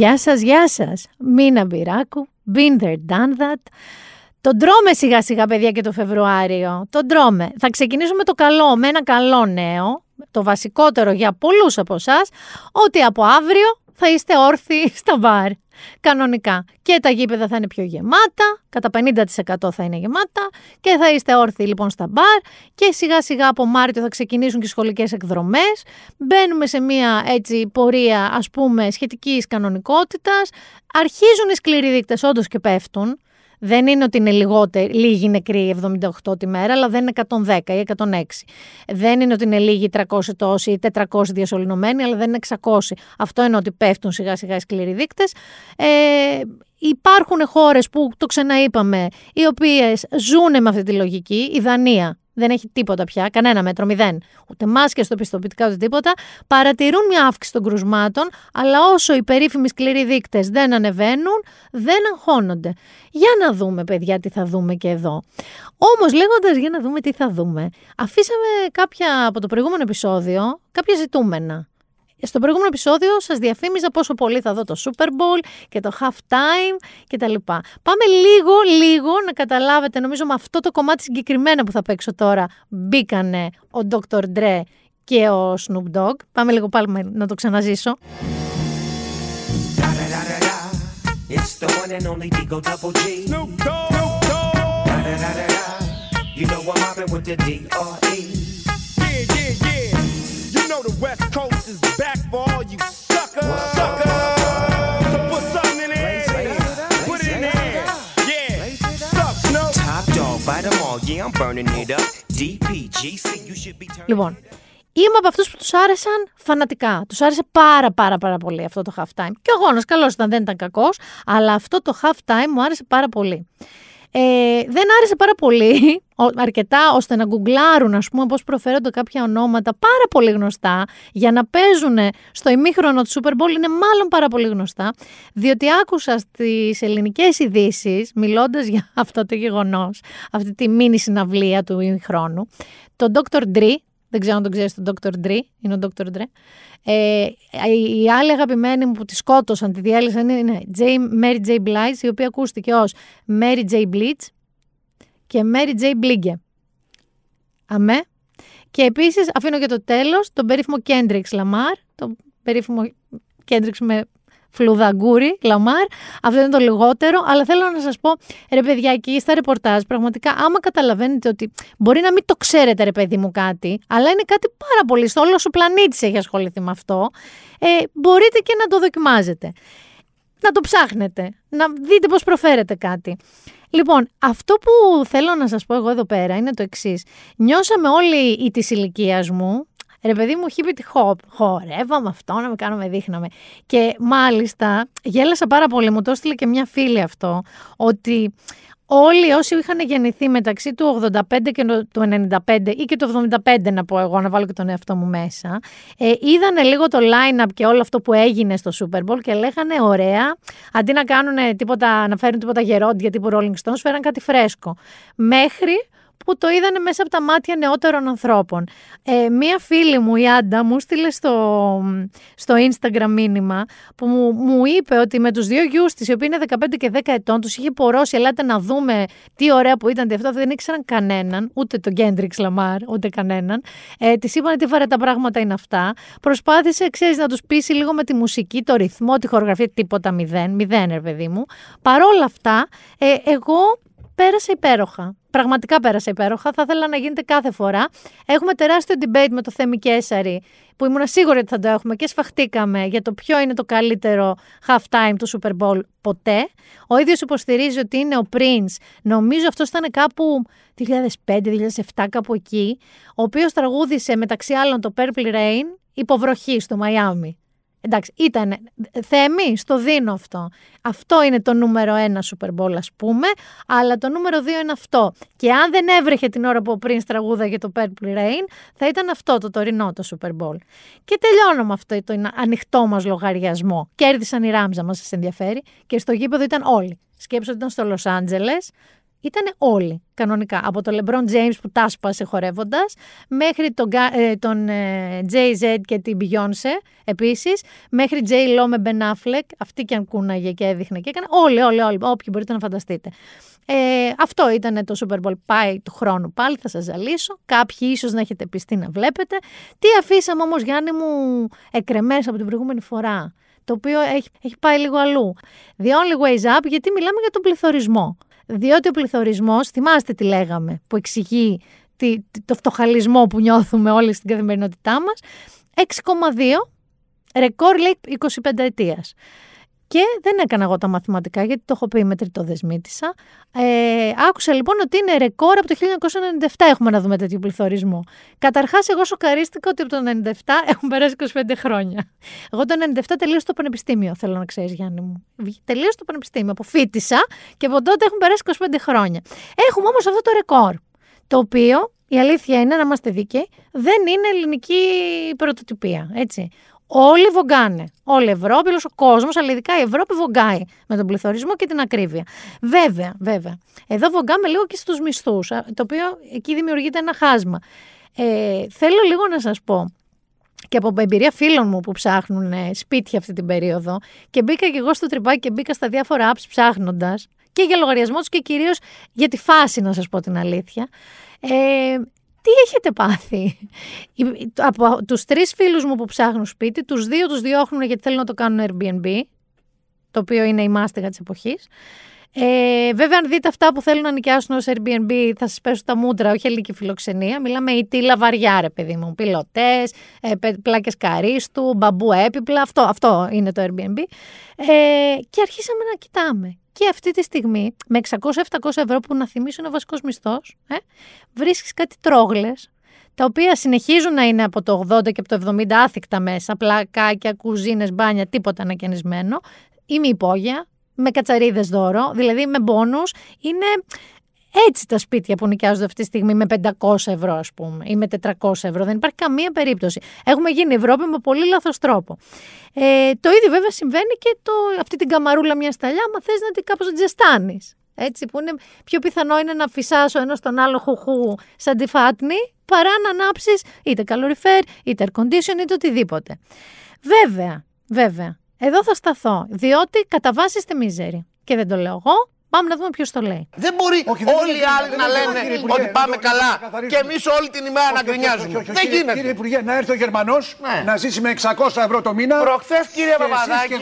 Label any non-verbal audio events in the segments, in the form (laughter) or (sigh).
Γεια σας, γεια σας. Μίνα Μπυράκου, been there, done that. Τον τρώμε σιγά σιγά παιδιά και το Φεβρουάριο. Τον τρώμε. Θα ξεκινήσουμε το καλό με ένα καλό νέο. Το βασικότερο για πολλούς από εσάς, ότι από αύριο θα είστε όρθιοι στα μπαρ. Κανονικά. Και τα γήπεδα θα είναι πιο γεμάτα, κατά 50% θα είναι γεμάτα και θα είστε όρθιοι λοιπόν στα μπαρ και σιγά σιγά από Μάρτιο θα ξεκινήσουν και οι σχολικές εκδρομές. Μπαίνουμε σε μια έτσι πορεία ας πούμε σχετικής κανονικότητας. Αρχίζουν οι σκληροί δείκτες όντως και πέφτουν. Δεν είναι ότι είναι λιγότεροι, λίγοι νεκροί 78 τη μέρα, αλλά δεν είναι 110 ή 106. Δεν είναι ότι είναι λίγοι 300 τόσοι ή 400 διασωληνωμένοι, αλλά δεν είναι 600. Αυτό είναι ότι πέφτουν σιγά σιγά οι σκληροί δείκτες. Ε, υπάρχουν χώρες που το ξαναείπαμε, οι οποίες ζουν με αυτή τη λογική. Η Δανία δεν έχει τίποτα πια, κανένα μέτρο, μηδέν. Ούτε μάσκες, στο πιστοποιητικά, ούτε τίποτα. Παρατηρούν μια αύξηση των κρουσμάτων, αλλά όσο οι περίφημοι σκληροί δείκτες δεν ανεβαίνουν, δεν αγχώνονται. Για να δούμε, παιδιά, τι θα δούμε και εδώ. Όμως, λέγοντας για να δούμε τι θα δούμε, αφήσαμε κάποια από το προηγούμενο επεισόδιο κάποια ζητούμενα. Στο προηγούμενο επεισόδιο σας διαφήμιζα πόσο πολύ θα δω το Super Bowl και το Half Time και τα λοιπά. Πάμε λίγο, λίγο να καταλάβετε, νομίζω με αυτό το κομμάτι συγκεκριμένα που θα παίξω τώρα, μπήκανε ο Dr. Dre και ο Snoop Dogg. Πάμε λίγο πάλι να το ξαναζήσω. It's the one and only Digo Double G. Snoop Dogg. You know I'm mobbing with the D.R.E. Yeah, yeah, yeah. You know the West Coast is back for all you suckers. Suckers. So put something in there. Put it in there. Yeah. Suck, Snoop. Top dog, bite them all. Yeah, I'm burning it up. DPGC, you should be turning Λοιπόν, Είμαι από αυτού που του άρεσαν φανατικά. Του άρεσε πάρα πάρα πάρα πολύ αυτό το half time. Και ο αγώνα καλό ήταν, δεν ήταν κακό, αλλά αυτό το half time μου άρεσε πάρα πολύ. Ε, δεν άρεσε πάρα πολύ, αρκετά ώστε να γκουγκλάρουν ας πούμε πώς προφέρονται κάποια ονόματα πάρα πολύ γνωστά για να παίζουν στο ημίχρονο του Super Bowl είναι μάλλον πάρα πολύ γνωστά διότι άκουσα στις ελληνικές ειδήσεις, μιλώντας για (laughs) αυτό το γεγονός αυτή τη μίνι συναυλία του ημίχρονου τον Dr. Dre, δεν ξέρω αν τον ξέρεις τον Dr. Dre, είναι ο Dr. Dre. Ε, οι άλλοι αγαπημένοι μου που τη σκότωσαν, τη διέλυσαν είναι J, Mary J. Blige, η οποία ακούστηκε ως Mary J. Bleach και Mary J. Blige. Αμέ. Και επίσης αφήνω για το τέλος τον περίφημο Kendrick Lamar, τον περίφημο Kendrick με φλουδαγκούρι, λαμάρ. Αυτό είναι το λιγότερο. Αλλά θέλω να σας πω, ρε παιδιά, εκεί στα ρεπορτάζ, πραγματικά, άμα καταλαβαίνετε ότι μπορεί να μην το ξέρετε, ρε παιδί μου, κάτι, αλλά είναι κάτι πάρα πολύ. Στο όλο ο πλανήτη έχει ασχοληθεί με αυτό. Ε, μπορείτε και να το δοκιμάζετε. Να το ψάχνετε. Να δείτε πώς προφέρετε κάτι. Λοιπόν, αυτό που θέλω να σας πω εγώ εδώ πέρα είναι το εξής. Νιώσαμε όλοι οι της ηλικίας μου, Ρε παιδί μου, χύπητη χοπ. Χορεύαμε αυτό, να με κάνουμε, δείχναμε. Και μάλιστα γέλασα πάρα πολύ. Μου το έστειλε και μια φίλη αυτό. Ότι όλοι όσοι είχαν γεννηθεί μεταξύ του 85 και του 95 ή και του 75 να πω εγώ, να βάλω και τον εαυτό μου μέσα, ε, είδανε λίγο το line-up και όλο αυτό που έγινε στο Super Bowl και λέγανε ωραία, αντί να κάνουν τίποτα, να φέρουν τίποτα γερόντια τύπου Rolling Stones, φέραν κάτι φρέσκο. Μέχρι που το είδανε μέσα από τα μάτια νεότερων ανθρώπων. Ε, μία φίλη μου, η Άντα, μου στείλε στο, στο Instagram μήνυμα που μου, μου είπε ότι με τους δύο γιους της, οι οποίοι είναι 15 και 10 ετών, τους είχε πορώσει, ελάτε να δούμε τι ωραία που ήταν αυτό, δεν ήξεραν κανέναν, ούτε τον Γκέντριξ Λαμάρ, ούτε κανέναν. Ε, της είπαν τι τα πράγματα είναι αυτά. Προσπάθησε, ξέρεις, να τους πείσει λίγο με τη μουσική, το ρυθμό, τη χορογραφία, τίποτα μηδέν, μηδέν, ρε παιδί μου. Παρόλα αυτά, ε, εγώ πέρασα υπέροχα. Πραγματικά πέρασα υπέροχα. Θα ήθελα να γίνεται κάθε φορά. Έχουμε τεράστιο debate με το Θέμη Κέσαρη, που ήμουν σίγουρη ότι θα το έχουμε και σφαχτήκαμε για το ποιο είναι το καλύτερο half time του Super Bowl ποτέ. Ο ίδιος υποστηρίζει ότι είναι ο Prince. Νομίζω αυτός ήταν κάπου 2005-2007, κάπου εκεί. Ο οποίος τραγούδισε μεταξύ άλλων το Purple Rain υποβροχή στο Μαϊάμι. Εντάξει, ήταν θέμη, στο δίνω αυτό. Αυτό είναι το νούμερο ένα Super Bowl, ας πούμε, αλλά το νούμερο δύο είναι αυτό. Και αν δεν έβρεχε την ώρα που πριν για το Purple Rain, θα ήταν αυτό το τωρινό το Super Bowl. Και τελειώνω με αυτό το ανοιχτό μας λογαριασμό. Κέρδισαν οι Ράμζα, μα σας ενδιαφέρει, και στο γήπεδο ήταν όλοι. Σκέψω ότι ήταν στο Λο Άντζελε, ήταν όλοι κανονικά. Από τον LeBron James που τα σπάσε χορεύοντας, μέχρι τον, ε, τον ε, Jay-Z και την Beyoncé επίσης, μέχρι J. Lo με Ben Affleck, αυτή και αν κούναγε και έδειχνε και έκανε. Όλοι, όλοι, όλοι, όποιοι μπορείτε να φανταστείτε. Ε, αυτό ήταν το Super Bowl πάει του χρόνου πάλι, θα σας ζαλίσω. Κάποιοι ίσως να έχετε πιστεί να βλέπετε. Τι αφήσαμε όμως Γιάννη μου εκρεμές από την προηγούμενη φορά, το οποίο έχει, έχει πάει λίγο αλλού. The only ways up, γιατί μιλάμε για τον πληθωρισμό. Διότι ο πληθωρισμός, θυμάστε τι λέγαμε, που εξηγεί το φτωχαλισμό που νιώθουμε όλοι στην καθημερινότητά μας, 6,2, ρεκόρ λέει 25 ετίας. Και δεν έκανα εγώ τα μαθηματικά γιατί το έχω πει με τριτοδεσμήτησα. Ε, άκουσα λοιπόν ότι είναι ρεκόρ από το 1997 έχουμε να δούμε τέτοιο πληθωρισμό. Καταρχάς, εγώ σοκαρίστηκα ότι από το 1997 έχουν περάσει 25 χρόνια. Εγώ το 1997 τελείωσα το πανεπιστήμιο, θέλω να ξέρεις, Γιάννη μου. Τελείωσα το πανεπιστήμιο. Αποφύτησα και από τότε έχουν περάσει 25 χρόνια. Έχουμε όμως αυτό το ρεκόρ. Το οποίο η αλήθεια είναι, να είμαστε δίκαιοι, δεν είναι ελληνική πρωτοτυπία. Έτσι. Όλοι βογκάνε. Όλη η Ευρώπη, όλος ο κόσμος, αλλά ειδικά η Ευρώπη βογκάει με τον πληθωρισμό και την ακρίβεια. Βέβαια, βέβαια. Εδώ βογκάμε λίγο και στους μισθούς, το οποίο εκεί δημιουργείται ένα χάσμα. Ε, θέλω λίγο να σας πω και από εμπειρία φίλων μου που ψάχνουν σπίτια αυτή την περίοδο και μπήκα και εγώ στο τρυπάκι και μπήκα στα διάφορα apps ψάχνοντας και για λογαριασμό τους και κυρίως για τη φάση, να σας πω την αλήθεια. Ε, τι έχετε πάθει; Από τους τρεις φίλους μου που ψάχνουν σπίτι, τους δύο τους διώχνουν γιατί θέλουν να το κάνουν Airbnb, το οποίο είναι η μάστιγα της εποχής. Ε, βέβαια, αν δείτε αυτά που θέλουν να νοικιάσουν ως Airbnb, θα σας πέσουν τα μούτρα, όχι ελληνική φιλοξενία. Μιλάμε η τίλα βαριά, ρε παιδί μου. Πιλωτές, ε, πλάκες καρίστου, μπαμπού έπιπλα. Αυτό, αυτό είναι το Airbnb. Ε, και αρχίσαμε να κοιτάμε. Και αυτή τη στιγμή, με 600-700 ευρώ που να θυμίσω είναι ο βασικός μισθός, ε, βρίσκεις κάτι τρόγλες, τα οποία συνεχίζουν να είναι από το 80 και από το 70 άθικτα μέσα, πλακάκια, κουζίνες, μπάνια, τίποτα ανακαινισμένο, ή με υπόγεια, με κατσαρίδες δώρο, δηλαδή με μπόνους. Είναι έτσι τα σπίτια που νοικιάζονται αυτή τη στιγμή με 500 ευρώ, ας πούμε, ή με 400 ευρώ. Δεν υπάρχει καμία περίπτωση. Έχουμε γίνει Ευρώπη με πολύ λάθος τρόπο. Ε, το ίδιο βέβαια συμβαίνει και το, αυτή την καμαρούλα μιας σταλιά, άμα θες να την κάπως τζεστάνεις. Έτσι, που είναι πιο πιθανό είναι να φυσάσω ένα στον άλλο χουχού σαν τη φάτνη, παρά να ανάψεις είτε καλοριφέρ, είτε air condition, είτε οτιδήποτε. Βέβαια, βέβαια, εδώ θα σταθώ, διότι κατά βάση είστε μίζεροι. Και δεν το λέω εγώ, Πάμε να δούμε ποιος το λέει. Δεν μπορεί όλοι οι άλλοι να λένε ότι πάμε καλά και εμείς όλη την ημέρα να γκρινιάζουμε. Δεν γίνεται. Κύριε Υπουργέ, να έρθει ο Γερμανός ναι. να ζήσει με 600 ευρώ το μήνα. Προχθές, κύριε Παπαδάκη,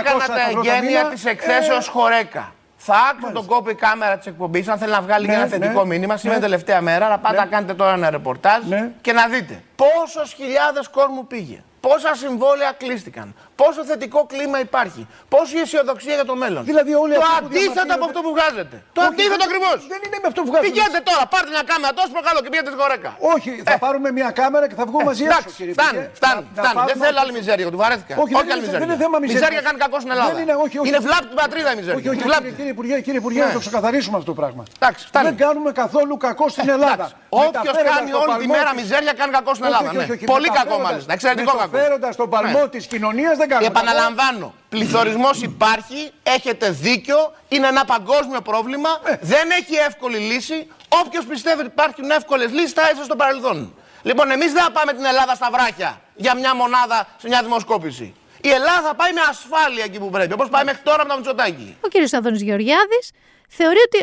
έκανα τα εγγένεια της εκθέσεως ε, Χορέκα. Θα άκουσα τον κόπο η κάμερα της εκπομπής, αν θέλει να βγάλει ναι, ένα θετικό ναι, μήνυμα. Σήμερα τελευταία μέρα, να πάτε να κάνετε τώρα ένα ρεπορτάζ και να δείτε πόσες χιλιάδες κόσμου πήγε. Πόσα συμβόλαια κλείστηκαν. Πόσο θετικό κλίμα υπάρχει. Πόση αισιοδοξία για το μέλλον. Δηλαδή όλοι το αντίθετο από αυτό που βγάζετε. Το αντίθετο ακριβώς. Δεν είναι με αυτό που βγάζετε. Πηγαίνετε τώρα, πάρτε μια κάμερα τόσο προκαλώ και πηγαίνετε στη γορέκα. Όχι, θα ε. πάρουμε μια κάμερα και θα βγούμε μαζί Εντάξει, κύριε Φτάνει, φτάνει. φτάνει. Δεν θέλω άλλη μιζέρια, του βαρέθηκα. Όχι, όχι άλλη μιζέρια. Δεν είναι θέμα μιζέρια. Μιζέρια κάνει κακό στην Ελλάδα. Είναι, όχι, όχι. είναι βλάπ την πατρίδα η μιζέρια. Όχι, όχι, κύριε Υπουργέ, κύριε Υπουργέ, να το ξεκαθαρίσουμε αυτό το πράγμα. φτάνει. Δεν κάνουμε καθόλου κακό στην ε, Ελλάδα. Όποιος κάνει όλη τη μέρα μιζέρια κάνει κακό στην Ελλάδα. Ναι. Πολύ κακό μάλιστα. Εξαιρετικό κακό. Φέροντας τον παλμό της κοινωνίας δεν κάνουμε. Επαναλαμβάνω, πληθωρισμός υπάρχει, έχετε δίκιο, είναι ένα παγκόσμιο πρόβλημα, ε. δεν έχει εύκολη λύση. Όποιος πιστεύει ότι υπάρχουν εύκολες λύσεις θα έρθει στο παρελθόν. Λοιπόν, εμείς δεν θα πάμε την Ελλάδα στα βράχια για μια μονάδα σε μια δημοσκόπηση. Η Ελλάδα θα πάει με ασφάλεια εκεί που πρέπει, όπως πάει μέχρι τώρα με το Μητσοτάκι. Ο κ. Αδόνη Γεωργιάδης θεωρεί ότι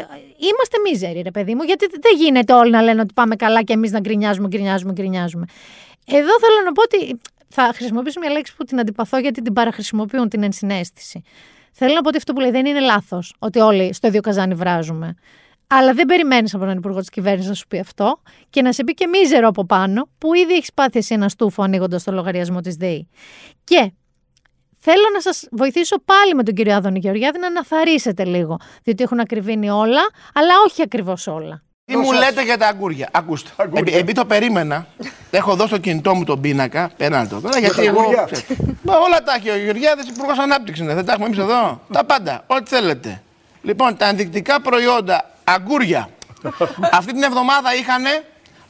είμαστε μίζεροι, ρε παιδί μου, γιατί δεν γίνεται όλοι να λένε ότι πάμε καλά και εμείς να γκρινιάζουμε, γκρινιάζουμε, γκρινιάζουμε. Εδώ θέλω να πω ότι θα χρησιμοποιήσω μια λέξη που την αντιπαθώ γιατί την παραχρησιμοποιούν την ενσυναίσθηση. Θέλω να πω ότι αυτό που λέει δεν είναι λάθος, ότι όλοι στο ίδιο καζάνι βράζουμε. Αλλά δεν περιμένεις από τον υπουργό της κυβέρνησης να σου πει αυτό και να σε πει και μίζερο από πάνω, που ήδη έχεις πάθει εσύ ένα στούφο ανοίγοντας το λογαριασμό της ΔΕΗ. Και θέλω να σας βοηθήσω πάλι με τον κύριο Άδωνη Γεωργιάδη να αναθαρίσετε λίγο. Διότι έχουν ακριβήνει όλα, αλλά όχι ακριβώς όλα. Τι μου λέτε για τα αγκούρια; Ακούστε. Επειδή το περίμενα, έχω δώσει στο κινητό μου τον πίνακα. Πέραν το τώρα. Γιατί εγώ. όλα τα έχει ο Γεωργιάδης Υπουργός Ανάπτυξης. Δεν τα έχουμε εμείς εδώ. τα πάντα. Ό,τι θέλετε. Λοιπόν, τα ενδεικτικά προϊόντα αγκούρια αυτή την εβδομάδα είχαν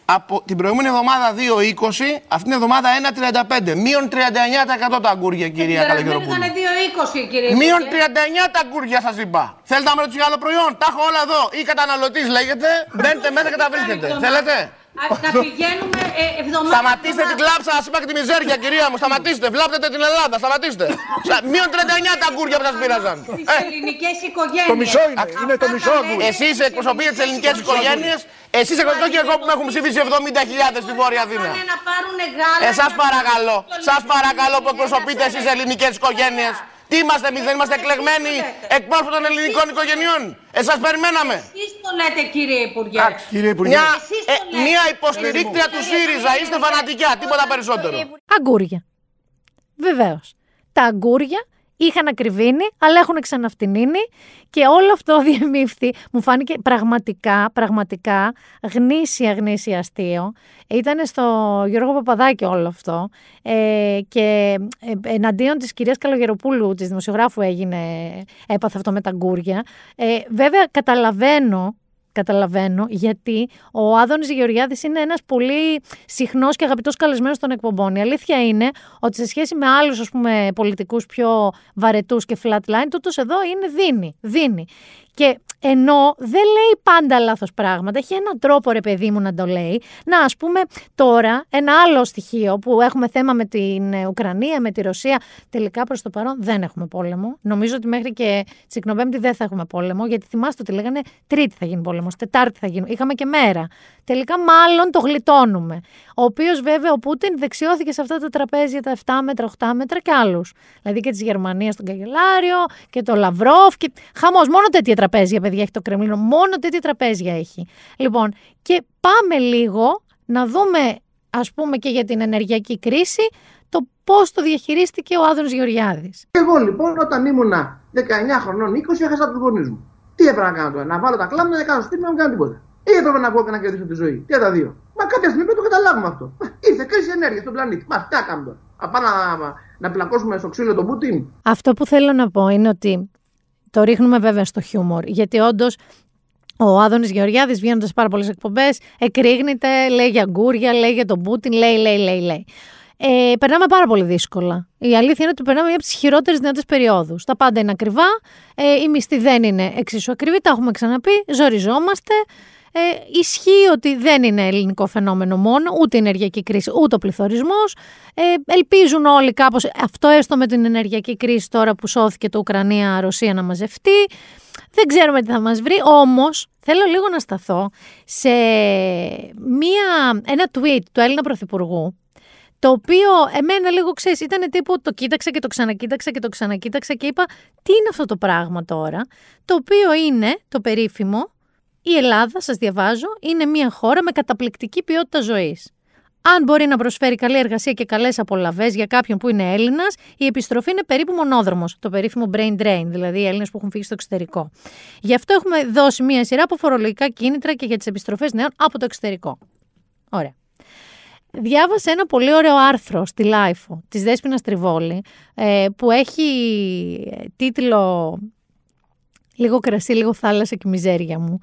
από την προηγούμενη εβδομάδα 2,20, αυτήν την εβδομάδα 1,35. Μείον 39% τα αγκούρια, κυρία Καλαγεροπούλου. Ήταν 2,20, κύριε Μείον 39 τα αγκούρια, σας είπα. Θέλετε να με ρωτήσω για άλλο προϊόν; Τα έχω όλα εδώ. Ή καταναλωτής λέγεται. Μπαίνετε μέσα και τα βρίσκετε. Θέλετε; Να πηγαίνουμε ε, εβδομάδα. Σταματήστε την κλάψα, σα είπα και τη μιζέρια, κυρία μου. Σταματήστε. Βλάπτετε την Ελλάδα. Σταματήστε. Μείον 39 τα αγκούρια που σας πήραζαν. Στις ε. ελληνικές οικογένειες. Το μισό είναι. Είναι το μισό Εσείς εκπροσωπείτε τις ελληνικές οικογένειες. Εσείς εκπροσωπείτε και εγώ που με έχουν ψηφίσει 70.000 στη Βόρεια Αθήνα. Ε, σας παρακαλώ. Σας παρακαλώ που εκπροσωπείτε εσείς ελληνικές οικογένειες. Τι είμαστε εμείς, δεν είμαστε εκλεγμένοι εκπρόσωποι των ελληνικών οικογενειών; Εσάς περιμέναμε. Εσείς το λέτε, κύριε Υπουργέ. Κύριε Υπουργέ. Μια, ε, μια υποστηρίκτρια του ΣΥΡΙΖΑ. Είστε φανατικά, τίποτα περισσότερο. Αγκούρια. Βεβαίως. Τα αγκούρια είχαν ακριβήνει, αλλά έχουν ξαναφτινίνει και όλο αυτό (laughs) διεμήφθη. Μου φάνηκε πραγματικά, πραγματικά γνήσια, γνήσια αστείο. Ήταν στο Γιώργο Παπαδάκη όλο αυτό ε, και ε, εναντίον της κυρίας Καλογεροπούλου, της δημοσιογράφου έγινε, έπαθε αυτό με τα γκούρια. Ε, βέβαια καταλαβαίνω Καταλαβαίνω γιατί ο Άδωνης Γεωργιάδης είναι ένας πολύ συχνός και αγαπητός καλεσμένος των εκπομπών. Η αλήθεια είναι ότι σε σχέση με άλλους ας πούμε, πολιτικούς πιο βαρετούς και flatline, τούτος εδώ είναι δίνει. δίνει. Και ενώ δεν λέει πάντα λάθος πράγματα, έχει έναν τρόπο ρε παιδί μου να το λέει. Να ας πούμε τώρα ένα άλλο στοιχείο που έχουμε θέμα με την Ουκρανία, με τη Ρωσία, τελικά προς το παρόν δεν έχουμε πόλεμο. Νομίζω ότι μέχρι και τσικνοπέμπτη δεν θα έχουμε πόλεμο, γιατί θυμάστε ότι λέγανε τρίτη θα γίνει πόλεμος, τετάρτη θα γίνει, είχαμε και μέρα. Τελικά μάλλον το γλιτώνουμε. Ο οποίος βέβαια ο Πούτιν δεξιώθηκε σε αυτά τα τραπέζια τα 7 μέτρα, 8 μέτρα και άλλους. Δηλαδή και της Γερμανίας στον Καγκελάριο και το Λαυρόφ. Και... Χαμός, μόνο τέτοια τραπέζια, παιδιά, έχει το Κρεμλίνο. Μόνο τέτοια τραπέζια έχει. Λοιπόν, και πάμε λίγο να δούμε, ας πούμε, και για την ενεργειακή κρίση, το πώς το διαχειρίστηκε ο Άδωνο Γεωργιάδης. Εγώ λοιπόν, όταν ήμουνα 19 χρονών, 20, έχασα τους γονείς μου. Τι έπρεπε να κάνω τώρα, να βάλω τα κλάματα, να κάνω σπίτι, να μην κάνω τίποτα. Ή έπρεπε να βγω και να κερδίσω τη ζωή. Τι τα δύο. Μα κάποια στιγμή πρέπει να το καταλάβουμε αυτό. Ήρθε κρίση ενέργειας στον πλανήτη. Μα τι κάνουμε τώρα. Να πάμε να, να πλακώσουμε στο ξύλο τον Πούτιν. Αυτό που θέλω να πω είναι ότι το ρίχνουμε βέβαια στο χιούμορ. Γιατί όντως ο Άδωνης Γεωργιάδης, βγαίνοντας πάρα πολλές εκπομπές, εκρήγνεται, λέει για γκούρια, λέει για τον Πούτιν, λέει, λέει, λέει, λέει. Ε, περνάμε πάρα πολύ δύσκολα. Η αλήθεια είναι ότι περνάμε μια από τις χειρότερες δυνατές περιόδους. Τα πάντα είναι ακριβά. Ε, η μισθή δεν είναι εξίσου ακριβή. Τα έχουμε ξαναπεί. Ζοριζόμαστε. Ε, ισχύει ότι δεν είναι ελληνικό φαινόμενο μόνο, ούτε η ενεργειακή κρίση, ούτε ο πληθωρισμός. Ε, ελπίζουν όλοι κάπως αυτό έστω με την ενεργειακή κρίση τώρα που σώθηκε το Ουκρανία-Ρωσία να μαζευτεί. Δεν ξέρουμε τι θα μας βρει, όμως θέλω λίγο να σταθώ σε μία, ένα tweet του Έλληνα Πρωθυπουργού το οποίο εμένα λίγο ξέρεις, ήταν τύπου το κοίταξα και το ξανακοίταξα και το ξανακοίταξα και είπα τι είναι αυτό το πράγμα τώρα, το οποίο είναι το περίφημο η Ελλάδα, σας διαβάζω, είναι μια χώρα με καταπληκτική ποιότητα ζωής. Αν μπορεί να προσφέρει καλή εργασία και καλές απολαβές για κάποιον που είναι Έλληνας, η επιστροφή είναι περίπου μονόδρομος. Το περίφημο brain drain, δηλαδή οι Έλληνες που έχουν φύγει στο εξωτερικό. Γι' αυτό έχουμε δώσει μία σειρά από φορολογικά κίνητρα και για τις επιστροφές νέων από το εξωτερικό. Ωραία. Διάβασα ένα πολύ ωραίο άρθρο στη LiFO της Δέσποινας Τριβόλη ε, που έχει ε, τίτλο λίγο κρασί, λίγο θάλασσα και μιζέρια μου.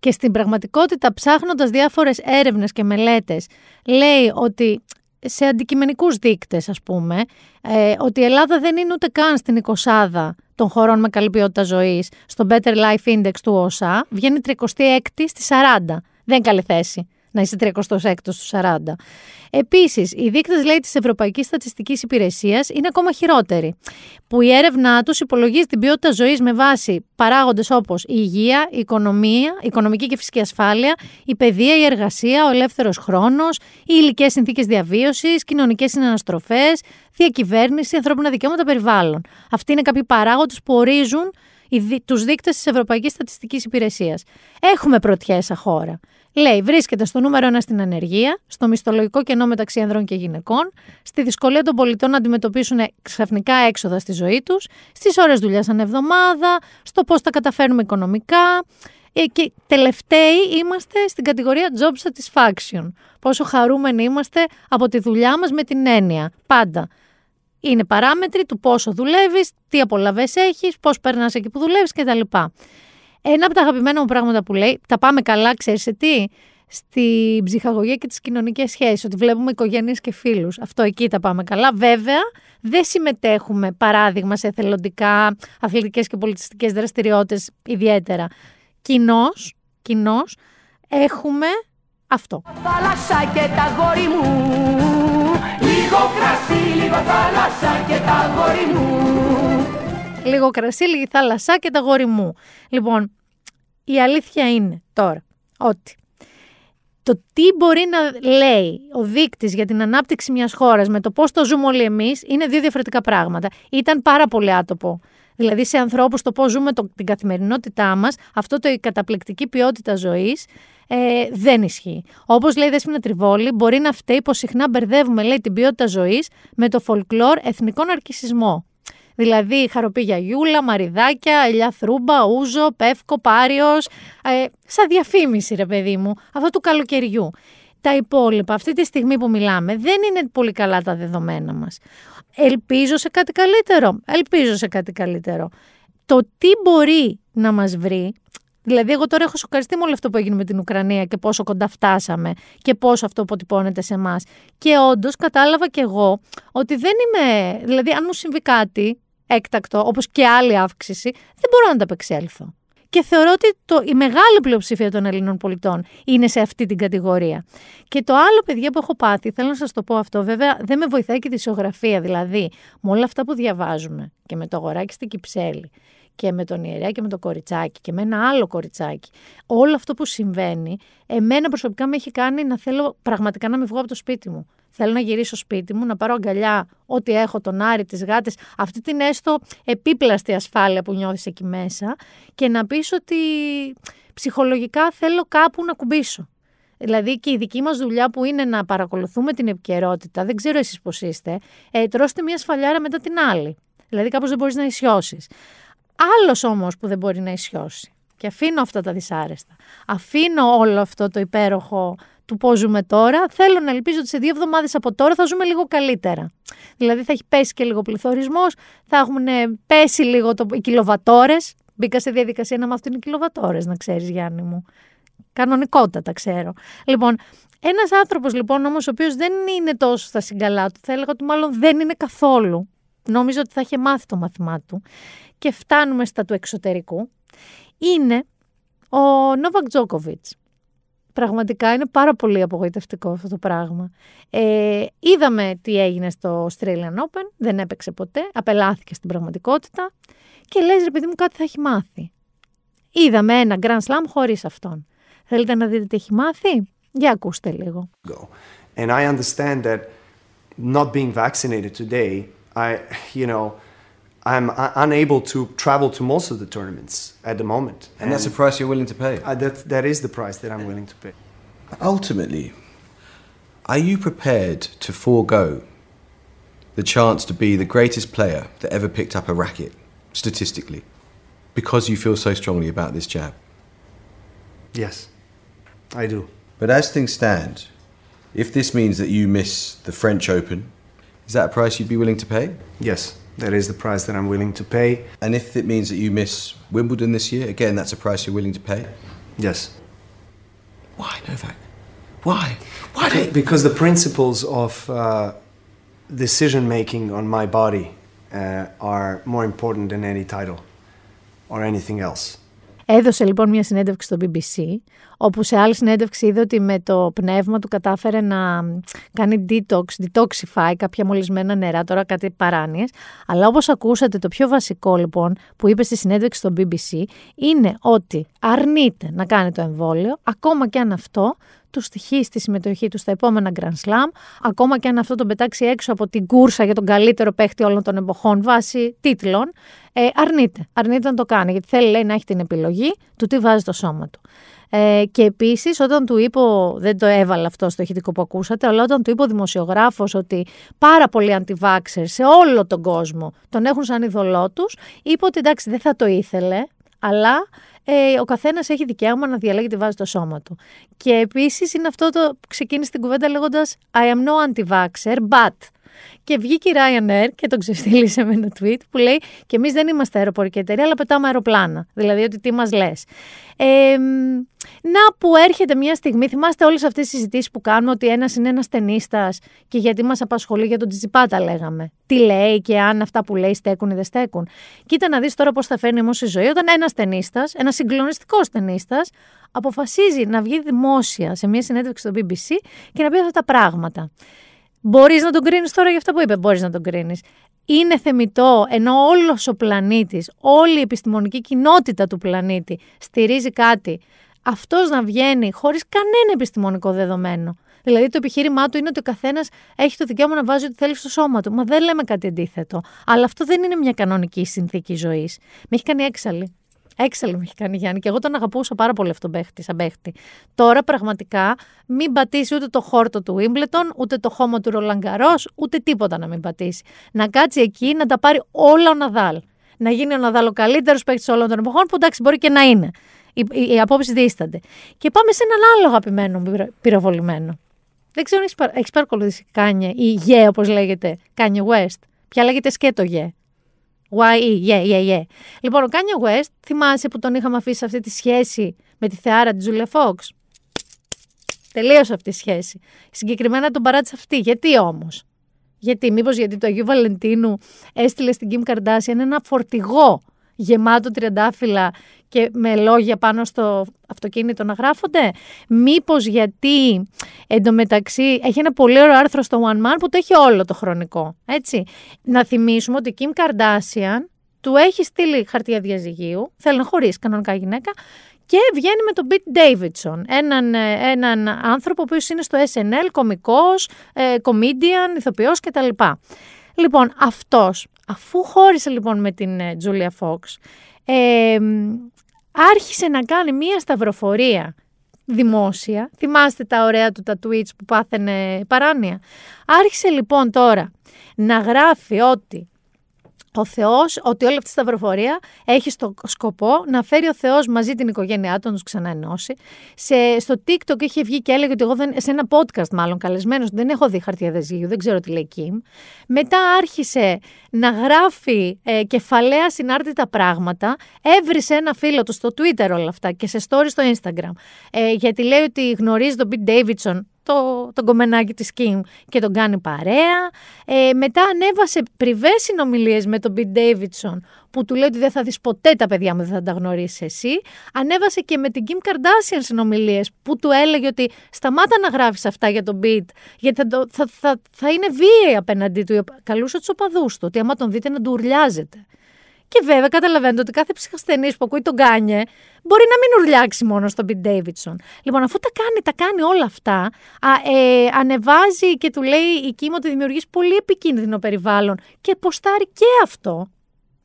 Και στην πραγματικότητα, ψάχνοντας διάφορες έρευνες και μελέτες, λέει ότι σε αντικειμενικούς δείκτες, ας πούμε, ε, ότι η Ελλάδα δεν είναι ούτε καν στην εικοσάδα των χωρών με καλή ποιότητα ζωής, στο Better Life Index του ΩΣΑ, βγαίνει 36η στη 40. Δεν είναι καλή θέση να είσαι 36ο στου 40. Επίσης, οι δείκτες λέει της Ευρωπαϊκής Στατιστικής Υπηρεσίας είναι ακόμα χειρότεροι. Που η έρευνά τους υπολογίζει την ποιότητα ζωής με βάση παράγοντες όπως η υγεία, η οικονομία, η οικονομική και φυσική ασφάλεια, η παιδεία, η εργασία, ο ελεύθερος χρόνος, οι υλικές συνθήκες διαβίωσης, κοινωνικές συναναστροφές, διακυβέρνηση, ανθρώπινα δικαιώματα, περιβάλλον. Αυτοί είναι κάποιοι παράγοντες που ορίζουν τους δείκτες της Ευρωπαϊκής Στατιστικής Υπηρεσίας. Έχουμε πρωτιές σαν χώρα. Λέει, βρίσκεται στο νούμερο 1 στην ανεργία, στο μισθολογικό κενό μεταξύ ανδρών και γυναικών, στη δυσκολία των πολιτών να αντιμετωπίσουν ξαφνικά έξοδα στη ζωή τους, στις ώρες δουλειάς ανά εβδομάδα, στο πώς τα καταφέρνουμε οικονομικά. Ε, και τελευταίοι είμαστε στην κατηγορία job satisfaction. Πόσο χαρούμενοι είμαστε από τη δουλειά μας με την έννοια. Πάντα. Είναι παράμετροι του πόσο δουλεύεις, τι απολαβές έχεις, πώς περνάς εκεί που δουλεύεις κτλ. Ένα από τα αγαπημένα μου πράγματα που λέει, τα πάμε καλά, ξέρεις τι, στην ψυχαγωγία και τις κοινωνικές σχέσεις, ότι βλέπουμε οικογένειες και φίλους. Αυτό εκεί τα πάμε καλά. Βέβαια, δεν συμμετέχουμε, παράδειγμα, σε εθελοντικά, αθλητικές και πολιτιστικές δραστηριότητες ιδιαίτερα. Κοινώς, κοινώς, έχουμε αυτό. Θάλασσα και τα γόρι μου, λίγο κρασί, λίγο θάλασσα και τα γόρι μου. Λίγο κρασί, λίγη θάλασσα και τα γόρι μου. Λοιπόν, η αλήθεια είναι τώρα ότι το τι μπορεί να λέει ο δείκτης για την ανάπτυξη μιας χώρας με το πώς το ζούμε όλοι εμείς είναι δύο διαφορετικά πράγματα. Ήταν πάρα πολύ άτοπο. Δηλαδή σε ανθρώπους το πώς ζούμε το, την καθημερινότητά μας, αυτό το η καταπληκτική ποιότητα ζωής ε, δεν ισχύει. Όπως λέει η Δέσποινα Τριβόλη, μπορεί να φταίει πως συχνά μπερδεύουμε λέει, την ποιότητα ζωής με το φολκλόρ εθνικό ναρκισισμό. Δηλαδή χαροπή για γιούλα, μαριδάκια, ελιά θρούμπα, ούζο, πεύκο, πάριος, ε, σαν διαφήμιση ρε παιδί μου, αυτό του καλοκαιριού. Τα υπόλοιπα αυτή τη στιγμή που μιλάμε δεν είναι πολύ καλά τα δεδομένα μας. Ελπίζω σε κάτι καλύτερο, ελπίζω σε κάτι καλύτερο. Το τι μπορεί να μας βρει Δηλαδή, εγώ τώρα έχω σοκαριστεί με όλο αυτό που έγινε με την Ουκρανία και πόσο κοντά φτάσαμε και πόσο αυτό αποτυπώνεται σε εμάς. Και όντως κατάλαβα κι εγώ ότι δεν είμαι. Δηλαδή, αν μου συμβεί κάτι, έκτακτο, όπως και άλλη αύξηση, δεν μπορώ να ανταπεξέλθω. Και θεωρώ ότι το, η μεγάλη πλειοψηφία των Ελλήνων πολιτών είναι σε αυτή την κατηγορία. Και το άλλο, παιδιά, που έχω πάθει, θέλω να σας το πω αυτό, βέβαια δεν με βοηθάει και η δισογραφία. Δηλαδή, με όλα αυτά που διαβάζουμε και με το αγοράκι στην Κυψέλη και με τον ιερέα και με το κοριτσάκι και με ένα άλλο κοριτσάκι. Όλο αυτό που συμβαίνει, εμένα προσωπικά με έχει κάνει να θέλω πραγματικά να μην βγω από το σπίτι μου. Θέλω να γυρίσω σπίτι μου, να πάρω αγκαλιά ό,τι έχω, τον Άρη, τις γάτες, αυτή την έστω επίπλαστη ασφάλεια που νιώθεις εκεί μέσα και να πεις ότι ψυχολογικά θέλω κάπου να κουμπίσω. Δηλαδή και η δική μας δουλειά που είναι να παρακολουθούμε την επικαιρότητα, δεν ξέρω εσείς πώς είστε, ε, τρώστε μια σφαλιάρα μετά την άλλη. Δηλαδή κάπως δεν μπορείς να ισιώσεις. Άλλος όμως που δεν μπορεί να ισιώσει. Και αφήνω αυτά τα δυσάρεστα. Αφήνω όλο αυτό το υπέροχο του πώς ζούμε τώρα. Θέλω να ελπίζω ότι σε δύο εβδομάδες από τώρα θα ζούμε λίγο καλύτερα. Δηλαδή θα έχει πέσει και λίγο πληθωρισμός, θα έχουν πέσει λίγο το, οι κιλοβατόρες. Μπήκα σε διαδικασία να μάθω είναι οι κιλοβατόρες, να ξέρεις, Γιάννη μου. Κανονικότατα ξέρω. Λοιπόν, ένας άνθρωπος λοιπόν όμως, ο οποίος δεν είναι τόσο στα συγκαλά του, θα έλεγα ότι μάλλον δεν είναι καθόλου. Νόμιζα ότι θα είχε μάθει το μάθημά του. Και φτάνουμε στα του εξωτερικού. Είναι ο Νόβακ Τζόκοβιτς. Πραγματικά είναι πάρα πολύ απογοητευτικό αυτό το πράγμα. Ε, είδαμε τι έγινε στο Australian Open, δεν έπαιξε ποτέ, απελάθηκε στην πραγματικότητα και λες ρε παιδί μου κάτι θα έχει μάθει. Είδαμε ένα Grand Slam χωρίς αυτόν. Θέλετε να δείτε τι έχει μάθει; Για ακούστε λίγο. And I understand that not being vaccinated today, I, you know, I'm unable to travel to most of the tournaments at the moment. And, and that's the price you're willing to pay? Uh, that, that is the price that I'm willing to pay. Ultimately, are you prepared to forego the chance to be the greatest player that ever picked up a racket, statistically, because you feel so strongly about this jab? Yes, I do. But as things stand, if this means that you miss the French Open, is that a price you'd be willing to pay? Yes. That is the price that I'm willing to pay. And if it means that you miss Wimbledon this year, again, that's a price you're willing to pay? Yes. Why, Novak? Why? Why? Do because the principles of uh, decision making on my body uh, are more important than any title or anything else. Έδωσε λοιπόν μια συνέντευξη στο BBC, όπου σε άλλη συνέντευξη είδε ότι με το πνεύμα του κατάφερε να κάνει detox, detoxify κάποια μολυσμένα νερά, τώρα κάτι παράνοιες. Αλλά όπως ακούσατε το πιο βασικό λοιπόν που είπε στη συνέντευξη στο BBC είναι ότι αρνείται να κάνει το εμβόλιο, ακόμα και αν αυτό του στοιχεί στη συμμετοχή του στα επόμενα Grand Slam, ακόμα και αν αυτό τον πετάξει έξω από την κούρσα για τον καλύτερο παίχτη όλων των εποχών βάσει τίτλων, ε, αρνείται. Αρνείται να το κάνει, γιατί θέλει λέει, να έχει την επιλογή του τι βάζει στο σώμα του. Ε, και επίσης, όταν του είπε, δεν το έβαλε αυτό στο ηχητικό που ακούσατε, αλλά όταν του είπε ο δημοσιογράφος ότι πάρα πολλοί αντιβάξερ σε όλο τον κόσμο τον έχουν σαν ειδωλό τους, είπε ότι εντάξει, δεν θα το ήθελε, αλλά ε, ο καθένας έχει δικαίωμα να διαλέγει τη βάση στο σώμα του. Και επίσης είναι αυτό το που ξεκίνησε την κουβέντα λέγοντας I am no anti-vaxxer, but Και βγήκε η Ryanair και τον ξεστήλησε με ένα tweet που λέει Και εμείς δεν είμαστε αεροπορική εταιρεία, αλλά πετάμε αεροπλάνα. Δηλαδή ότι τι μας λες. Ε, να που έρχεται μια στιγμή, θυμάστε όλες αυτές τις συζητήσεις που κάνουμε ότι ένας είναι ένας ταινίστας και γιατί μας απασχολεί για τον Τζιπάτα, λέγαμε. Τι λέει και αν αυτά που λέει στέκουν ή δεν στέκουν. Κοίτα να δεις τώρα πώς θα φέρνει όμως η ζωή όταν ένας ταινίστας, ένας συγκλονιστικός ταινίστας, αποφασίζει να βγει δημόσια σε μια συνέντευξη στο BBC και να πει αυτά τα πράγματα. Μπορείς να τον κρίνεις τώρα για αυτά που είπε. Μπορείς να τον κρίνεις. Είναι θεμητό ενώ όλος ο πλανήτης, όλη η επιστημονική κοινότητα του πλανήτη στηρίζει κάτι, αυτός να βγαίνει χωρίς κανένα επιστημονικό δεδομένο. Δηλαδή το επιχείρημά του είναι ότι ο καθένας έχει το δικαίωμα να βάζει ό,τι θέλει στο σώμα του. Μα δεν λέμε κάτι αντίθετο. Αλλά αυτό δεν είναι μια κανονική συνθήκη ζωής. Με έχει κάνει έξαλλη. Έξαλλη με έχει κάνει Γιάννη και εγώ τον αγαπούσα πάρα πολύ αυτόν τον παίχτη, σαν παίχτη. Τώρα πραγματικά μην πατήσει ούτε το χόρτο του Wimbledon, ούτε το χώμα του Ρολάν Γκαρός, ούτε τίποτα να μην πατήσει. Να κάτσει εκεί να τα πάρει όλα ο Ναδάλ. Να γίνει ο Ναδάλ ο καλύτερος παίχτης όλων των εποχών, που εντάξει μπορεί και να είναι. Οι, οι, οι απόψεις δίστανται. Και πάμε σε έναν άλλο αγαπημένο πυροβολημένο. Δεν ξέρω αν έχεις παρακολουθήσει Kanye ή Ye, όπως λέγεται, Kanye West. Πια λέγεται σκέτο Ye. YE, yeah, yeah, yeah. Λοιπόν, ο Κάνιο West, θυμάσαι που τον είχαμε αφήσει σε αυτή τη σχέση με τη θεάρα τη Τζούλια Φόξ. Τελείωσε αυτή η σχέση. Συγκεκριμένα τον παράτησε αυτή. Γιατί όμως; Γιατί, μήπως γιατί το Αγίου Βαλεντίνου έστειλε στην Kim Kardashian ένα φορτηγό γεμάτο τριαντάφυλλα και με λόγια πάνω στο αυτοκίνητο να γράφονται; Μήπως γιατί εντωμεταξύ έχει ένα πολύ ωραίο άρθρο στο One Man που το έχει όλο το χρονικό. Έτσι. Να θυμίσουμε ότι η Kim Kardashian του έχει στείλει χαρτιά διαζυγίου, θέλει να χωρίσει κανονικά γυναίκα και βγαίνει με τον Pete Davidson, έναν, ε, έναν άνθρωπο που είναι στο SNL, κομικός, ε, comedian, ηθοποιός κτλ. Λοιπόν, αυτός, αφού χώρισε λοιπόν με την ε, Julia Fox, ε, άρχισε να κάνει μία σταυροφορία δημόσια. Θυμάστε τα ωραία του τα tweets που πάθαινε παράνοια. Άρχισε λοιπόν τώρα να γράφει ότι ο Θεός, ότι όλη αυτή η σταυροφορία έχει στο σκοπό να φέρει ο Θεός μαζί την οικογένειά του, να τους ξαναενώσει. Σε, στο TikTok είχε βγει και έλεγε ότι εγώ δεν, σε ένα podcast μάλλον καλεσμένος, δεν έχω δει χαρτιά δεσίγου, δεν ξέρω τι λέει Kim. Μετά άρχισε να γράφει ε, κεφαλαία συνάρτητα πράγματα. Έβρισε ένα φίλο του στο Twitter όλα αυτά και σε story στο Instagram. Ε, γιατί λέει ότι γνωρίζει τον Pete Davidson, το, το γκομενάκι της Kim και τον κάνει παρέα. Ε, μετά ανέβασε privé συνομιλίες με τον Pete Davidson που του λέει ότι δεν θα δεις ποτέ τα παιδιά μου, δεν θα τα γνωρίσεις εσύ. Ανέβασε και με την Kim Kardashian συνομιλίες που του έλεγε ότι σταμάτα να γράφεις αυτά για τον Pete γιατί θα, θα, θα, θα είναι βίαιη απέναντί του. Καλούσε τους οπαδούς του ότι άμα τον δείτε να του ουρλιάζετε. Και βέβαια καταλαβαίνετε ότι κάθε ψυχασθενής που ακούει τον Kanye μπορεί να μην ουρλιάξει μόνο στον Πιτ Ντέιβιτσον. Λοιπόν, αφού τα κάνει, τα κάνει όλα αυτά, α, ε, ανεβάζει και του λέει η Κίμ ότι δημιουργείς πολύ επικίνδυνο περιβάλλον και ποστάρει και αυτό.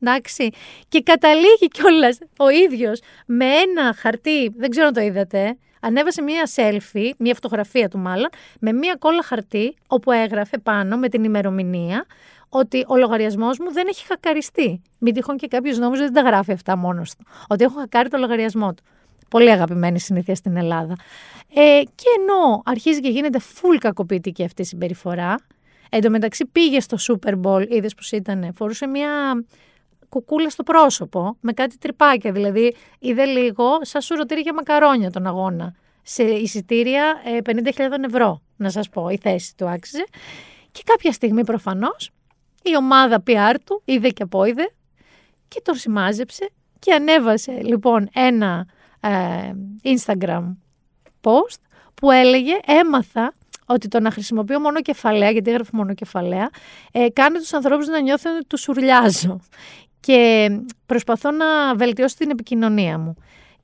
Εντάξει. Και καταλήγει κιόλας ο ίδιος με ένα χαρτί, δεν ξέρω αν το είδατε, ανέβασε μία selfie, μία φωτογραφία του μάλλον, με μία κόλλα χαρτί, όπου έγραφε πάνω με την ημερομηνία ότι ο λογαριασμός μου δεν έχει χακαριστεί. Μην τυχόν και κάποιος νόμιζε δεν τα γράφει αυτά μόνος του. Ότι έχω χακάρει το λογαριασμό του. Πολύ αγαπημένη συνήθεια στην Ελλάδα. Ε, και ενώ αρχίζει και γίνεται full κακοποιητική αυτή η συμπεριφορά, εν μεταξύ πήγε στο Super Bowl, είδες που ήταν, φορούσε μια κουκούλα στο πρόσωπο με κάτι τρυπάκια. Δηλαδή, είδε λίγο σαν σουρωτήρι για μακαρόνια τον αγώνα. Σε εισιτήρια 50.000 ε, ευρώ, να σας πω, η θέση του άξιζε. Και κάποια στιγμή προφανώς η ομάδα PR του είδε και απόειδε και τον σημάζεψε και ανέβασε λοιπόν ένα ε, Instagram post που έλεγε έμαθα ότι το να χρησιμοποιώ μόνο κεφαλαία, γιατί έγραφε μόνο κεφαλαία, ε, κάνει τους ανθρώπους να νιώθουν ότι τους ουρλιάζω. Και προσπαθώ να βελτιώσω την επικοινωνία μου.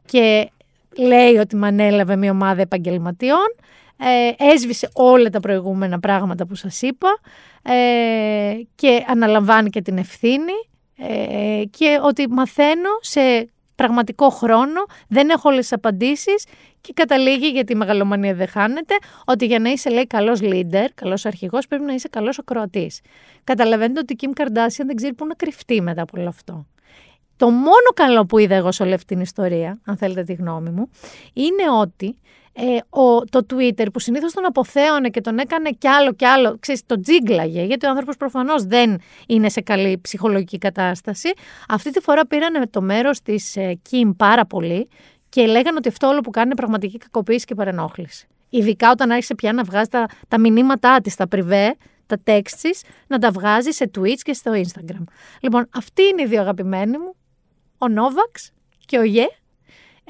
Και λέει ότι με ανέλαβε μια ομάδα επαγγελματιών ε, έσβησε όλα τα προηγούμενα πράγματα που σας είπα ε, και αναλαμβάνει και την ευθύνη ε, και ότι μαθαίνω σε πραγματικό χρόνο, δεν έχω όλες τις απαντήσεις και καταλήγει, γιατί η μεγαλομανία δεν χάνεται, ότι για να είσαι λέει καλός leader, καλός αρχηγός, πρέπει να είσαι καλός ο Κροατής. Καταλαβαίνετε ότι η Kim Kardashian δεν ξέρει πού να κρυφτεί μετά από όλο αυτό. Το μόνο καλό που είδα εγώ σε όλη αυτή την ιστορία, αν θέλετε τη γνώμη μου, είναι ότι ε, ο, το Twitter που συνήθως τον αποθέωνε και τον έκανε κι άλλο κι άλλο, ξέρεις, το τζίγκλαγε, γιατί ο άνθρωπος προφανώς δεν είναι σε καλή ψυχολογική κατάσταση. Αυτή τη φορά πήρανε το μέρος της ε, Kim πάρα πολύ και λέγανε ότι αυτό όλο που κάνει είναι πραγματική κακοποίηση και παρενόχληση. Ειδικά όταν άρχισε πια να βγάζει τα, τα μηνύματά της, τα πριβέ, τα text να τα βγάζει σε Twitch και στο Instagram. Λοιπόν, αυτοί είναι οι δύο αγαπημένοι μου, ο Νόβαξ και ο Γε.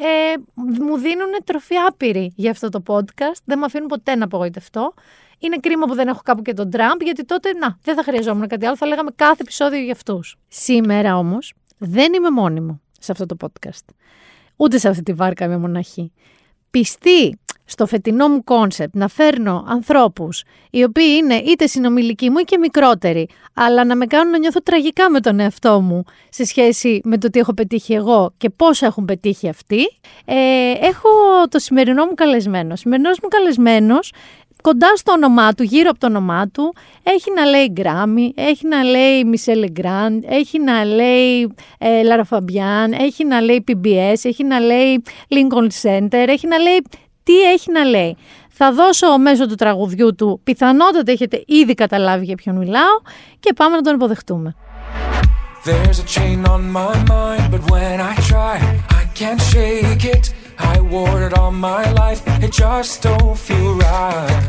Ε, μου δίνουν τροφή άπειρη για αυτό το podcast. Δεν με αφήνουν ποτέ να απογοητευτώ. Είναι κρίμα που δεν έχω κάπου και τον Τραμπ, γιατί τότε να, δεν θα χρειαζόμουν κάτι άλλο. Θα λέγαμε κάθε επεισόδιο για αυτούς. Σήμερα όμως δεν είμαι μόνη μου σε αυτό το podcast. Ούτε σε αυτή τη βάρκα είμαι μοναχή. Πιστή στο φετινό μου concept να φέρνω ανθρώπους οι οποίοι είναι είτε συνομήλικοι μου ή και μικρότεροι, αλλά να με κάνουν να νιώθω τραγικά με τον εαυτό μου σε σχέση με το τι έχω πετύχει εγώ και πώς έχουν πετύχει αυτοί, ε, έχω το σημερινό μου καλεσμένο. Ο σημερινός μου καλεσμένος κοντά στο όνομά του, γύρω από το όνομά του, έχει να λέει Γκράμι, έχει να λέει Μισελ Γκραντ, έχει να λέει ε, Λαρα Φαμπιάν, έχει να λέει PBS, έχει να λέει Lincoln Center, έχει να λέει τι έχει να λέει. Θα δώσω μέσω του τραγουδιού του, πιθανότατα έχετε ήδη καταλάβει για ποιον μιλάω και πάμε να τον υποδεχτούμε. There's a chain on my mind, but when I try, I can't shake it. I wore it all my life, it just don't feel right.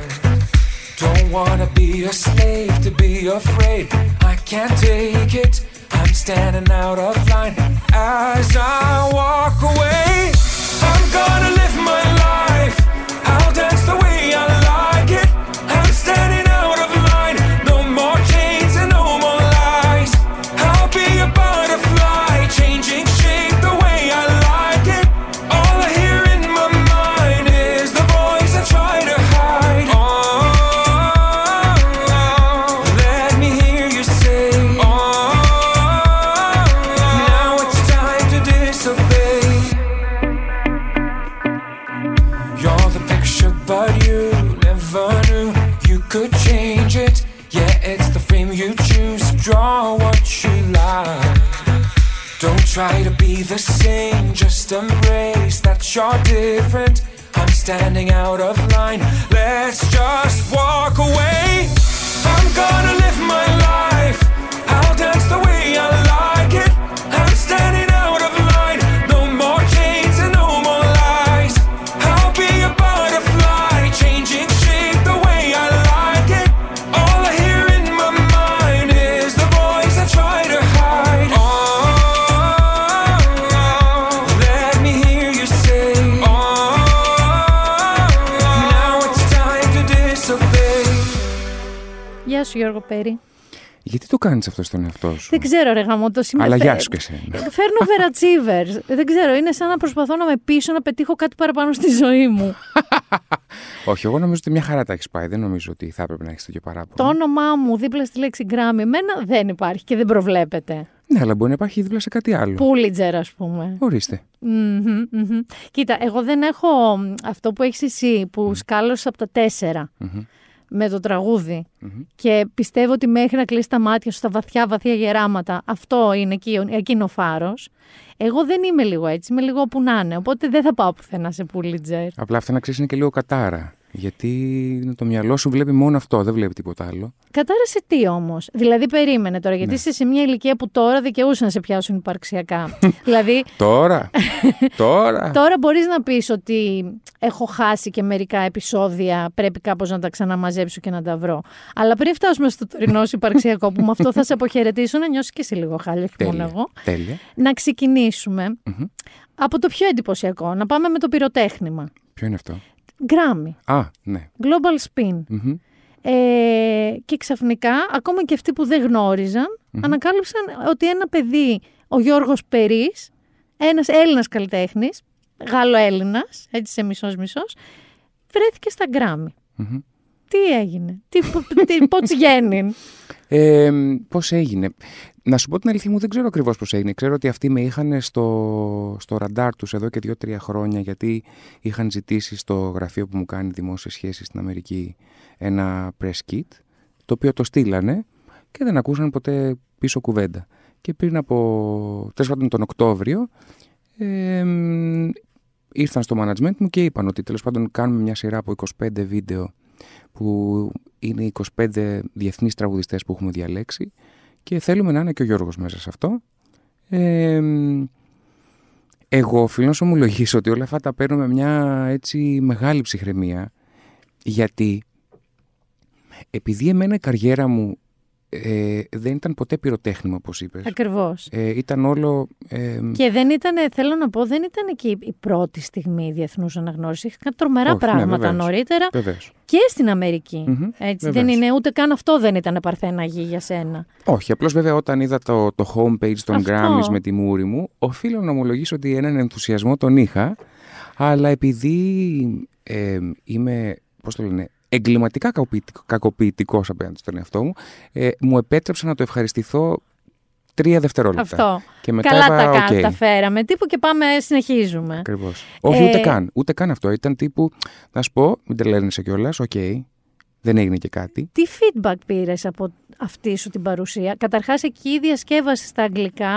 Don't wanna be a slave to be afraid. I can't take it. I'm standing out of line as I walk away. I'm gonna live my try to be the same, just embrace that you're different. I'm standing out of line. Let's just walk away. I'm gonna live my life. Σου Γιώργο Πέρι. Γιατί το κάνεις αυτό στον εαυτό σου; Δεν ξέρω ρε γαμό, το Αλλά γεια σου και εσένα. Φέρνω overachievers. Δεν ξέρω, είναι σαν να προσπαθώ να με πείσω να πετύχω κάτι παραπάνω στη ζωή μου. (laughs) Όχι, εγώ νομίζω ότι μια χαρά τα έχεις πάει. Δεν νομίζω ότι θα έπρεπε να έχεις τέτοιο παράπονο. το όνομά μου δίπλα στη λέξη γκράμμι, εμένα δεν υπάρχει και δεν προβλέπεται. Ναι, αλλά μπορεί να υπάρχει δίπλα σε κάτι άλλο. Πούλιτζερ, ας πούμε. Ορίστε. Μμμ, μμμ. Κοίτα, εγώ δεν έχω αυτό που έχεις εσύ, που σκάλωσες από τα τέσσερα με το τραγουδι Και πιστεύω ότι μέχρι να κλείσει τα μάτια σου στα βαθιά, βαθιά γεράματα, αυτό είναι εκεί, εκείνο ο φάρος. Εγώ δεν είμαι λίγο έτσι, είμαι λίγο όπου να είναι. Οπότε δεν θα πάω πουθενά σε Πούλιτζερ. Απλά αυτό να ξέρεις είναι και λίγο κατάρα. Γιατί το μυαλό σου βλέπει μόνο αυτό, δεν βλέπει τίποτα άλλο. Κατάρασε τι όμως; Δηλαδή, περίμενε τώρα, γιατί Ναι. είσαι σε μια ηλικία που τώρα δικαιούσαν να σε πιάσουν υπαρξιακά. (laughs) δηλαδή, Τώρα! (laughs) τώρα! τώρα μπορείς να πεις ότι έχω χάσει και μερικά επεισόδια, πρέπει κάπως να τα ξαναμαζέψω και να τα βρω. Αλλά πριν φτάσουμε στο τωρινό σου υπαρξιακό, που με αυτό θα σε αποχαιρετήσω, να νιώσεις και εσύ λίγο χάλια, όχι μόνο Τέλεια. εγώ. Τέλεια. Να ξεκινήσουμε από το πιο εντυπωσιακό, να πάμε με το πυροτέχνημα. Ποιο είναι αυτό; Grammy, Α, ναι. Global Spin. Μμμ. Ε, και ξαφνικά, ακόμα και αυτοί που δεν γνωριζαν ανακάλυψαν ότι ένα παιδί, ο Γιώργος Περής, ένας Έλληνας καλλιτέχνης, Γάλλο-Έλληνας, έτσι σε μισός-μισός, βρέθηκε στα γκράμμι. Μμμ. Τι έγινε, τι, τι, πώς (laughs) γέννη. Ε, πώς έγινε; Να σου πω την αλήθεια μου, δεν ξέρω ακριβώς πώς έγινε. Ξέρω ότι αυτοί με είχαν στο, στο ραντάρ τους εδώ και δύο-τρία χρόνια, γιατί είχαν ζητήσει στο γραφείο που μου κάνει δημόσιες σχέσεις στην Αμερική ένα press kit, το οποίο το στείλανε και δεν ακούσαν ποτέ πίσω κουβέντα. Και πριν από τέλος πάντων τον Οκτώβριο, ε, ήρθαν στο management μου και είπαν ότι τέλος πάντων κάνουμε μια σειρά από 25 βίντεο που είναι 25 διεθνείς τραγουδιστές που έχουμε διαλέξει και θέλουμε να είναι και ο Γιώργος μέσα σε αυτό. Ε, εγώ οφείλω να σου ομολογήσω ότι όλα αυτά τα παίρνω με μια έτσι μεγάλη ψυχραιμία γιατί επειδή εμένα η καριέρα μου ε, δεν ήταν ποτέ πυροτέχνημα, όπως είπες. Ακριβώς. Ε, ήταν όλο. Ε, και δεν ήταν, θέλω να πω, δεν ήταν και η πρώτη στιγμή διεθνούς αναγνώρισης. Είχαν τρομερά Όχι, ναι, πράγματα βεβαίως. νωρίτερα. Βεβαίως. Και στην αμερικη Έτσι, δεν βεβαίως. είναι ούτε καν αυτό δεν ήταν παρθένα γη για σένα. Όχι, απλώς βέβαια όταν είδα το, το homepage των Αυτό. Grammys με τη μούρη μου, οφείλω να ομολογήσω ότι έναν ενθουσιασμό τον είχα, αλλά επειδή ε, είμαι, πώς το λένε, εγκληματικά κακοποιητικός απέναντι στον εαυτό μου, ε, μου επέτρεψα να το ευχαριστηθώ τρία δευτερόλεπτα. Αυτό. Και μετά Καλά είπα, τα, κα- «Οκ». τα φέραμε. Τύπου και πάμε, συνεχίζουμε. Ακριβώς. Όχι, Ε, ούτε καν. Ούτε καν αυτό. Ήταν τύπου, να σου πω, μην τρελαίνεσαι κιόλας, οκ, δεν έγινε και κάτι. Τι feedback πήρες από αυτή σου την παρουσία; Καταρχάς, εκεί διασκεύασε στα αγγλικά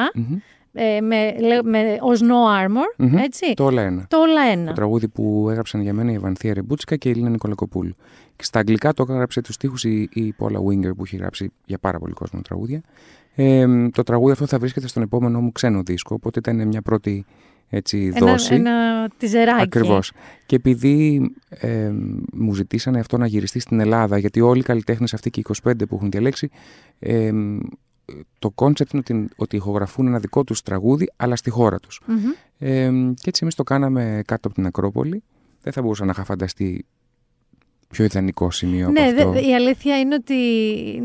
ε, με, λέ- με, ως No Armor, Μμμ. έτσι; Το όλα ένα. Το όλα ένα. Το τραγούδι που έγραψαν για μένα η Ευανθία Ρεμπούτσικα και η Ελίνα Νικολακοπούλου. Και στα αγγλικά το έγραψε τους στίχους η, η Paula Winger που έχει γράψει για πάρα πολύ κόσμο τραγούδια. Ε, το τραγούδι αυτό θα βρίσκεται στον επόμενό μου ξένο δίσκο, οπότε ήταν μια πρώτη έτσι, Ένα, δόση. ένα teaserάκι. Ακριβώς. Και επειδή ε, μου ζητήσανε αυτό να γυριστεί στην Ελλάδα, γιατί όλοι οι καλλιτέχνες αυτοί και οι 25 που έχουν διαλέξει, ε, το concept είναι ότι, ότι ηχογραφούν ένα δικό τους τραγούδι, αλλά στη χώρα τους. Μμμ. Ε, και έτσι εμείς το κάναμε κάτω από την Ακρόπολη. Δεν θα μπορούσα να είχα φανταστεί πιο ιδανικό σημείο Ναι, από αυτό. δε- η αλήθεια είναι ότι.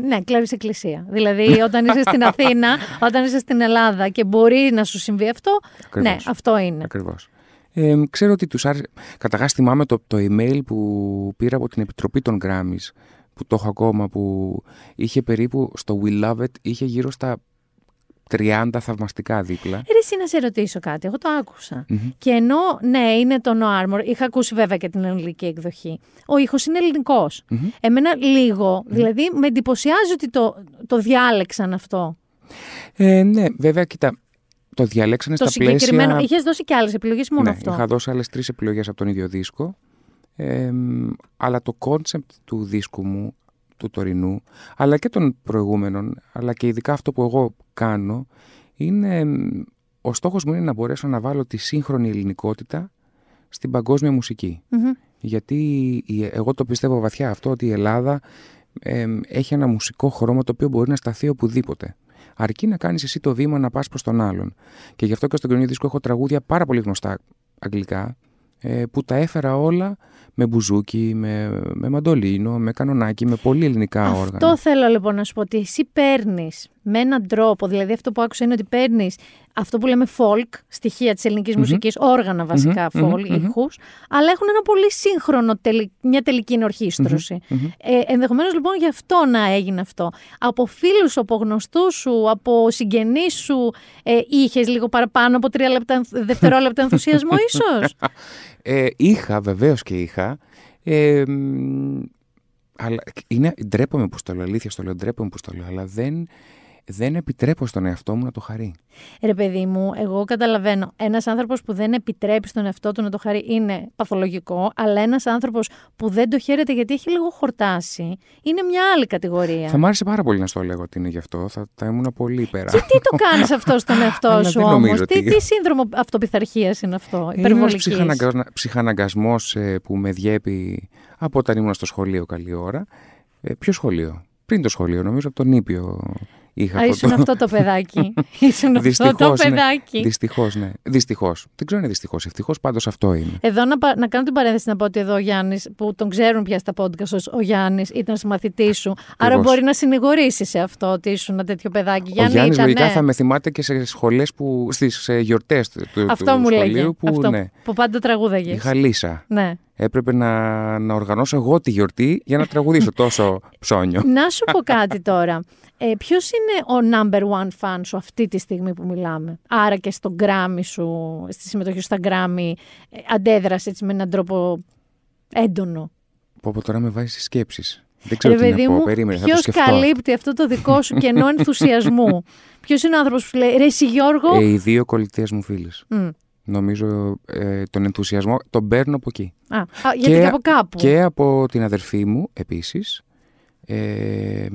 Ναι, κλέβεις εκκλησία. Δηλαδή, όταν είσαι στην (laughs) Αθήνα, όταν είσαι στην Ελλάδα και μπορεί να σου συμβεί αυτό. Ακριβώς. Ναι, αυτό είναι. Ακριβώς. Ε, ξέρω ότι τους άρεσε. Καταρχάς θυμάμαι το, το email που πήρα από την Επιτροπή των Grammys, που το έχω ακόμα, που είχε περίπου στο We Love It, είχε γύρω στα 30 θαυμαστικά δίπλα. Ε, Ρε, εσύ να σε ρωτήσω κάτι, εγώ το άκουσα Και ενώ, ναι, είναι το No Armor, είχα ακούσει βέβαια και την ελληνική εκδοχή. Ο ήχος είναι ελληνικός. Εμένα λίγο, δηλαδή με εντυπωσιάζει ότι το, το διάλεξαν αυτό. Ε, ναι, βέβαια, κοίτα, το διαλέξανε το στα συγκεκριμένο. πλαίσια... Είχες δώσει και άλλες επιλογές μόνο ναι, αυτό. είχα δώσει άλλες τρεις επιλογές από τον ίδιο δίσκο. Ε, αλλά το concept του δίσκου μου, του τωρινού, αλλά και των προηγούμενων, αλλά και ειδικά αυτό που εγώ κάνω, είναι... εμ, Ο στόχος μου είναι να μπορέσω να βάλω τη σύγχρονη ελληνικότητα στην παγκόσμια μουσική. Μμμ. Γιατί η- εγώ το πιστεύω βαθιά αυτό ότι η Ελλάδα εμ, έχει ένα μουσικό χρώμα το οποίο μπορεί να σταθεί οπουδήποτε. Αρκεί να κάνεις εσύ το βήμα να πας προς τον άλλον. Και γι' αυτό και στον καινούριο δίσκο έχω τραγούδια πάρα πολύ γνωστά αγγλικά ε, που τα έφερα όλα με μπουζούκι, με, με μαντολίνο, με κανονάκι, με πολύ ελληνικά όργανα. Αυτό θέλω λοιπόν να σου πω ότι εσύ παίρνεις με έναν τρόπο, δηλαδή αυτό που άκουσα είναι ότι παίρνεις αυτό που λέμε folk, στοιχεία της ελληνικής μουσικής, όργανα βασικά Μμμ, folk, μμμ, μμμ. ήχους, αλλά έχουν ένα πολύ σύγχρονο, τελε- μια τελική ενορχήστρωση. Ε, Ενδεχομένως λοιπόν γι' αυτό να έγινε αυτό. Από φίλους σου, από γνωστούς σου, από συγγενείς σου, ε, είχες λίγο παραπάνω από τρία λεπτά, δευτερόλεπτα ενθουσιασμό, (laughs) ίσως; Ε, είχα, βεβαίως και είχα. Ε, μ, αλλά είναι, ντρέπομαι που στο λέω, αλήθεια στο λέω, ντρέπομαι που στο λέω, αλλά δεν, δεν επιτρέπω στον εαυτό μου να το χαρεί. Ρε παιδί μου, εγώ καταλαβαίνω. Ένας άνθρωπος που δεν επιτρέπει στον εαυτό του να το χαρεί είναι παθολογικό, αλλά ένας άνθρωπος που δεν το χαίρεται γιατί έχει λίγο χορτάσει είναι μια άλλη κατηγορία. Θα μ' άρεσε πάρα πολύ να στο λέγω ότι είναι γι' αυτό. Θα, θα ήμουν πολύ πέρα. Και τι το κάνεις αυτό στον εαυτό (laughs) Αλλά σου δεν όμως, νομίζω τι, ότι- τι σύνδρομο αυτοπιθαρχίας είναι αυτό, Είναι ένας υπερβολική. ψυχαναγκα... ψυχαναγκασμός ε, που με διέπει από όταν ήμουν στο σχολείο καλή ώρα. Ε, ποιο σχολείο; Πριν το σχολείο, νομίζω από τον Ήπιο είχα Α, ήσουν αυτό το (laughs) παιδάκι. ήσουν αυτό το Δυστυχώς, ναι. παιδάκι. Δυστυχώς, ναι. Δυστυχώς. Δεν ξέρω αν είναι δυστυχώς. Ευτυχώς πάντως αυτό είναι. Εδώ να, πα- να κάνω την παρένθεση να πω ότι εδώ ο Γιάννης, που τον ξέρουν πια στα podcast ως ο Γιάννης, ήταν συμμαθητή σου. Άρα μπορεί να συνηγορήσει σε αυτό ότι ήσουν ένα τέτοιο παιδάκι. Ο Γιάννη Γιάννης ήταν, λογικά ναι. θα με θυμάται και σε σχολές που, στις ε, γιορτές του, του Αυτό μου σχολείου λέγε. που αυτό ναι, που πάντα τραγούδαγες. είχα λύσα. Ναι. Έπρεπε να, να οργανώσω εγώ τη γιορτή για να τραγουδήσω (laughs) τόσο ψώνιο. Να σου πω (laughs) κάτι τώρα. Ε, Ποιος είναι ο number one fan σου αυτή τη στιγμή που μιλάμε; Άρα και στο Grammy σου, στη συμμετοχή σου στα Grammy, ε, αντέδρασες έτσι με έναν τρόπο έντονο; Πω πω τώρα με βάζεις στις σκέψεις. Δεν ξέρω Ρε τι παιδί να πω. μου, Περίμενε, θα το ποιος σκεφτώ. καλύπτει αυτό το δικό σου (laughs) κενό ενθουσιασμού; Ποιος είναι ο άνθρωπος που σου λέει Ρε, εσύ Γιώργο. Ε, οι δύο κολλητές μου φίλες. Μμ. Νομίζω ε, τον ενθουσιασμό τον παίρνω από εκεί. Α, γιατί και, από κάπου. Και από την αδερφή μου επίσης ε,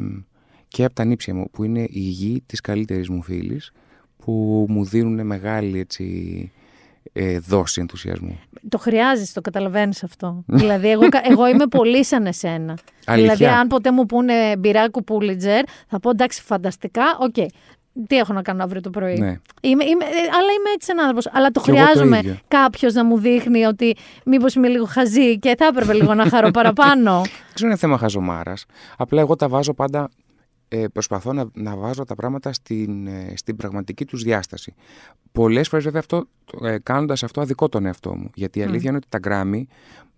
και από τα ανίψια μου που είναι η γιοι της καλύτερης μου φίλης που μου δίνουν μεγάλη έτσι, ε, δόση ενθουσιασμού. Το χρειάζεσαι, το καταλαβαίνεις αυτό. (laughs) δηλαδή, εγώ, εγώ είμαι πολύ σαν εσένα. Αλήθεια. Δηλαδή, αν ποτέ μου πούνε μπράβο, πήρες Πούλιτζερ, θα πω εντάξει, φανταστικά, οκ. Okay. Τι έχω να κάνω αύριο το πρωί; Ναι. Είμαι, είμαι, αλλά είμαι έτσι ένας άνθρωπος. Αλλά το χρειάζομαι κάποιος να μου δείχνει ότι μήπως είμαι λίγο χαζή και θα έπρεπε λίγο να χαρώ παραπάνω. (laughs) Δεν ξέρω είναι θέμα χαζομάρας. Απλά εγώ τα βάζω πάντα ε, προσπαθώ να, να βάζω τα πράγματα στην, ε, στην πραγματική τους διάσταση. Πολλές φορές βέβαια αυτό, ε, κάνοντας αυτό αδικό τον εαυτό μου. Γιατί η αλήθεια είναι ότι τα γκράμμι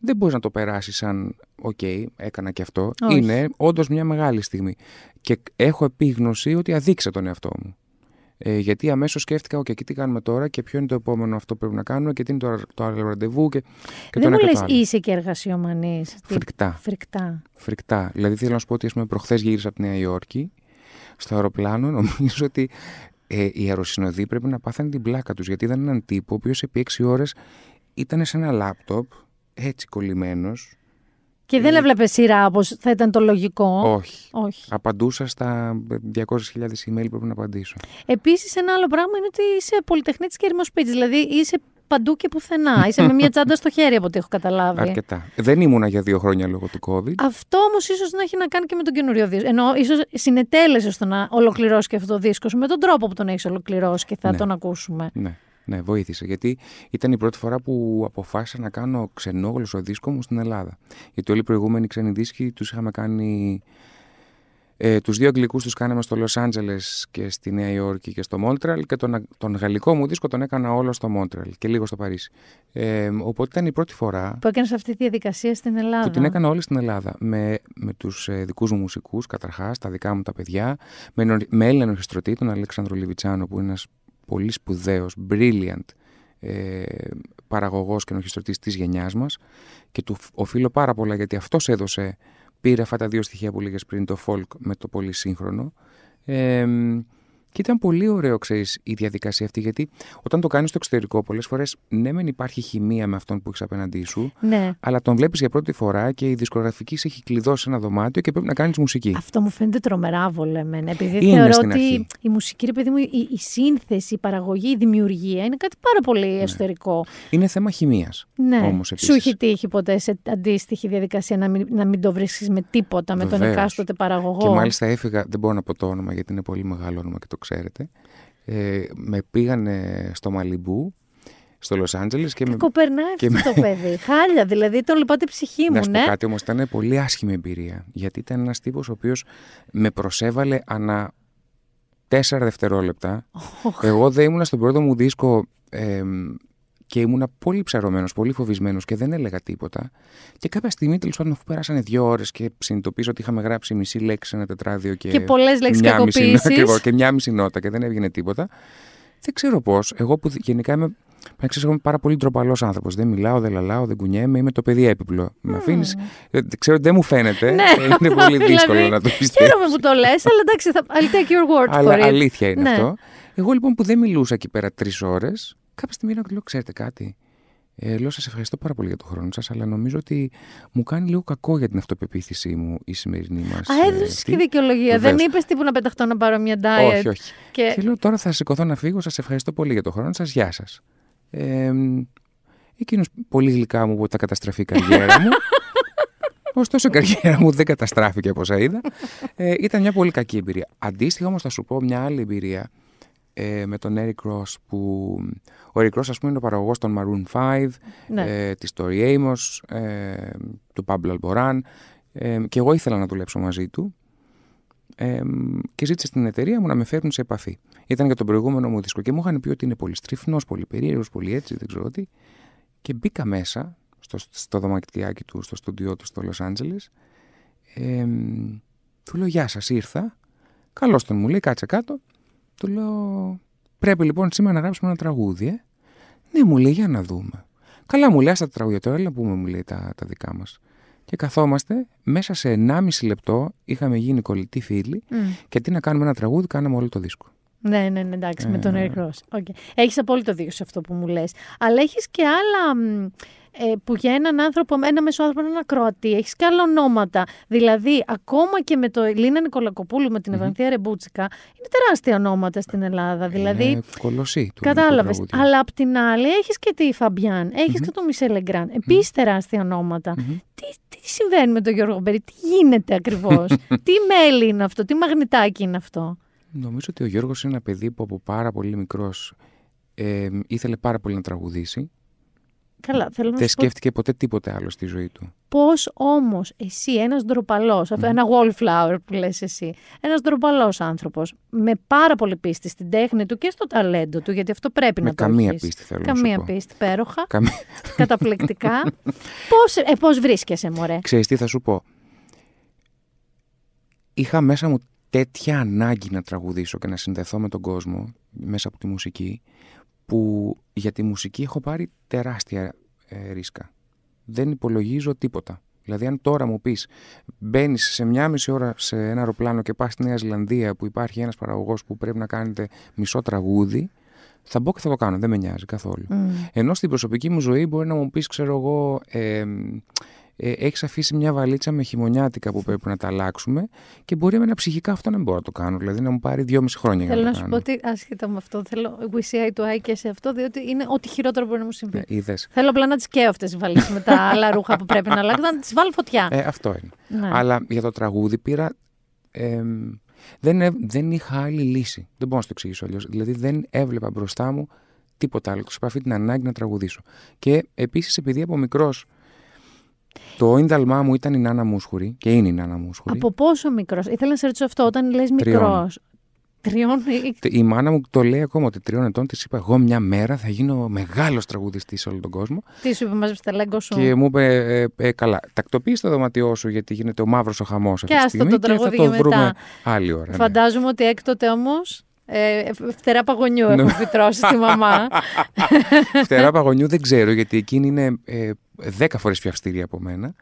δεν μπορείς να το περάσεις σαν «ΟΚ, έκανα και αυτό». Είναι όντως μια μεγάλη στιγμή. Και έχω επίγνωση ότι αδείξα τον εαυτό μου. Ε, γιατί αμέσως σκέφτηκα, OK, και τι κάνουμε τώρα και ποιο είναι το επόμενο αυτό που πρέπει να κάνουμε και τι είναι το, το άλλο ραντεβού. Και, και Δεν μου λες, είσαι και εργασιομανής. Φρικτά. Φρικτά. Φρικτά. Δηλαδή θέλω να σου πω ότι πούμε, προχθές γύρισα από τη Νέα Υόρκη στο αεροπλάνο. (laughs) Νομίζω ότι ε, οι αεροσυνοδοί πρέπει να πάθανε την πλάκα τους γιατί ήταν έναν τύπο ο οποίος επί έξι ώρες ήταν σε ένα λάπτοπ έτσι κολλημένος και δεν έβλεπες σειρά όπως θα ήταν το λογικό; Όχι. Όχι. Απαντούσα στα 200.000 email που πρέπει να απαντήσω. Επίσης, ένα άλλο πράγμα είναι ότι είσαι πολυτεχνίτης και ερημοσπίτης. Δηλαδή είσαι παντού και πουθενά. (laughs) είσαι με μια τσάντα στο χέρι από ό,τι έχω καταλάβει. Αρκετά. Δεν ήμουνα για δύο χρόνια λόγω του COVID. Αυτό όμως ίσως να έχει να κάνει και με τον καινούριο δίσκο. Ενώ ίσως συνετέλεσες στο να ολοκληρώσεις και αυτό το δίσκο με τον τρόπο που τον έχεις ολοκληρώσει και θα ναι. τον ακούσουμε. Ναι. Ναι, βοήθησε. Γιατί ήταν η πρώτη φορά που αποφάσισα να κάνω ξενόγλωσσο δίσκο μου στην Ελλάδα. Γιατί όλοι οι προηγούμενοι ξένοι δίσκοι τους είχαμε κάνει. Ε, τους δύο αγγλικούς τους κάναμε στο Λος Άντζελες και στη Νέα Υόρκη και στο Μόντραλ και τον, τον γαλλικό μου δίσκο τον έκανα όλο στο Μόντραλ και λίγο στο Παρίσι. Ε, οπότε ήταν η πρώτη φορά που έκανες αυτή τη διαδικασία στην Ελλάδα. Που την έκανα όλη στην Ελλάδα με, με τους ε, δικούς μου μουσικούς καταρχάς, τα δικά μου τα παιδιά, με, με Έλληνα ορχιστρωτή, τον Αλέξανδρο Λιβιτσάνο που είναι ένας πολύ σπουδαίος, brilliant ε, παραγωγός και νοχιστρωτής της γενιάς μας και του οφείλω πάρα πολλά γιατί αυτός έδωσε, πήρε αυτά τα δύο στοιχεία που λέγες πριν, το folk με το πολύ σύγχρονο ε, και ήταν πολύ ωραίο, ξέρεις, η διαδικασία αυτή. Γιατί όταν το κάνεις στο εξωτερικό, πολλές φορές ναι, μεν υπάρχει χημεία με αυτόν που έχεις απέναντί σου, ναι. αλλά τον βλέπεις για πρώτη φορά και η δισκογραφική σε έχει κλειδώσει ένα δωμάτιο και πρέπει να κάνεις μουσική. Αυτό μου φαίνεται τρομερά βολεμένα. Επειδή είναι θεωρώ ότι αρχή. η μουσική, ρε παιδί μου, η, η, σύνθεση, η παραγωγή, η δημιουργία είναι κάτι πάρα πολύ ναι. εσωτερικό. Είναι θέμα χημίας. Ναι. Όμως, Σου έχει τύχει ποτέ σε αντίστοιχη διαδικασία να μην, να μην το βρίσκεις με τίποτα Βεβαίως. με τον εκάστοτε παραγωγό; Και μάλιστα έφυγα, δεν μπορώ να πω το όνομα γιατί είναι πολύ μεγάλο όνομα και το ξέρετε. Ε, με πήγανε στο Μαλιμπού, στο Λος Άντζελες και, με... Κοπερνάει αυτό με... το παιδί. Χάλια, δηλαδή τον λυπάται η ψυχή μου, να σου ναι. πω κάτι όμως, ήταν πολύ άσχημη εμπειρία. Γιατί ήταν ένας τύπος ο οποίος με προσέβαλε ανά τέσσερα δευτερόλεπτα. Εγώ δεν ήμουν στον πρώτο μου δίσκο ε, και ήμουν πολύ ψαρωμένος, πολύ φοβισμένος και δεν έλεγα τίποτα. Και κάποια στιγμή, τέλος πάντων, αφού περάσανε δύο ώρες και συνειδητοποίησα ότι είχαμε γράψει μισή λέξη σε ένα τετράδιο και. Και πολλές λέξεις κακοποίησης. Και μια μισή νότα και δεν έβγαινε τίποτα. Δεν ξέρω πώς. Εγώ που γενικά είμαι. Να ξέρεις, είμαι πάρα πολύ ντροπαλός άνθρωπος. Δεν μιλάω, δεν λαλάω, δεν κουνιέμαι, είμαι το παιδί έπιπλο. Mm. Με αφήνεις. Ε, ξέρω, δεν μου φαίνεται. ναι, είναι (laughs) πολύ δύσκολο δηλαδή, να το πιστέψει. Χαίρομαι που το λες, αλλά εντάξει, θα... I'll take your word αλλά for it. αλήθεια είναι ναι. αυτό. Εγώ λοιπόν που δεν μιλούσα εκεί πέρα τρεις ώρες, κάποια στιγμή να λέω: Ξέρετε κάτι; Ε, λέω: Σας ευχαριστώ πάρα πολύ για τον χρόνο σας, αλλά νομίζω ότι μου κάνει λίγο κακό για την αυτοπεποίθησή μου η σημερινή μας. Α, έδωσε και δικαιολογία. Δεν είπες τύπου να πεταχτώ να πάρω μια diet. Όχι, όχι. Και... και λέω: Τώρα θα σηκωθώ να φύγω. Σας ευχαριστώ πολύ για τον χρόνο σας. Γεια σας. Ε, Εκείνος πολύ γλυκά μου που θα καταστραφεί η καριέρα μου. (laughs) Ωστόσο, η καριέρα μου δεν καταστράφηκε από όσα είδα. Ε, ήταν μια πολύ κακή εμπειρία. Αντίστοιχα, όμως, θα σου πω μια άλλη εμπειρία ε, με τον Eric Ross που ο Eric Ross ας πούμε είναι ο παραγωγός των Maroon 5 ναι. ε, της Tori Amos ε, του Pablo Alboran ε, και εγώ ήθελα να δουλέψω μαζί του ε, και ζήτησε στην εταιρεία μου να με φέρουν σε επαφή. Ήταν για τον προηγούμενο μου δίσκο και μου είχαν πει ότι είναι πολύ στριφνός, πολύ περίεργος, πολύ έτσι, δεν ξέρω τι και μπήκα μέσα στο, στο δωματιάκι του, στο στούντιό του στο Λος Άντζελες ε, του λέω γεια σας ήρθα καλώς τον μου λέει κάτσε κάτω του λέω, πρέπει λοιπόν σήμερα να γράψουμε ένα τραγούδι, ε. Ναι, μου λέει, για να δούμε. Καλά, μου λέει, τα τραγούδια τώρα, έλα πούμε, μου λέει τα, τα δικά μας. Και καθόμαστε, μέσα σε 1,5 λεπτό είχαμε γίνει κολλητοί φίλοι mm. και τι να κάνουμε ένα τραγούδι, κάναμε όλο το δίσκο. Ναι, ναι, ναι, εντάξει, με τον Eric Ross. Okay. Έχεις απόλυτο δίκιο σε αυτό που μου λες. Αλλά έχεις και άλλα ε, που για έναν άνθρωπο, ένα μεσοάνθρωπο, έναν ακροατή, έχεις και άλλα ονόματα. Δηλαδή, ακόμα και με το Ελίνα Νικολακοπούλου, με την mm-hmm. Ευανθία Ρεμπούτσικα, είναι τεράστια ονόματα στην Ελλάδα. Δηλαδή, είναι κολοσσή του Κατάλαβες. Αλλά απ' την άλλη, έχεις και τη Φαμπιάν, έχεις mm-hmm. και τον Μισελ Εγκράν. Επίσης τεράστια ονόματα. Τι, τι συμβαίνει με τον Γιώργο Μπερί, τι γίνεται ακριβώς, (laughs) τι μέλη είναι αυτό, τι μαγνητάκι είναι αυτό; Νομίζω ότι ο Γιώργος είναι ένα παιδί που από πάρα πολύ μικρός ε, ήθελε πάρα πολύ να τραγουδήσει Καλά, θέλω να Δεν σκέφτηκε ποτέ τίποτε άλλο στη ζωή του. Πώς όμως εσύ, ένας ντροπαλός, mm. ένα wallflower που λες εσύ, ένας ντροπαλός άνθρωπος, με πάρα πολύ πίστη στην τέχνη του και στο ταλέντο του, γιατί αυτό πρέπει με να το καμία πίστη θέλω Καμία να σου πίστη, πέροχα. Καμία... Καταπληκτικά. (laughs) Πώς ε, πώς βρίσκεσαι, Μωρέ; Ξέρεις τι θα σου πω; Είχα μέσα μου τέτοια ανάγκη να τραγουδήσω και να συνδεθώ με τον κόσμο μέσα από τη μουσική που για τη μουσική έχω πάρει τεράστια ε, ρίσκα. Δεν υπολογίζω τίποτα. Δηλαδή, αν τώρα μου πεις, μπαίνεις σε μια μισή ώρα σε ένα αεροπλάνο και πας στη Νέα Ζηλανδία που υπάρχει ένας παραγωγός που πρέπει να κάνετε μισό τραγούδι, θα μπω και θα το κάνω. Δεν με νοιάζει καθόλου. Mm. Ενώ στην προσωπική μου ζωή μπορεί να μου πεις, ξέρω εγώ, ε, ε, έχεις αφήσει μια βαλίτσα με χειμωνιάτικα που πρέπει να τα αλλάξουμε και μπορεί με ένα ψυχικά αυτό να μην μπορώ να το κάνω. Δηλαδή να μου πάρει δυόμιση χρόνια θέλω για να, να σου πω ότι άσχετα με αυτό, θέλω we to eye και σε αυτό, διότι είναι ό,τι χειρότερο μπορεί να μου συμβεί. Ε, θέλω απλά να τις καίω αυτές τις βαλίτσες με τα (laughs) άλλα ρούχα που πρέπει να αλλάξω, να τις βάλω φωτιά. Ε, αυτό είναι. Ναι. Αλλά για το τραγούδι πήρα. Ε, δεν, δεν είχα άλλη λύση. Δεν μπορώ να το εξηγήσω αλλιώς. Δηλαδή δεν έβλεπα μπροστά μου τίποτα άλλο. Τους αυτή την ανάγκη να τραγουδήσω. Και επίσης επειδή από μικρός το ίνταλμά μου ήταν η Νάνα Μούσχουρη και είναι η Νάνα Μούσχουρη. Από πόσο μικρός, ήθελα να σε ρωτήσω αυτό, όταν λες μικρός. Τριών. Η μάνα μου το λέει ακόμα ότι τριών ετών της είπα: Εγώ μια μέρα θα γίνω μεγάλος τραγουδιστής σε όλο τον κόσμο. Τι σου είπε, μαζί τα λέγκο σου. Και μου είπε: ε, ε, Καλά, τακτοποιεί το δωμάτιό σου γιατί γίνεται ο μαύρος ο χαμός αυτή τη στιγμή. Και, το θα το βρούμε άλλη ώρα. Ναι. Φαντάζομαι ότι έκτοτε όμως ε, φτερά παγωνιού έχω φυτρώσει στη μαμά. (laughs) φτερά παγωνιού δεν ξέρω γιατί εκείνη είναι ε, δέκα φορές πιο αυστηρή από μένα.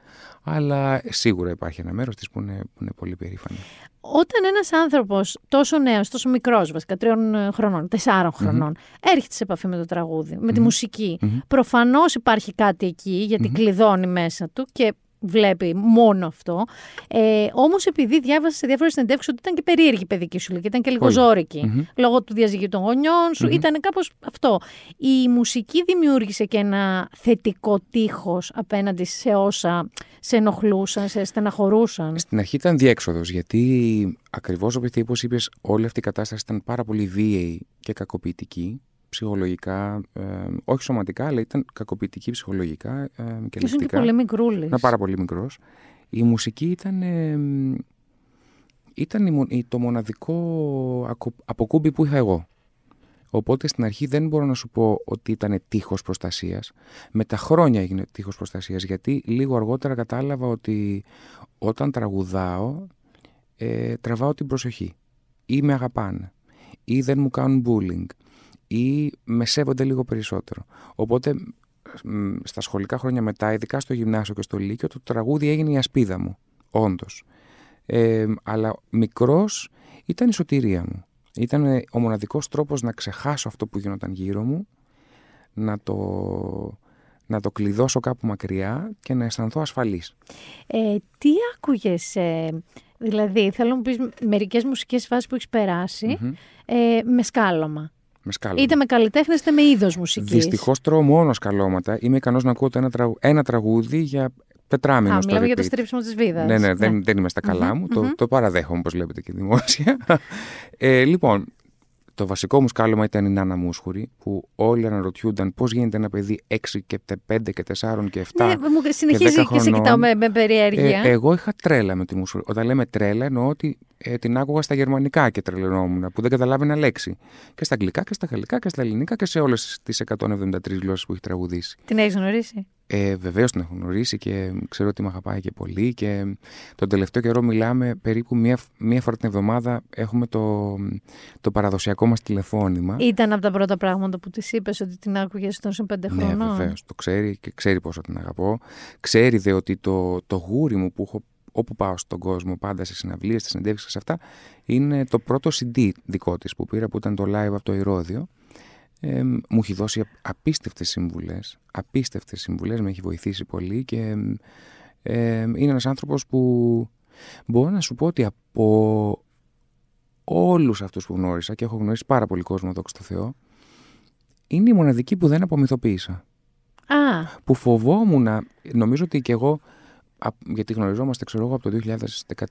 Αλλά σίγουρα υπάρχει ένα μέρος της που είναι, που είναι πολύ περήφανη. Όταν ένας άνθρωπος τόσο νέος, τόσο μικρός βασικά, τριών χρονών, τεσσάρων χρονών, mm-hmm. έρχεται σε επαφή με το τραγούδι, με τη μουσική, mm-hmm. προφανώς υπάρχει κάτι εκεί γιατί κλειδώνει μέσα του και βλέπει μόνο αυτό. Ε, Όμως, επειδή διάβασα σε διάφορες συνεντεύξεις ότι ήταν και περίεργη παιδική σου ηλικία, ήταν και λίγο ζώρικη. Λόγω του διαζυγίου των γονιών σου, ήταν κάπως αυτό. Η μουσική δημιούργησε και ένα θετικό τείχος απέναντι σε όσα σε ενοχλούσαν, σε στεναχωρούσαν. Στην αρχή ήταν διέξοδος, γιατί ακριβώς όπως είπες, όλη αυτή η κατάσταση ήταν πάρα πολύ βίαιη και κακοποιητική ψυχολογικά, ε, όχι σωματικά, αλλά ήταν κακοποιητική ψυχολογικά ε, και ληστικά. Ήταν πολύ μικρούλης. Να πάρα πολύ μικρός. Η μουσική ήταν, ε, ήταν το μοναδικό αποκούμπι που είχα εγώ. Οπότε στην αρχή δεν μπορώ να σου πω ότι ήταν τείχος προστασίας. Με τα χρόνια έγινε τείχος προστασίας, γιατί λίγο αργότερα κατάλαβα ότι όταν τραγουδάω, ε, τραβάω την προσοχή. Ή με αγαπάνε. Ή δεν μου κάνουν bullying ή με σέβονται λίγο περισσότερο. Οπότε στα σχολικά χρόνια μετά, ειδικά στο γυμνάσιο και στο λύκειο, το τραγούδι έγινε η ασπίδα μου, όντως. Ε, αλλά μικρός ήταν η σωτηρία μου. Ήταν ο μοναδικός τρόπος να ξεχάσω αυτό που γινόταν γύρω μου, να το, να το κλειδώσω κάπου μακριά και να αισθανθώ ασφαλής. Ε, τι άκουγες, ε, δηλαδή θέλω να μου πεις μερικές μουσικές φάσεις που έχεις ε, με σκάλωμα. Με σκάλωμα. Είτε με καλλιτέχνες είτε με είδος μουσικής. Δυστυχώς τρώω μόνος σκαλώματα. Είμαι ικανός να ακούω ένα, τραγου... ένα τραγούδι για τετράμινο. Α, μιλάμε για το στρίψιμο της βίδας. Ναι, ναι, δεν, ναι. δεν είμαι στα καλά μου. Το, το παραδέχομαι, όπως βλέπετε και δημόσια. (laughs) ε, λοιπόν, το βασικό μου σκάλωμα ήταν η Νάνα Μούσχουρη, που όλοι αναρωτιούνταν πώς γίνεται ένα παιδί 6 και 5 και 4 και 7. Ναι, μου συνεχίζει και, και σε κοιτάω με, με περιέργεια. Ε, εγώ είχα τρέλα με τη Μούσχουρη. Όταν λέμε τρέλα, εννοώ ότι ε, την άκουγα στα γερμανικά και τρελαινόμουν, που δεν καταλάβαινα λέξη. Και στα αγγλικά και στα γαλλικά και στα ελληνικά και σε όλες τις 173 γλώσσες που έχει τραγουδήσει. Την έχεις γνωρίσει; Ε, Βεβαίως την έχω γνωρίσει και ξέρω ότι με αγαπάει και πολύ. Και τον τελευταίο καιρό μιλάμε περίπου μία, μία φορά την εβδομάδα. Έχουμε το, το παραδοσιακό μας τηλεφώνημα. Ήταν από τα πρώτα πράγματα που της είπες ότι την άκουγες των πέντε ναι, χρόνων. Ναι, βεβαίως. Το ξέρει και ξέρει πόσο την αγαπώ. Ξέρει δε ότι το, το γούρι μου που έχω όπου πάω στον κόσμο, πάντα σε συναυλίες, στις συνεντεύξεις σε αυτά, είναι το πρώτο CD δικό της που πήρα που ήταν το live από το Ηρώδιο. Ε, μου έχει δώσει απίστευτες συμβουλές, απίστευτες συμβουλές, με έχει βοηθήσει πολύ και ε, είναι ένας άνθρωπος που μπορώ να σου πω ότι από όλους αυτούς που γνώρισα και έχω γνωρίσει πάρα πολύ κόσμο, δόξα τω Θεώ, είναι η μοναδική που δεν απομυθοποίησα. Α. Που φοβόμουν, νομίζω ότι και εγώ, γιατί γνωριζόμαστε ξέρω εγώ από το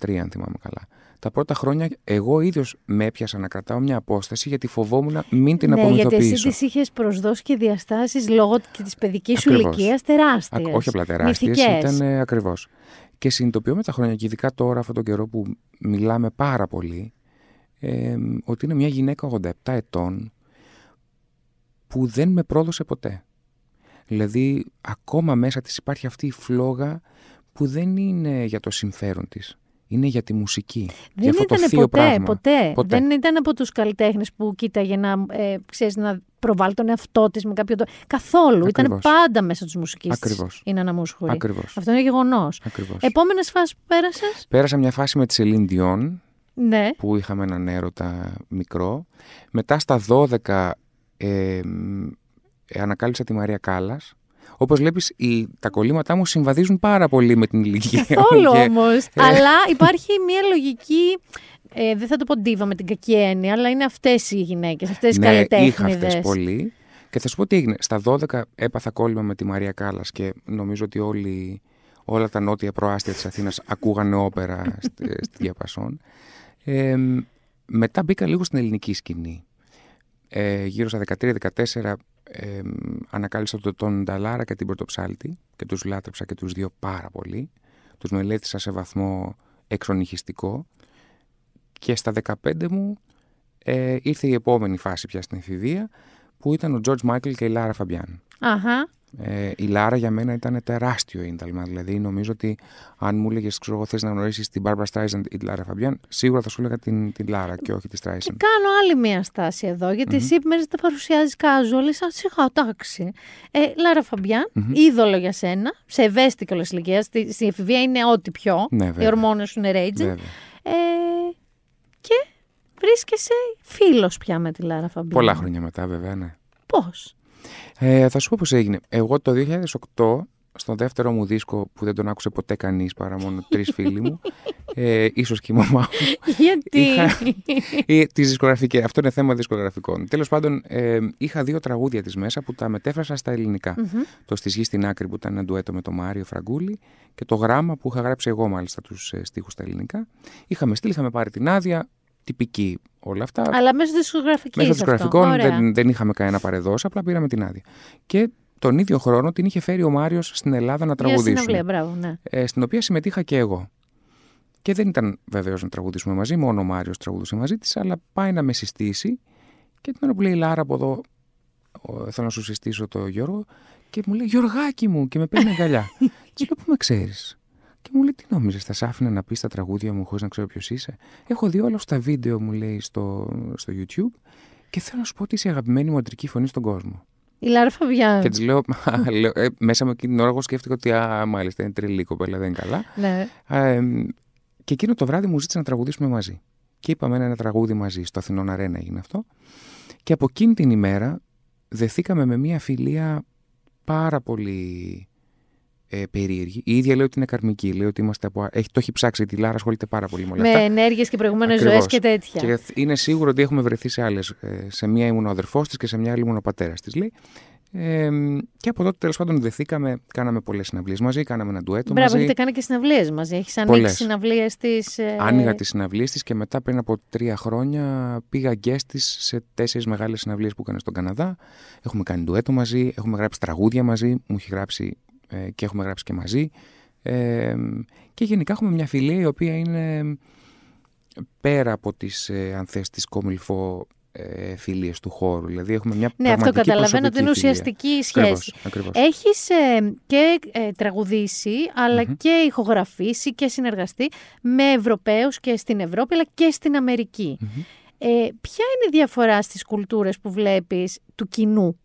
2013 αν θυμάμαι καλά. Τα πρώτα χρόνια εγώ ίδιος με έπιασα να κρατάω μια απόσταση γιατί φοβόμουν μην την ναι, απομυθοποιήσω. γιατί εσύ τις είχες προσδώσει και διαστάσεις λόγω και της παιδικής σου ηλικίας τεράστιες. όχι απλά τεράστιες, ήταν ε, ακριβώς. Και συνειδητοποιώ με τα χρόνια και ειδικά τώρα αυτόν τον καιρό που μιλάμε πάρα πολύ ε, ότι είναι μια γυναίκα 87 ετών που δεν με πρόδωσε ποτέ. Δηλαδή ακόμα μέσα της υπάρχει αυτή η φλόγα που δεν είναι για το συμφέρον της. Είναι για τη μουσική. Δεν για ήταν το ποτέ, ποτέ, ποτέ, Δεν ήταν από τους καλλιτέχνες που κοίταγε να, ε, ξέρεις, να προβάλλει τον εαυτό της με κάποιο τρόπο. Καθόλου. Ήταν πάντα μέσα τους μουσικής Ακριβώς. Είναι αναμούσχουρη. Ακριβώς. Αυτό είναι γεγονός. Ακριβώς. Επόμενες φάσεις που πέρασες; Πέρασα μια φάση με τη Σελήν Διόν, ναι. που είχαμε έναν έρωτα μικρό. Μετά στα 12 ε, ανακάλυψα τη Μαρία Κάλλας. Όπως βλέπεις, τα κολλήματά μου συμβαδίζουν πάρα πολύ με την ηλικία. Καθόλου όμως. Αλλά υπάρχει μια λογική ε, δεν θα το πω ντίβα με την κακή έννοια, αλλά είναι αυτές οι γυναίκες, αυτές οι ναι, καλλιτέχνε. Είχα αυτές πολύ. Και θα σου πω τι έγινε. Στα 12 έπαθα κόλλημα με τη Μαρία Κάλλας και νομίζω ότι όλοι, όλα τα νότια προάστια της Αθήνας ακούγανε όπερα (laughs) στη, στη Διαπασόν. Ε, μετά μπήκα λίγο στην ελληνική σκηνή. Ε, γύρω στα 13-14 ε, ανακάλυψα τον Νταλάρα και την Πρωτοψάλτη και τους λάτρεψα και τους δύο πάρα πολύ. Τους μελέτησα σε βαθμό εξονυχιστικό και στα 15 μου ε, ήρθε η επόμενη φάση πια στην εφηβεία που ήταν ο George Michael και η Λάρα Φαμπιάν. Αχα. Ε, η Λάρα για μένα ήταν τεράστιο ίνδαλμα. Δηλαδή, νομίζω ότι αν μου έλεγες, ξέρω εγώ, θες να γνωρίσεις την Barbara Streisand ή τη Λάρα Φαμπιάν, σίγουρα θα σου έλεγα την, την Λάρα και όχι τη Streisand. Και κάνω άλλη μία στάση εδώ, γιατί mm-hmm. εσύ εμένα μου τα παρουσιάζεις casual, σαν σιγά, εντάξει. Ε, Λάρα Φαμπιάν, mm-hmm. είδωλο για σένα, σε ευαίσθητη κιόλα ηλικία. Στη, στην εφηβεία είναι ό,τι πιο. Ναι, οι ορμόνες σου είναι ρέιτζι. Ε, και βρίσκεσαι φίλος πια με τη Λάρα Φαμπιάν. Πολλά χρόνια μετά, βέβαια, ναι. Πώς; Ε, θα σου πω πώς έγινε. Εγώ το 2008, στον δεύτερο μου δίσκο που δεν τον άκουσε ποτέ κανείς παρά μόνο τρεις (laughs) φίλοι μου, ε, ίσως και η μαμά μου. Γιατί; Είχα, ε, τις δισκογραφικές, αυτό είναι θέμα δισκογραφικών. Τέλος πάντων, ε, είχα δύο τραγούδια της μέσα που τα μετέφρασα στα ελληνικα Το Στη Γη στην Άκρη που ήταν ένα ντουέτο με τον Μάριο Φραγκούλη και το γράμμα που είχα γράψει εγώ μάλιστα τους ε, στίχους στα ελληνικά. Είχαμε στείλει, είχαμε πάρει την άδεια, τυπική όλα αυτά. Αλλά μέσω δισκογραφική. Μέσω δισκογραφικών δεν, δεν είχαμε κανένα παρεδόση, απλά πήραμε την άδεια. Και τον ίδιο χρόνο την είχε φέρει ο Μάριος στην Ελλάδα να τραγουδήσουμε. Στην μπράβο, ναι. Ε, στην οποία συμμετείχα και εγώ. Και δεν ήταν βεβαίως να τραγουδήσουμε μαζί, μόνο ο Μάριος τραγουδούσε μαζί της, αλλά πάει να με συστήσει. Και την ώρα που λέει Λάρα από εδώ, θέλω να σου συστήσω το Γιώργο, και μου λέει Γιωργάκι μου, και με παίρνει αγκαλιά. (laughs) και λέω Πού με ξέρεις; Και μου λέει: Τι νόμιζε, θα σ' άφηνα να πεις τα τραγούδια μου χωρίς να ξέρω ποιος είσαι; Έχω δει όλα στα βίντεο, μου λέει, στο, στο YouTube και θέλω να σου πω ότι είσαι η αγαπημένη μου αντρική φωνή στον κόσμο. Η Λάρα Φαβιάν. Και της λέω, λέω ε, μέσα με εκείνη την ώρα, εγώ σκέφτηκα ότι α, μάλιστα είναι τρελή κοπέλα, δεν είναι καλά. Ναι. Ε, και εκείνο το βράδυ μου ζήτησε να τραγουδήσουμε μαζί. Και είπαμε ένα τραγούδι μαζί. Στο Αθηνών Αρένα έγινε αυτό. Και από εκείνη την ημέρα δεθήκαμε με μια φιλία πάρα πολύ ε, περίεργη. Η ίδια λέει ότι είναι καρμική. Λέει ότι είμαστε από... έχει, το έχει ψάξει τη Λάρα, ασχολείται πάρα πολύ με όλα αυτά. Με ενέργειες και προηγούμενες ζωές και τέτοια. Και είναι σίγουρο ότι έχουμε βρεθεί σε άλλες. Ε, σε μία ήμουν ο αδερφός της και σε μια άλλη ήμουν ο πατέρας της, λέει. Ε, και από τότε τέλος πάντων δεθήκαμε, κάναμε πολλές συναυλίες μαζί, κάναμε ένα ντουέτο Μπράβο, μαζί. έχετε κάνει και συναυλίες μαζί. Έχεις ανοίξει συναυλίες της. Ε... Άνοιγα τις συναυλίες της και μετά πριν από τρία χρόνια πήγα γκέστη σε τέσσερις μεγάλες συναυλίες που έκανε στον Καναδά. Έχουμε κάνει ντουέτο μαζί, έχουμε γράψει τραγούδια μαζί. Μου έχει γράψει ε, και έχουμε γράψει και μαζί. Ε, και γενικά έχουμε μια φιλία η οποία είναι πέρα από τις, ε, αν θες, τις κομιλφό ε, φιλίες του χώρου. Δηλαδή έχουμε μια ναι, αυτό καταλαβαίνω ότι είναι ουσιαστική σχέση. Ακριβώς, Έχεις ε, και ε, τραγουδήσει, και ηχογραφήσει και συνεργαστεί με Ευρωπαίους και στην Ευρώπη, αλλά και στην αμερικη Ε, ποια είναι η διαφορά στις κουλτούρες που βλέπεις του κοινού;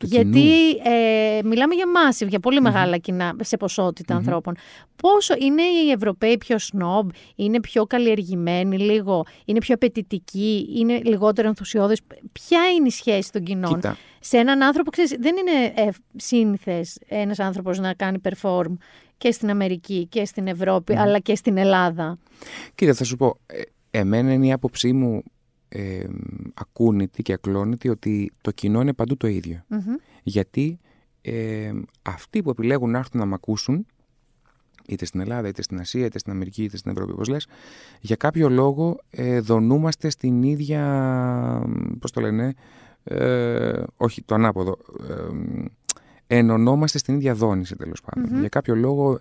Γιατί ε, μιλάμε για massive, για πολύ μεγάλα κοινά σε ποσότητα ανθρώπων. Πόσο είναι οι Ευρωπαίοι πιο σνόμπ, είναι πιο καλλιεργημένοι λίγο, είναι πιο απαιτητικοί, είναι λιγότερο ενθουσιώδες. Ποια είναι η σχέση των κοινών; Σε έναν άνθρωπο, ξέρεις, δεν είναι ε, σύνηθες ένας άνθρωπος να κάνει perform και στην Αμερική και στην Ευρώπη, αλλά και στην Ελλάδα. Κοίτα, θα σου πω, ε, εμένα είναι η άποψή μου ε, ακούνητη και ακλόνητη ότι το κοινό είναι παντού το ίδιο. Γιατί ε, αυτοί που επιλέγουν να έρθουν να μ' ακούσουν, είτε στην Ελλάδα, είτε στην Ασία, είτε στην Αμερική, είτε στην Ευρώπη, όπως λες, για κάποιο λόγο ε, δονούμαστε στην ίδια, πώς το λένε, ε, όχι το ανάποδο, ε, ενωνόμαστε στην ίδια δόνηση τέλος Για κάποιο λόγο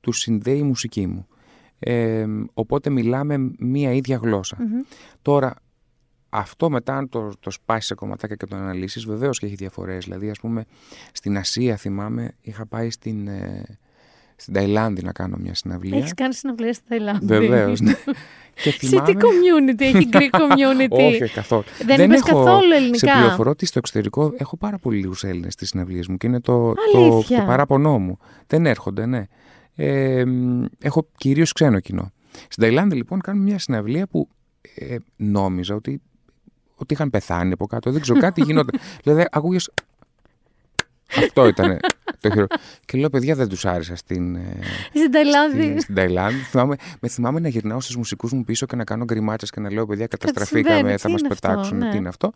του συνδέει η μουσική μου. Ε, οπότε μιλάμε μία ίδια Τώρα, αυτό μετά αν το, το σπάσει σε κομματάκια και το αναλύσεις βεβαίως και έχει διαφορές. Δηλαδή ας πούμε στην Ασία θυμάμαι είχα πάει στην, ε, στην Ταϊλάνδη να κάνω μια συναυλία. Έχεις κάνει συναυλία στην Ταϊλάνδη. Βεβαίως, ναι. (laughs) και θυμάμαι... Σε τι community, έχει Greek (laughs) community. όχι, όχι καθόλου. Δεν, Δεν έχω, καθόλου ελληνικά. Σε πληροφορώ ότι στο εξωτερικό έχω πάρα πολύ λίγους Έλληνες στις συναυλίες μου και είναι το, το, το, παράπονό μου. Δεν έρχονται, ναι. Ε, έχω κυρίως ξένο κοινό. Στην Ταϊλάνδη λοιπόν κάνουμε μια συναυλία που ε, νόμιζα ότι ότι είχαν πεθάνει από κάτω. Δεν ξέρω, κάτι γινόταν. (laughs) δηλαδή, ακούγε. Αυτό ήταν το χειρό. Και λέω, παιδιά, δεν τους άρεσα στην. Ε, στην Ταϊλάνδη. Στην, στην Ταϊλάνδη. Θυμάμαι, με θυμάμαι να γυρνάω στους μουσικούς μου πίσω και να κάνω γκριμάτσες και να λέω, παιδιά, καταστραφήκαμε, θα μας πετάξουν. Ναι. Τι είναι αυτό.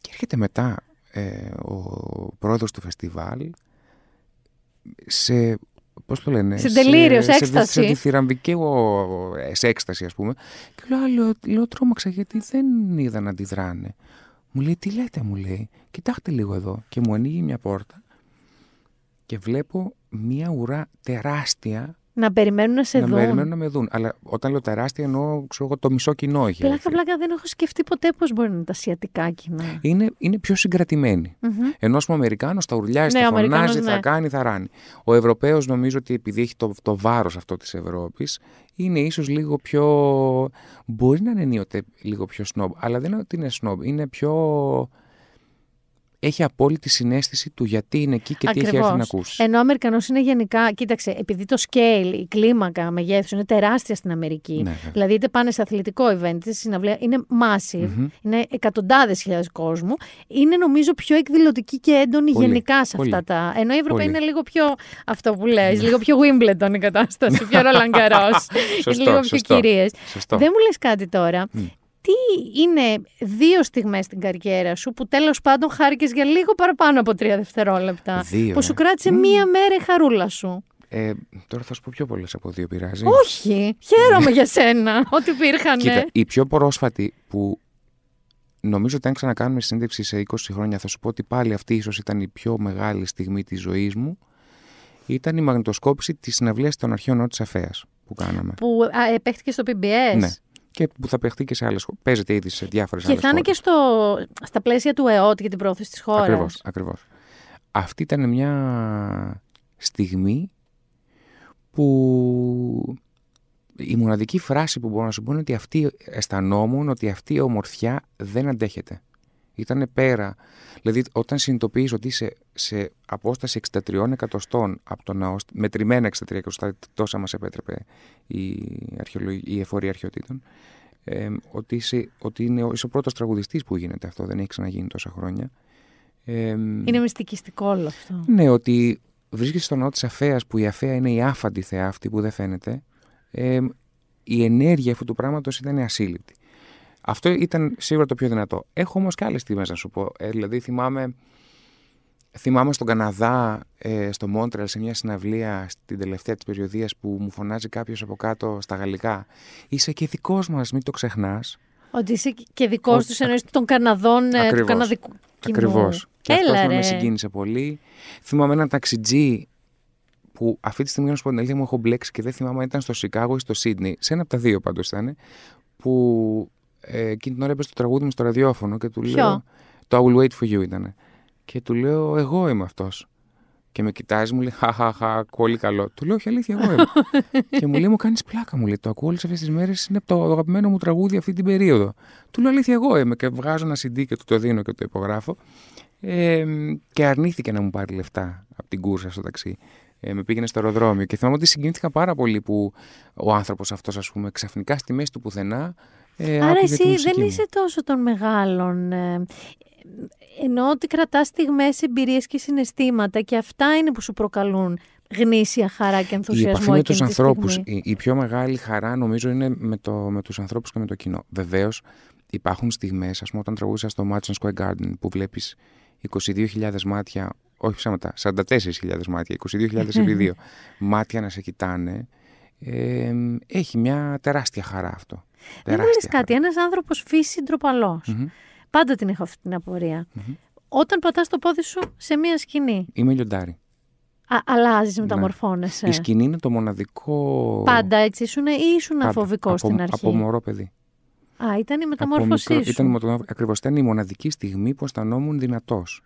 Και έρχεται μετά ε, ο πρόεδρος του φεστιβάλ σε Πώς το λένε, σε τελείριο, σε, έκσταση. Σε, σε θηραμβική σε έκσταση, ας πούμε. Και λέω, λέω, λέω, τρόμαξα γιατί δεν είδα να αντιδράνε. Μου λέει, τι λέτε, μου λέει, κοιτάξτε λίγο εδώ. Και μου ανοίγει μια πόρτα και βλέπω μια ουρά τεράστια να περιμένουν να σε να δουν. Να περιμένουν να με δουν. Αλλά όταν λέω τεράστια εννοώ ξέρω εγώ, το μισό κοινό έχει. Πλάκα, πλάκα δεν έχω σκεφτεί ποτέ πώς μπορεί να είναι τα ασιατικά κοινά. Είναι, είναι πιο συγκρατημένοι. Mm-hmm. Ενώ ο Αμερικάνος τα ουρλιάζει, ναι, θα φωνάζει, ναι. θα κάνει, θα ράνει. Ο Ευρωπαίος νομίζω ότι επειδή έχει το, το βάρος αυτό της Ευρώπης, είναι ίσως λίγο πιο. Μπορεί να είναι ενίοτε λίγο πιο σνόμπ, αλλά δεν είναι ότι είναι σνόμπ. Είναι πιο έχει απόλυτη συνέστηση του γιατί είναι εκεί και Ακριβώς. τι έχει έρθει να ακούσει. Ενώ ο Αμερικανός είναι γενικά, κοίταξε, επειδή το scale, η κλίμακα μεγέθους είναι τεράστια στην Αμερική. Ναι, ναι. Δηλαδή, είτε πάνε σε αθλητικό event, είτε συναυλία, είναι massive, mm-hmm. είναι εκατοντάδες χιλιάδες κόσμου. Είναι νομίζω πιο εκδηλωτική και έντονη πολύ, γενικά σε αυτά τα. Ενώ η Ευρωπαϊκή είναι λίγο πιο αυτό που λες, λίγο πιο Wimbledon η κατάσταση, (laughs) πιο Ρολαγκαρό. λίγο πιο κυρίες. Δεν μου λες κάτι τώρα τι είναι δύο στιγμές στην καριέρα σου που τέλος πάντων χάρηκες για λίγο παραπάνω από τρία δευτερόλεπτα. Δύο, που σου κράτησε μία μέρα η χαρούλα σου; Ε, τώρα θα σου πω πιο πολλές από δύο πειράζει. Όχι, χαίρομαι για σένα (laughs) ότι υπήρχαν. Κοίτα, η πιο πρόσφατη που νομίζω ότι αν ξανακάνουμε σύνδεξη σε 20 χρόνια θα σου πω ότι πάλι αυτή ίσως ήταν η πιο μεγάλη στιγμή της ζωής ήταν η μαγνητοσκόπηση της συναυλίας των αρχαίων νότ της Αφέας που κάναμε. Που επέχτηκε στο PBS. Ναι και που θα παιχτεί και σε άλλες χώρε. Παίζεται ήδη σε διάφορες άλλες χώρε. Και θα είναι και στο, στα πλαίσια του ΕΟΤ για την πρόθεση της χώρας. Ακριβώς. Ακριβώς. Αυτή ήταν μια στιγμή που η μοναδική φράση που μπορώ να σου πω είναι ότι αυτή αισθανόμουν ότι αυτή η ομορφιά δεν αντέχεται. Ήταν πέρα. Δηλαδή, όταν συνειδητοποιείς ότι είσαι σε απόσταση 63 εκατοστών από το ναός, μετρημένα 63 εκατοστά, τόσα μας επέτρεπε η, η εφορία αρχαιοτήτων, ε, ότι, είσαι, ότι είναι, είσαι ο πρώτος τραγουδιστής που γίνεται αυτό, δεν έχει ξαναγίνει τόσα χρόνια. Ε, είναι μυστικιστικό όλο αυτό. Ναι, ότι βρίσκεσαι στο ναό της Αφαία, που η Αφαία είναι η άφαντη θεά αυτή που δεν φαίνεται. Ε, η ενέργεια αυτού του πράγματος ήταν ασύλληπτη. Αυτό ήταν σίγουρα το πιο δυνατό. Έχω όμως και άλλες στιγμές να σου πω. Ε, δηλαδή, θυμάμαι, θυμάμαι στον Καναδά, ε, στο Μόντρελ, σε μια συναυλία στην τελευταία της περιοδίας που μου φωνάζει κάποιος από κάτω στα γαλλικά. Είσαι και δικός μας, μην το ξεχνάς. Ότι είσαι και δικός τους εννοείς των Καναδών, ε, του Καναδικού κοινού. Ακριβώς. Και αυτός με συγκίνησε πολύ. Θυμάμαι έναν ταξιτζή που αυτή τη στιγμή, να σου πω την αλήθεια, μου έχω μπλέξει και δεν θυμάμαι αν ήταν στο Σικάγο ή στο Σίδνey. Σε ένα από τα δύο πάντως ήταν. Που ε, εκείνη την ώρα έπαιζε το τραγούδι μου στο ραδιόφωνο και του Ποιο; λέω. Το I will wait for you ήταν. Και του λέω, Εγώ είμαι αυτός. Και με κοιτάζει, μου λέει, Χαχαχα, πολύ καλό. Του λέω, Όχι, αλήθεια, εγώ είμαι. (laughs) και μου λέει, Μου κάνεις πλάκα, μου λέει. Το ακούω όλες αυτές τις μέρες, είναι το αγαπημένο μου τραγούδι αυτή την περίοδο. Του λέω, Αλήθεια, εγώ είμαι. Και βγάζω ένα CD και του το δίνω και το υπογράφω. Ε, και αρνήθηκε να μου πάρει λεφτά από την κούρσα στο ταξί. Ε, με πήγαινε στο αεροδρόμιο και θυμάμαι ότι συγκινήθηκα πάρα πολύ που ο άνθρωπος αυτός ας πούμε ξαφνικά στη μέση του πουθενά ε, Άρα εσύ δεν είσαι τόσο των μεγάλων. Ε, ενώ ότι κρατάς στιγμές, εμπειρίες και συναισθήματα και αυτά είναι που σου προκαλούν γνήσια χαρά και ενθουσιασμό. Η επαφή με τους ανθρώπους. Η, η, πιο μεγάλη χαρά νομίζω είναι με, το, με τους ανθρώπους και με το κοινό. Βεβαίως υπάρχουν στιγμές, ας πούμε όταν τραγούδισα στο Madison Square Garden που βλέπεις 22.000 μάτια, όχι ψέματα, 44.000 μάτια, 22.000 επί 2 (laughs) μάτια να σε κοιτάνε, ε, έχει μια τεράστια χαρά αυτό. Δεν μου λες κάτι, ένας άνθρωπος φύση Πάντα την έχω αυτή την απορία. Όταν πατάς το πόδι σου σε μία σκηνή. Είμαι λιοντάρι. Α, αλλάζεις, ναι. μεταμορφώνεσαι. Η σκηνή είναι το μοναδικό... Πάντα έτσι ήσουν ή ήσουν αφοβικό στην αρχή. Από μωρό παιδί. Α, ήταν η μεταμόρφωσή μικρό, σου. Ήταν, ακριβώς, ήταν η μοναδική στιγμή που αισθανόμουν δυνατός.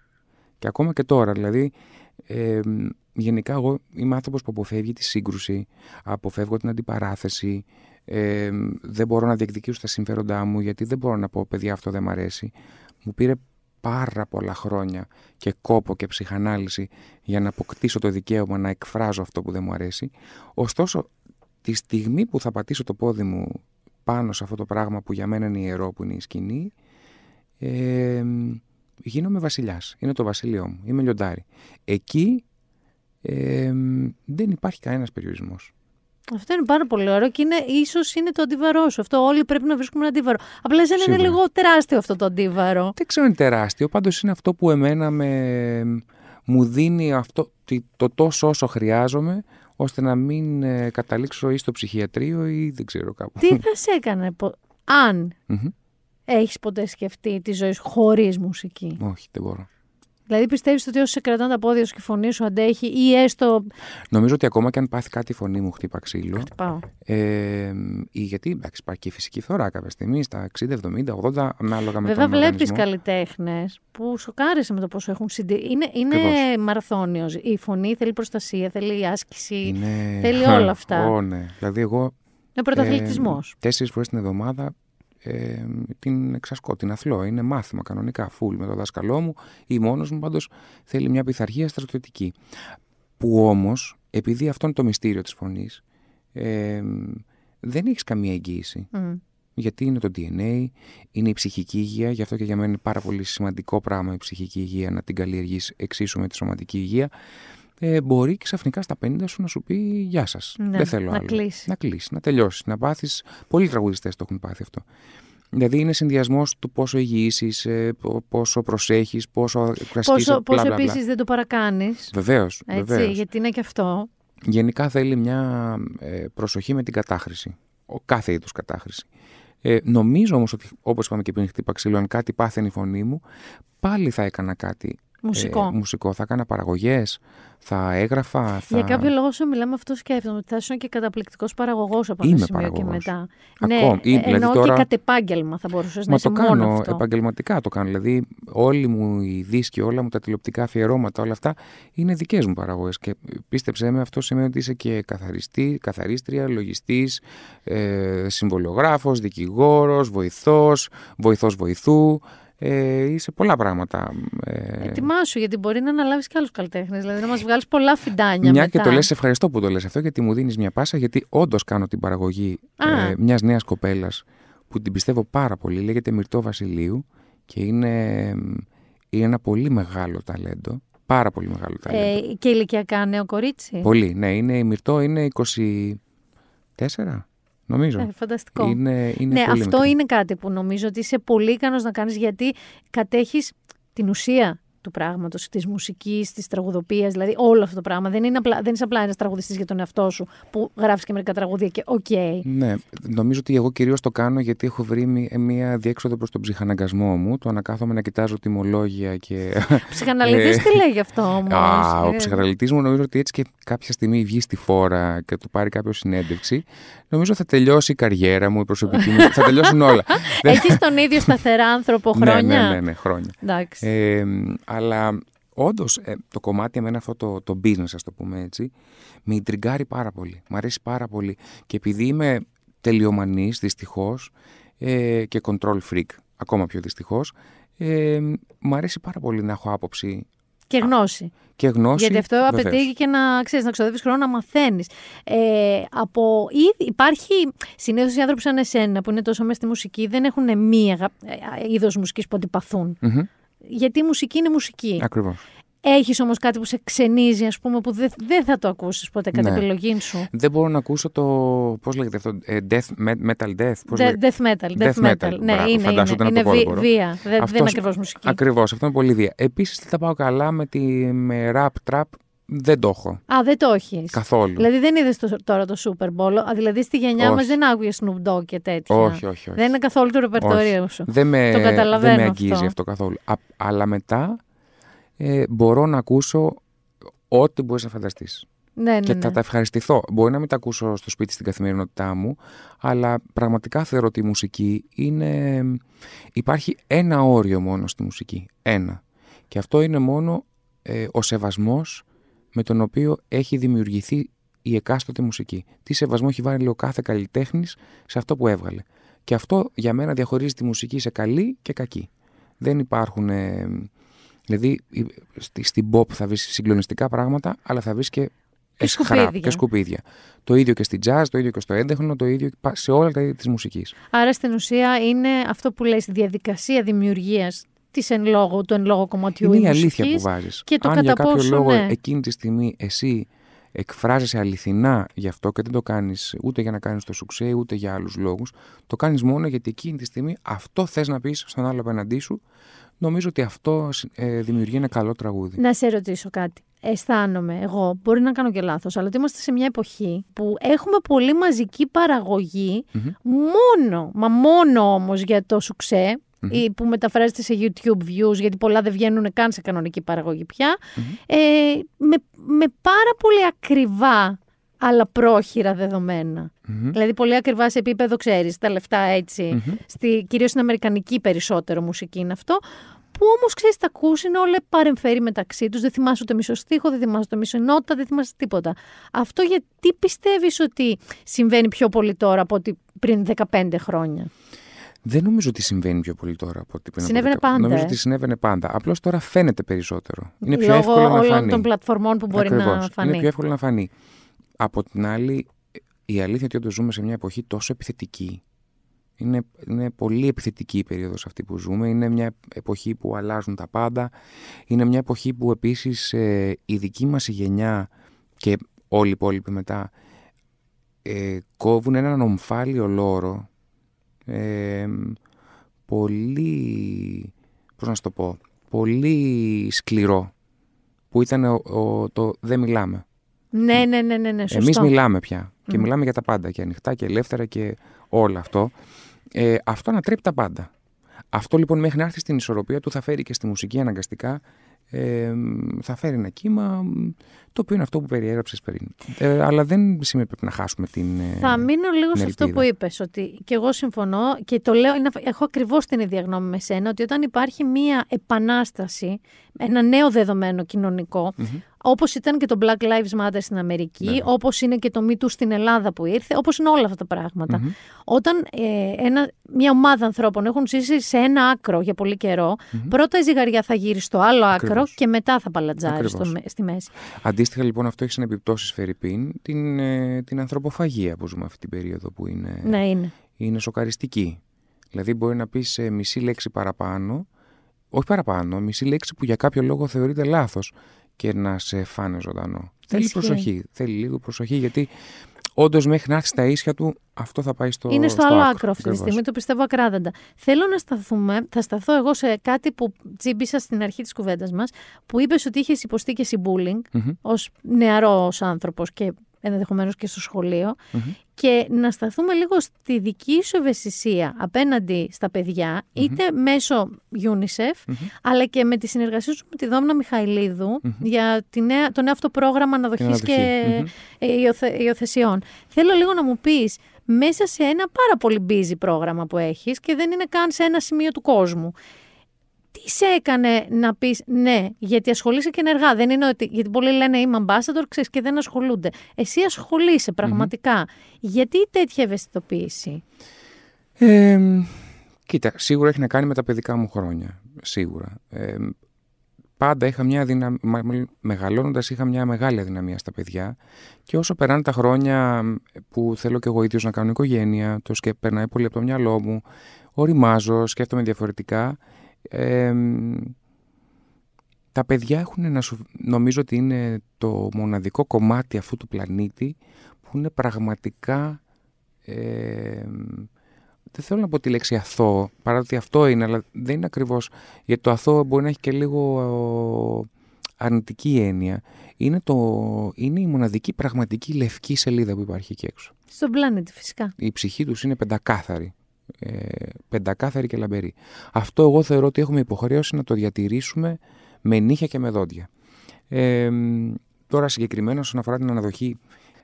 Και ακόμα και τώρα, δηλαδή, ε, γενικά εγώ είμαι άνθρωπος που αποφεύγει τη σύγκρουση, αποφεύγω την αντιπαράθεση, ε, δεν μπορώ να διεκδικήσω τα συμφέροντά μου γιατί δεν μπορώ να πω παιδιά αυτό δεν μ' αρέσει. Μου πήρε πάρα πολλά χρόνια και κόπο και ψυχανάλυση για να αποκτήσω το δικαίωμα να εκφράζω αυτό που δεν μου αρέσει. Ωστόσο, τη στιγμή που θα πατήσω το πόδι μου πάνω σε αυτό το πράγμα που για μένα είναι ιερό, που είναι η σκηνή, ε, γίνομαι βασιλιάς. Είναι το βασίλειό μου. Είμαι λιοντάρι. Εκεί ε, δεν υπάρχει κανένας περιορισμός. Αυτό είναι πάρα πολύ ωραίο και είναι, ίσως είναι το αντίβαρό σου. Αυτό όλοι πρέπει να βρίσκουμε ένα αντίβαρο. Απλά δεν είναι λίγο τεράστιο αυτό το αντίβαρο. Δεν ξέρω αν είναι τεράστιο. Πάντως είναι αυτό που εμένα με, μου δίνει αυτό, το τόσο όσο χρειάζομαι ώστε να μην ε, καταλήξω ή στο ψυχιατρίο ή δεν ξέρω κάπου. Τι θα σε έκανε αν mm έχεις ποτέ σκεφτεί τη ζωή σου χωρίς μουσική; Όχι, δεν μπορώ. Δηλαδή πιστεύεις ότι όσο σε κρατάνε τα πόδια σου και η φωνή σου αντέχει ή έστω. Νομίζω ότι ακόμα και αν πάθει κάτι η φωνή μου χτύπα ξύλο. Χτυπάω. Ε, γιατί εντάξει, υπάρχει και η φυσική φθορά κάποια στιγμή στα 60, 70, 80, ανάλογα με Βέβαια, βλέπεις καλλιτέχνες που σοκάρισε με το πόσο έχουν συντηρήσει. Είναι, είναι μαραθώνιος. Η φωνή θέλει προστασία, θέλει άσκηση, είναι... θέλει όλα αυτά. (laughs) Ω, ναι. Δηλαδή, εγώ. Είναι πρωταθλητισμός. Ε, Τέσσερις φορές την εβδομάδα ε, την εξασκώ, την αθλώ. Είναι μάθημα κανονικά, φουλ με το δάσκαλό μου ή μόνος μου. Πάντως θέλει μια πειθαρχία στρατιωτική. Που όμως, επειδή αυτό είναι το μυστήριο της φωνής, ε, δεν έχεις καμία εγγύηση. Γιατί είναι το DNA, είναι η ψυχική υγεία, γι' αυτό και για μένα είναι πάρα πολύ σημαντικό πράγμα η ψυχική υγεία να την καλλιεργείς εξίσου με τη σωματική υγεία. Ε, μπορεί ξαφνικά στα 50 σου να σου πει Γεια σας. Ναι, δεν θέλω να άλλο. Κλείσει. Να κλείσει, να τελειώσεις, να πάθεις. Πολλοί τραγουδιστές το έχουν πάθει αυτό. Δηλαδή είναι συνδυασμός του πόσο υγιή είσαι, πόσο προσέχεις, πόσο εκφραστική. Πόσο, πόσο επίσης δεν το παρακάνεις. Βεβαίως. Γιατί είναι και αυτό. Γενικά θέλει μια ε, προσοχή με την κατάχρηση. Ο κάθε είδους κατάχρηση. Ε, νομίζω όμως ότι, όπως είπαμε και πριν, χτύπα ξύλο, αν κάτι πάθαινε η φωνή μου, πάλι θα έκανα κάτι Μουσικό. Ε, μουσικό. Θα έκανα παραγωγές, θα έγραφα. Θα... Για κάποιο λόγο, όσο μιλάμε, αυτό σκέφτομαι. Θα ήσουν και καταπληκτικός παραγωγός από ένα σημείο παραγωγός. και μετά. Ακόμα. Ναι, δηλαδή εννοώ τώρα... και κατ' επάγγελμα θα μπορούσες να είσαι το κάνω μόνο αυτό. επαγγελματικά το κάνω. Δηλαδή, όλοι μου οι δίσκοι, όλα μου τα τηλεοπτικά αφιερώματα, όλα αυτά είναι δικές μου παραγωγές. Και πίστεψέ με, αυτό σημαίνει ότι είσαι και καθαριστή, καθαρίστρια, λογιστής, ε, συμβολιογράφο, δικηγόρος, βοηθός, βοηθός βοηθού ε, είσαι πολλά πράγματα. Ε... Ετοιμάσου, γιατί μπορεί να αναλάβεις και άλλους καλλιτέχνες. Δηλαδή να μας βγάλεις πολλά φιντάνια. Μια μετά. και το λες, ευχαριστώ που το λες αυτό, γιατί μου δίνεις μια πάσα, γιατί όντως κάνω την παραγωγή ε, μιας νέας κοπέλας που την πιστεύω πάρα πολύ. Λέγεται Μυρτό Βασιλείου και είναι, είναι ένα πολύ μεγάλο ταλέντο. Πάρα πολύ μεγάλο ταλέντο. Ε, και ηλικιακά νέο κορίτσι. Πολύ, ναι. Είναι, η Μυρτό είναι 24. Νομίζω. Ε, φανταστικό. Είναι, είναι ναι, πολύ αυτό μικρή. είναι κάτι που νομίζω ότι είσαι πολύ ικανός να κάνεις γιατί κατέχεις την ουσία του πράγματος, της μουσικής, της τραγουδοποίησης, δηλαδή όλο αυτό το πράγμα. Δεν, είναι απλά, δεν είσαι απλά ένας τραγουδιστής για τον εαυτό σου που γράφεις και μερικά τραγούδια και οκ. Okay. Ναι, νομίζω ότι εγώ κυρίως το κάνω γιατί έχω βρει μία διέξοδο προς τον ψυχαναγκασμό μου. Το να κάθομαι να κοιτάζω τιμολόγια και. (laughs) Ψυχαναλυτής Ε, τι λέει αυτό όμως. Α, ο ψυχαναλυτής μου νομίζω ότι έτσι και κάποια στιγμή βγει στη φόρα και του πάρει κάποιο συνέντευξη, νομίζω θα τελειώσει η καριέρα μου, η προσωπική μου. θα τελειώσουν όλα. (laughs) Έχεις τον ίδιο σταθερά άνθρωπο χρόνια. ναι, ναι, ναι, ναι, χρόνια. Εντάξει. Ε, αλλά όντως ε, το κομμάτι εμένα αυτό το, το business, ας το πούμε έτσι, με ιντριγκάρει πάρα πολύ. Μ' αρέσει πάρα πολύ. Και επειδή είμαι τελειομανής, δυστυχώς, ε, και control freak, ακόμα πιο δυστυχώς, Ε, μ' αρέσει πάρα πολύ να έχω άποψη. Και γνώση. Και γνώση. Γιατί αυτό βεβαίως. απαιτεί και να ξέρεις, να ξοδεύεις χρόνο να μαθαίνεις. Ε, από, ήδη, υπάρχει συνήθως οι άνθρωποι σαν εσένα που είναι τόσο μέσα στη μουσική δεν έχουν μία είδος μουσικής που αντιπαθούν. Μμμ. Γιατί η μουσική είναι μουσική. Ακριβώς. Έχεις όμως κάτι που σε ξενίζει, ας πούμε, που δεν, δεν θα το ακούσεις ποτέ κατά Ναι. επιλογή σου. Δεν μπορώ να ακούσω το. Πώς λέγεται αυτό, ε, death, me- metal death. Πώς Δε- λέγεται; Death metal. Death, Death metal. metal, Ναι, μπράβο, είναι, φαντάσου είναι, ότι να είναι το πω, βι- δεν μπορώ. βία. Δεν, δεν είναι Αυτός- ακριβώς μουσική. Ακριβώς, αυτό είναι πολύ βία. Επίσης δεν τα πάω καλά με, τη, με rap trap. Δεν το έχω. Α, δεν το έχεις. Καθόλου. Δηλαδή δεν είδες τώρα το Super Bowl. Α, δηλαδή στη γενιά Όχι. μα δεν άκουγες Snoop Dogg και τέτοια. Όχι, όχι, όχι. Δεν είναι καθόλου το ρεπερτορίο Όχι. σου. Δεν με, το καταλαβαίνω δεν με αγγίζει αυτό, αυτό. καθόλου. Α, αλλά μετά ε, μπορώ να ακούσω ό,τι μπορείς να φανταστείς. Ναι, ναι, και ναι. θα τα ευχαριστηθώ. Μπορεί να μην τα ακούσω στο σπίτι στην καθημερινότητά μου, αλλά πραγματικά θεωρώ ότι η μουσική είναι. Υπάρχει ένα όριο μόνο στη μουσική. Ένα. Και αυτό είναι μόνο ε, ο σεβασμός με τον οποίο έχει δημιουργηθεί η εκάστοτε μουσική. Τι σεβασμό έχει βάλει ο κάθε καλλιτέχνης σε αυτό που έβγαλε. Και αυτό για μένα διαχωρίζει τη μουσική σε καλή και κακή. Δεν υπάρχουν. ε, δηλαδή, η- στη, στην pop θα βρεις συγκλονιστικά πράγματα, αλλά θα βρεις και, εσχρά σκουπίδια. και σκουπίδια. Το ίδιο και στην jazz, το ίδιο και στο έντεχνο, το ίδιο πα- σε όλα τα είδη της μουσικής. Άρα στην ουσία είναι αυτό που λέει, η διαδικασία δημιουργίας της εν λόγω, του εν λόγω κομματιού Είναι η μουσικής αλήθεια που βάζεις. Και το Αν κατά για κάποιο πόσο, λόγο ναι. εκείνη τη στιγμή εσύ εκφράζεσαι αληθινά γι' αυτό και δεν το κάνεις ούτε για να κάνεις το σουξέ ούτε για άλλους λόγους, το κάνεις μόνο γιατί εκείνη τη στιγμή αυτό θες να πεις στον άλλο απέναντί σου. Νομίζω ότι αυτό ε, δημιουργεί ένα καλό τραγούδι. Να σε ρωτήσω κάτι. Αισθάνομαι εγώ, μπορεί να κάνω και λάθος, αλλά ότι είμαστε σε μια εποχή που έχουμε πολύ μαζική παραγωγή, μόνο, μα μόνο όμως για το σουξέ, ή που μεταφράζεται σε YouTube views, γιατί πολλά δεν βγαίνουν καν σε κανονική παραγωγή πια, ε, με, με πάρα πολύ ακριβά αλλά πρόχειρα δεδομένα. Δηλαδή πολύ ακριβά σε επίπεδο, ξέρεις, τα λεφτά έτσι, στη, κυρίως στην αμερικανική περισσότερο μουσική είναι αυτό, που όμως ξέρεις τα ακούς είναι όλα παρεμφέρει μεταξύ τους, δεν θυμάσαι ούτε μισό στίχο, δεν θυμάσαι ούτε μισό νότα, δεν θυμάσαι τίποτα. Αυτό γιατί πιστεύεις ότι συμβαίνει πιο πολύ τώρα από ότι πριν 15 χρόνια; Δεν νομίζω ότι συμβαίνει πιο πολύ τώρα από ό,τι πριν. από Συνέβαινε 10. πάντα, Νομίζω ε. ότι συνέβαινε πάντα. Απλώς τώρα φαίνεται περισσότερο. Είναι πιο Λόγω εύκολο να όλων φανεί. των πλατφορμών που μπορεί να Ακριβώς. φανεί. Είναι πιο εύκολο να φανεί. Από την άλλη, η αλήθεια είναι ότι όντως ζούμε σε μια εποχή τόσο επιθετική. Είναι, είναι πολύ επιθετική η περίοδος αυτή που ζούμε. Είναι μια εποχή που αλλάζουν τα πάντα. Είναι μια εποχή που επίσης ε, η δική μας η γενιά και όλοι οι υπόλοιποι μετά ε, κόβουν έναν ομφάλιο λόρο ε, πολύ, πώς να σου το πω, πολύ σκληρό που ήταν ο, ο- το «δεν μιλάμε». Ναι, ναι, ναι, ναι, ναι σωστό. Εμείς μιλάμε πια και μιλάμε για τα πάντα και ανοιχτά και ελεύθερα και όλο αυτό. Ε, αυτό ανατρέπει τα πάντα. Αυτό λοιπόν μέχρι να έρθει στην ισορροπία του θα φέρει και στη μουσική αναγκαστικά ε, θα φέρει ένα κύμα μ, το οποίο είναι αυτό που περιέγραψες πριν. Ε, αλλά δεν σημαίνει πρέπει να χάσουμε την ε, Θα μείνω λίγο την σε αυτό ελπίδα. που είπες, ότι και εγώ συμφωνώ και το λέω, είναι, έχω ακριβώς την ίδια γνώμη με σένα, ότι όταν υπάρχει μία επανάσταση, ένα νέο δεδομένο κοινωνικό, όπως ήταν και το Black Lives Matter στην Αμερική, Ναι. όπως είναι και το Me Too στην Ελλάδα που ήρθε, όπως είναι όλα αυτά τα πράγματα. Όταν ε, ένα, μια ομάδα ανθρώπων έχουν ζήσει σε ένα άκρο για πολύ καιρό, πρώτα η ζυγαριά θα γύρει στο άλλο άκρο Ακριβώς. και μετά θα παλατζάρει στο, Ακριβώς. με- στη μέση. Αντίστοιχα λοιπόν αυτό έχει σαν επιπτώσεις Φερρυπίν την, ε, την ανθρωποφαγία που ζούμε αυτή την περίοδο που είναι, Ναι, είναι. είναι σοκαριστική. Δηλαδή μπορεί να πεις ε, μισή λέξη παραπάνω, όχι παραπάνω, μισή λέξη που για κάποιο λόγο θεωρείται λάθος και να σε φάνε ζωντανό. Θέλει Ισχύει. προσοχή, θέλει λίγο προσοχή γιατί όντως μέχρι να έρθει στα ίσια του αυτό θα πάει στο Είναι στο, άλλο άκρο, άκρο αυτή τη Ακριβώς. στιγμή, το πιστεύω ακράδαντα. Θέλω να σταθούμε, θα σταθώ εγώ σε κάτι που τσίμπησα στην αρχή της κουβέντας μας, που είπες ότι είχες υποστεί και εσύ bullying Μμμ. ως νεαρός άνθρωπος και ενδεχομένως και στο σχολείο και να σταθούμε λίγο στη δική σου ευαισθησία απέναντι στα παιδιά, είτε μέσω UNICEF, αλλά και με τη συνεργασία σου με τη Δόμνα Μιχαηλίδου για τη νέα, το νέο αυτό πρόγραμμα αναδοχής αναδοχής. και Μμμ. ε, υιοθε- υιοθεσιών. Θέλω λίγο να μου πεις, μέσα σε ένα πάρα πολύ busy πρόγραμμα που έχεις και δεν είναι καν σε ένα σημείο του κόσμου, τι σε έκανε να πεις ναι, γιατί ασχολείσαι και ενεργά. Δεν είναι ότι, γιατί πολλοί λένε είμαι ambassador, ξέρεις, και δεν ασχολούνται. Εσύ ασχολείσαι πραγματικά. Γιατί τέτοια ευαισθητοποίηση; Ε, Κοίτα, σίγουρα έχει να κάνει με τα παιδικά μου χρόνια. Σίγουρα. Ε, πάντα είχα μια δυναμία, μεγαλώνοντας είχα μια μεγάλη αδυναμία στα παιδιά και όσο περνάνε τα χρόνια που θέλω και εγώ ίδιος να κάνω οικογένεια, το σκε, περνάει πολύ από το μυαλό μου, οριμάζω, σκέφτομαι διαφορετικά, ε, τα παιδιά έχουν να σου, νομίζω ότι είναι το μοναδικό κομμάτι αυτού του πλανήτη που είναι πραγματικά ε, δεν θέλω να πω τη λέξη αθώο, παρά ότι αυτό είναι, αλλά δεν είναι ακριβώς, γιατί το αθώο μπορεί να έχει και λίγο αρνητική έννοια. Είναι, το, είναι η μοναδική πραγματική λευκή σελίδα που υπάρχει εκεί έξω. Στον πλανήτη φυσικά. Η ψυχή τους είναι πεντακάθαρη. Ε, πεντακάθαρη και λαμπερή. Αυτό εγώ θεωρώ ότι έχουμε υποχρέωση να το διατηρήσουμε με νύχια και με δόντια. Ε, τώρα συγκεκριμένα όσον αφορά την αναδοχή,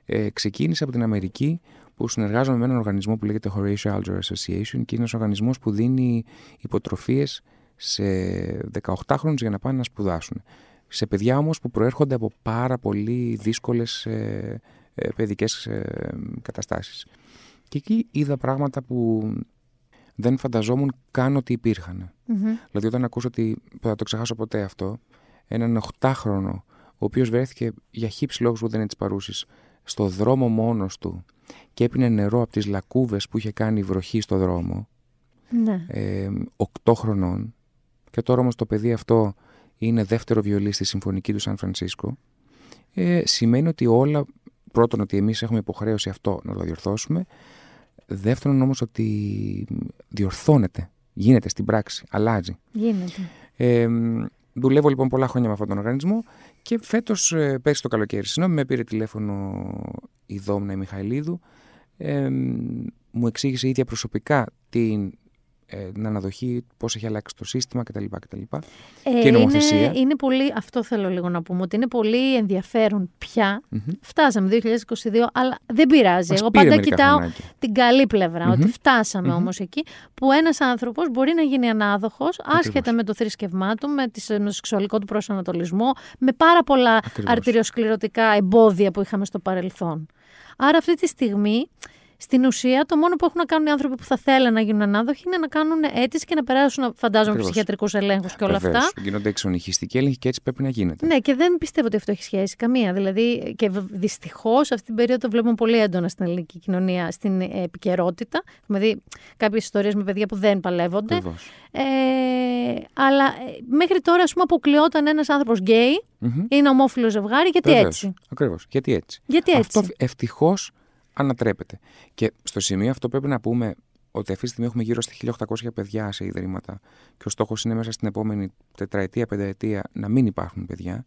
ε, ξεκίνησε από την Αμερική που συνεργάζομαι με έναν οργανισμό που λέγεται Horatio Alger Association και είναι ένας οργανισμός που δίνει υποτροφίες σε 18χρονους για να πάνε να σπουδάσουν. Σε παιδιά όμως που προέρχονται από πάρα πολύ δύσκολες ε, ε, παιδικές ε, καταστάσεις. Και εκεί είδα πράγματα που δεν φανταζόμουν καν ότι υπήρχαν. Δηλαδή όταν ακούσω ότι, θα το ξεχάσω ποτέ αυτό, έναν 8χρονο ο οποίος βρέθηκε για χύψη λόγους που δεν είναι της παρούσης στο δρόμο μόνος του και έπινε νερό από τις λακκούβες που είχε κάνει βροχή στο δρόμο. Ναι. Ε, 8 χρονών. Και τώρα όμως το παιδί αυτό είναι δεύτερο βιολί στη Συμφωνική του Σαν Φρανσίσκο. Ε, σημαίνει ότι όλα, πρώτον ότι εμείς έχουμε υποχρέωση αυτό να το διορθώσουμε. Δεύτερον όμως ότι διορθώνεται, γίνεται στην πράξη, αλλάζει. Γίνεται. Ε, δουλεύω λοιπόν πολλά χρόνια με αυτόν τον οργανισμό και φέτος, ε, πέρσι το καλοκαίρι, συγγνώμη, με πήρε τηλέφωνο η Δόμνα η Μιχαηλίδου. Ε, μου εξήγησε ίδια προσωπικά την ε, την αναδοχή, πώς έχει αλλάξει το σύστημα κτλ. κτλ. Ε, και η νομοθεσία. Είναι, είναι πολύ, αυτό θέλω λίγο να πούμε, ότι είναι πολύ ενδιαφέρον πια. Mm-hmm. Φτάσαμε 2022, αλλά δεν πειράζει. Μας Εγώ πάντα κοιτάω χρονάκι. την καλή πλευρά, mm-hmm. ότι φτάσαμε mm-hmm. όμως εκεί, που ένας άνθρωπος μπορεί να γίνει ανάδοχος, άσχετα με το θρησκευμά του, με, τις, με το σεξουαλικό του προσανατολισμό, με πάρα πολλά Ακριβώς. αρτηριοσκληρωτικά εμπόδια που είχαμε στο παρελθόν. Άρα αυτή τη στιγμή στην ουσία, το μόνο που έχουν να κάνουν οι άνθρωποι που θα θέλουν να γίνουν ανάδοχοι είναι να κάνουν αίτηση και να περάσουν, φαντάζομαι, ψυχιατρικούς ελέγχους και όλα Βεβαίως. αυτά. Γίνονται εξονυχιστικοί έλεγχοι και έτσι πρέπει να γίνεται. Ναι, και δεν πιστεύω ότι αυτό έχει σχέση καμία. Δηλαδή, και δυστυχώς αυτή την περίοδο το βλέπουμε πολύ έντονα στην ελληνική κοινωνία, στην επικαιρότητα. Έχουμε δει κάποιες ιστορίες με παιδιά που δεν παλεύονται. Ε, αλλά ε, μέχρι τώρα, ας πούμε, αποκλειόταν ένας άνθρωπος γκέι mm-hmm. ή ένα ομόφυλο ζευγάρι. Γιατί Βεβαίως. έτσι; Ακριβώς. Γιατί έτσι; Γιατί έτσι; Αυτό ευτυχώς ανατρέπεται. Και στο σημείο αυτό πρέπει να πούμε ότι αυτή τη στιγμή έχουμε γύρω στα 1800 παιδιά σε ιδρύματα και ο στόχος είναι μέσα στην επόμενη τετραετία, πενταετία να μην υπάρχουν παιδιά.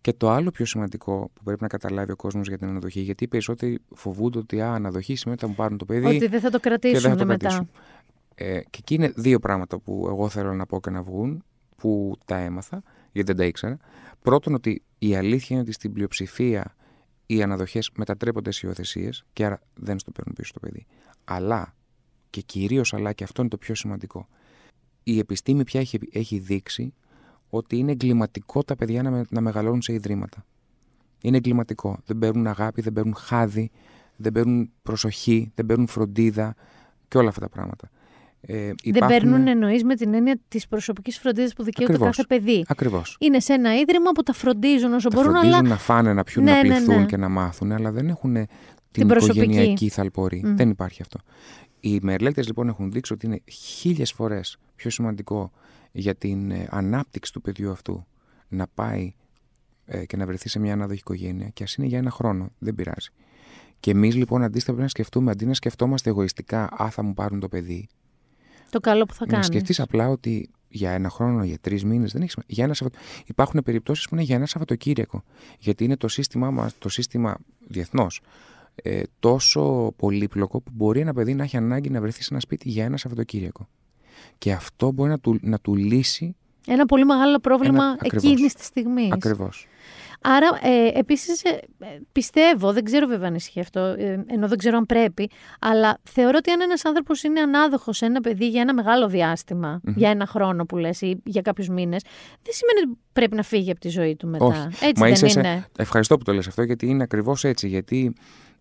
Και το άλλο πιο σημαντικό που πρέπει να καταλάβει ο κόσμος για την αναδοχή, γιατί οι περισσότεροι φοβούνται ότι α, αναδοχή σημαίνει ότι θα μου πάρουν το παιδί. Ότι δεν θα το κρατήσουν και δεν θα το μετά. Κρατήσουν. Ε, και εκεί είναι δύο πράγματα που εγώ θέλω να πω και να βγουν, που τα έμαθα, γιατί δεν τα ήξερα. Πρώτον, ότι η αλήθεια είναι ότι στην πλειοψηφία οι αναδοχές μετατρέπονται σε υιοθεσίες και άρα δεν στο παίρνουν πίσω το παιδί. Αλλά, και κυρίως αλλά, και αυτό είναι το πιο σημαντικό, η επιστήμη πια έχει, έχει δείξει ότι είναι εγκληματικό τα παιδιά να, να μεγαλώνουν σε ιδρύματα. Είναι εγκληματικό. Δεν παίρνουν αγάπη, δεν παίρνουν χάδι, δεν παίρνουν προσοχή, δεν παίρνουν φροντίδα και όλα αυτά τα πράγματα. Ε, υπάρχουν... Δεν παίρνουν εννοείς με την έννοια της προσωπικής φροντίδας που δικαιούται το κάθε παιδί. Ακριβώς. Είναι σε ένα ίδρυμα που τα φροντίζουν όσο τα μπορούν. Φροντίζουν αλλά... να φάνε, να πιούν, ναι, να πληθούν ναι, ναι. και να μάθουν, αλλά δεν έχουν την, την οικογενειακή θαλπορή. Mm. Δεν υπάρχει αυτό. Οι μελέτες λοιπόν έχουν δείξει ότι είναι χίλιες φορές πιο σημαντικό για την ε, ανάπτυξη του παιδιού αυτού να πάει ε, και να βρεθεί σε μια ανάδοχη οικογένεια και ας είναι για ένα χρόνο. Δεν πειράζει. Και εμείς λοιπόν αντίστοιχα πρέπει να σκεφτούμε, αντί να σκεφτόμαστε εγωιστικά, Α, θα μου πάρουν το παιδί, το καλό που θα κάνει. Να σκεφτείς απλά ότι για ένα χρόνο, για τρεις μήνες δεν έχεις σημασία. Ένα Σαββατο... Υπάρχουν περιπτώσεις που είναι για ένα Σαββατοκύριακο. Γιατί είναι το σύστημά μα, το σύστημα διεθνώς, ε, τόσο πολύπλοκο που μπορεί ένα παιδί να έχει ανάγκη να βρεθεί σε ένα σπίτι για ένα Σαββατοκύριακο. Και αυτό μπορεί να του, να του λύσει. Ένα πολύ μεγάλο πρόβλημα εκείνης της στιγμής. Ακριβώς. Άρα, ε, επίσης, ε, πιστεύω, δεν ξέρω βέβαια αν ισχύει αυτό, ε, ενώ δεν ξέρω αν πρέπει, αλλά θεωρώ ότι αν ένας άνθρωπος είναι ανάδοχος σε ένα παιδί για ένα μεγάλο για ένα χρόνο που λες ή για κάποιους μήνες, δεν σημαίνει ότι πρέπει να φύγει από τη ζωή του μετά. Όχι. Έτσι Μα δεν είσαι είναι. Σε... Ευχαριστώ που το λες αυτό, γιατί είναι ακριβώς έτσι. Γιατί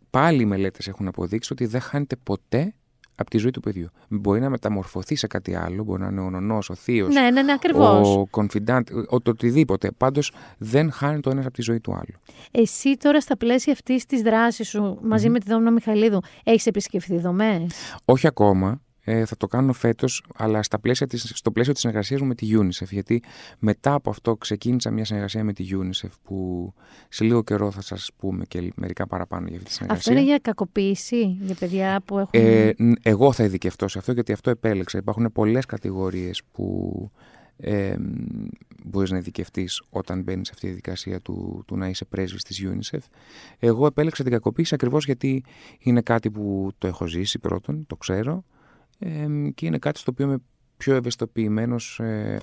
πάλι οι μελέτες έχουν αποδείξει ότι δεν χάνεται ποτέ από τη ζωή του παιδιού. Μπορεί να μεταμορφωθεί σε κάτι άλλο, μπορεί να είναι ο νονός, ο θείος, ναι, ναι, ναι, ακριβώς. ο confidant, ο, το οτιδήποτε. Πάντως δεν χάνει το ένας από τη ζωή του άλλου. Εσύ τώρα στα πλαίσια αυτής της δράσης σου, μαζί mm-hmm. με τη Δόμνα Μιχαλίδου, έχεις επισκεφθεί δομές; Όχι ακόμα. Ε, θα το κάνω φέτος, αλλά στα πλαίσια της, στο πλαίσιο της συνεργασίας μου με τη UNICEF. Γιατί μετά από αυτό ξεκίνησα μια συνεργασία με τη UNICEF που σε λίγο καιρό θα σας πούμε και μερικά παραπάνω για αυτή τη συνεργασία. Αυτό είναι για κακοποίηση, για παιδιά που έχουν. Ε, εγώ θα ειδικευτώ σε αυτό γιατί αυτό επέλεξα. Υπάρχουν πολλές κατηγορίες που ε, μπορείς να ειδικευτείς όταν μπαίνεις σε αυτή τη δικασία του, του να είσαι πρέσβης της UNICEF. Εγώ επέλεξα την κακοποίηση ακριβώς γιατί είναι κάτι που το έχω ζήσει πρώτον, το ξέρω και είναι κάτι στο οποίο είμαι πιο ευαισθητοποιημένος. Ε,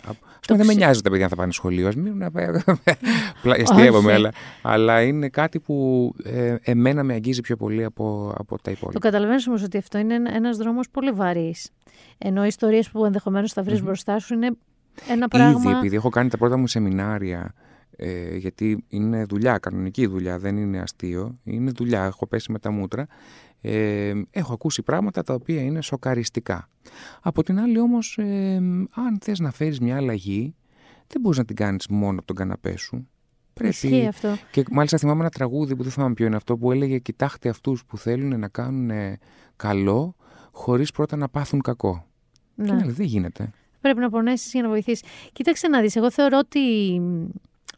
δεν με νοιάζει τα παιδιά να θα πάνε σχολείο. Α μην (laughs) πλαστιεύομαι, αλλά, αλλά είναι κάτι που ε, εμένα με αγγίζει πιο πολύ από, από τα υπόλοιπα. Το καταλαβαίνω όμως ότι αυτό είναι ένα δρόμος πολύ βαρύς. Ενώ οι ιστορίες που ενδεχομένως θα βρεις μπροστά σου είναι ένα πράγμα. Ήδη, επειδή έχω κάνει τα πρώτα μου σεμινάρια. Ε, γιατί είναι δουλειά, κανονική δουλειά, δεν είναι αστείο. Είναι δουλειά, έχω πέσει με τα μούτρα ε, έχω ακούσει πράγματα τα οποία είναι σοκαριστικά. Από την άλλη όμως, ε, αν θες να φέρεις μια αλλαγή, δεν μπορείς να την κάνεις μόνο από τον καναπέ σου. Πρέπει. αυτό. Και μάλιστα θυμάμαι ένα τραγούδι που δεν θυμάμαι ποιο είναι αυτό που έλεγε «Κοιτάξτε αυτούς που θέλουν να κάνουν καλό χωρίς πρώτα να πάθουν κακό». Ναι. Και δεν γίνεται. Πρέπει να πονέσεις για να βοηθήσεις. Κοίταξε να δεις, εγώ θεωρώ ότι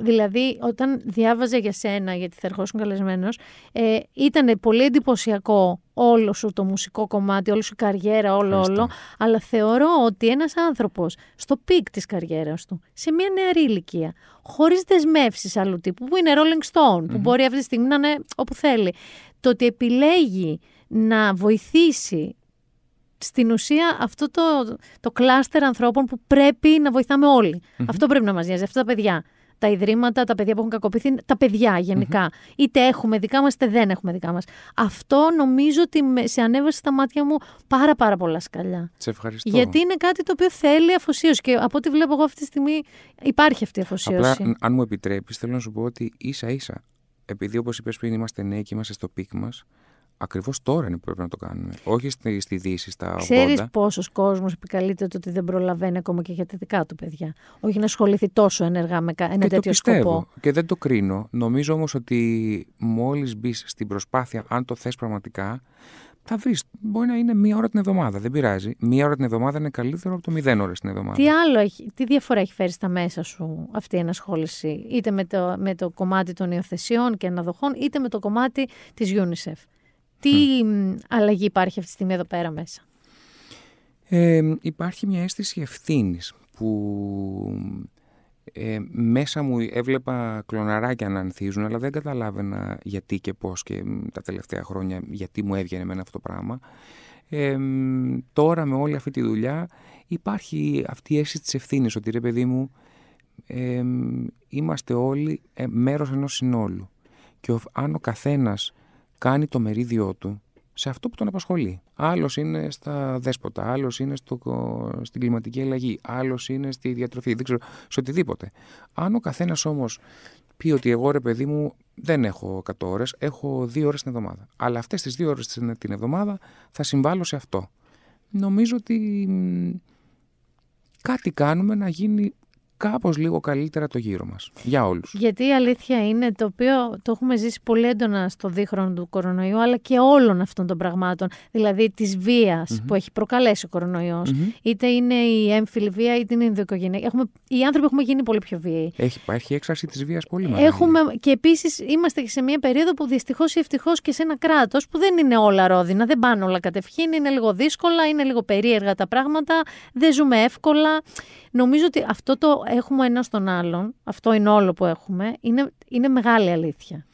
Δηλαδή, όταν διάβαζε για σένα, γιατί θα ερχόσουν καλεσμένος, ε, ήταν πολύ εντυπωσιακό όλο σου το μουσικό κομμάτι, όλη σου η καριέρα, όλο, όλο. Αλλά θεωρώ ότι ένας άνθρωπος στο peak της καριέρας του, σε μια νεαρή ηλικία, χωρίς δεσμεύσεις άλλου τύπου, που είναι Rolling Stone, που μπορεί αυτή τη στιγμή να είναι όπου θέλει, το ότι επιλέγει να βοηθήσει στην ουσία αυτό το, το cluster ανθρώπων που πρέπει να βοηθάμε Αυτό πρέπει να μας νοιάζει, αυτά τα παιδιά τα ιδρύματα, τα παιδιά που έχουν κακοποιηθεί, τα παιδιά Είτε έχουμε δικά μας, είτε δεν έχουμε δικά μας. Αυτό νομίζω ότι σε ανέβασε στα μάτια μου πάρα πάρα πολλά σκαλιά. Σε ευχαριστώ. Γιατί είναι κάτι το οποίο θέλει αφοσίωση και από ό,τι βλέπω εγώ αυτή τη στιγμή υπάρχει αυτή η αφοσίωση. Απλά, αν μου επιτρέπεις, θέλω να σου πω ότι ίσα ίσα, επειδή όπως είπες πριν είμαστε νέοι και είμαστε στο peak μας, Ακριβώς τώρα είναι που πρέπει να το κάνουμε. Όχι στη, στη Δύση, στα Ξέρεις πόσος κόσμος επικαλείται το ότι δεν προλαβαίνει ακόμα και για τα δικά του παιδιά. Όχι να ασχοληθεί τόσο ενεργά με ένα και τέτοιο το πιστεύω, σκοπό. Και δεν το κρίνω. Νομίζω όμως ότι μόλις μπεις στην προσπάθεια, αν το θες πραγματικά, θα βρεις. Μπορεί να είναι μία ώρα την εβδομάδα. Δεν πειράζει. Μία ώρα την εβδομάδα είναι καλύτερο από το μηδέν ώρες την εβδομάδα. Τι άλλο έχει, τι διαφορά έχει φέρει στα μέσα σου αυτή η ενασχόληση, είτε με το, με το κομμάτι των υιοθεσιών και αναδοχών, είτε με το κομμάτι της UNICEF; Τι αλλαγή υπάρχει αυτή τη στιγμή εδώ πέρα μέσα; Ε, υπάρχει μια αίσθηση ευθύνης που ε, μέσα μου έβλεπα κλωναράκια να ανθίζουν αλλά δεν καταλάβαινα γιατί και πώς και τα τελευταία χρόνια γιατί μου έβγαινε με αυτό το πράγμα. Ε, τώρα με όλη αυτή τη δουλειά υπάρχει αυτή η αίσθηση της ευθύνης ότι ρε παιδί μου είμαστε όλοι ε, μέρος ενός συνόλου και αν ο καθένας κάνει το μερίδιό του σε αυτό που τον απασχολεί. Άλλος είναι στα δέσποτα, άλλος είναι στο, στην κλιματική αλλαγή, άλλος είναι στη διατροφή, δεν ξέρω, σε οτιδήποτε. Αν ο καθένας όμως πει ότι εγώ ρε παιδί μου δεν έχω 100 ώρες, έχω 2 ώρες την εβδομάδα. Αλλά αυτές τις 2 ώρες την εβδομάδα θα συμβάλλω σε αυτό. Νομίζω ότι κάτι κάνουμε να γίνει κάπως λίγο καλύτερα το γύρο μας, για όλους. Γιατί η αλήθεια είναι το οποίο το έχουμε ζήσει πολύ έντονα στο δίχρονο του κορονοϊού, αλλά και όλων αυτών των πραγμάτων, δηλαδή της βιας που έχει προκαλέσει ο κορονοϊός, είτε είναι η έμφυλη βία είτε είναι η ενδοοικογενειακή. Έχουμε, οι άνθρωποι έχουμε γίνει πολύ πιο βίαιοι. Έχει, υπάρχει έξαρση της βίας πολύ μεγάλη. Έχουμε, και επίσης είμαστε σε μια περίοδο που δυστυχώς ή ευτυχώς και σε ένα κράτος που δεν είναι όλα ρόδινα, δεν πάνε όλα κατευχήν, είναι λίγο δύσκολα, είναι λίγο περίεργα τα πράγματα, δεν ζούμε εύκολα. Νομίζω ότι αυτό το έχουμε ένα στον άλλον, αυτό είναι όλο που έχουμε, είναι, είναι μεγάλη αλήθεια.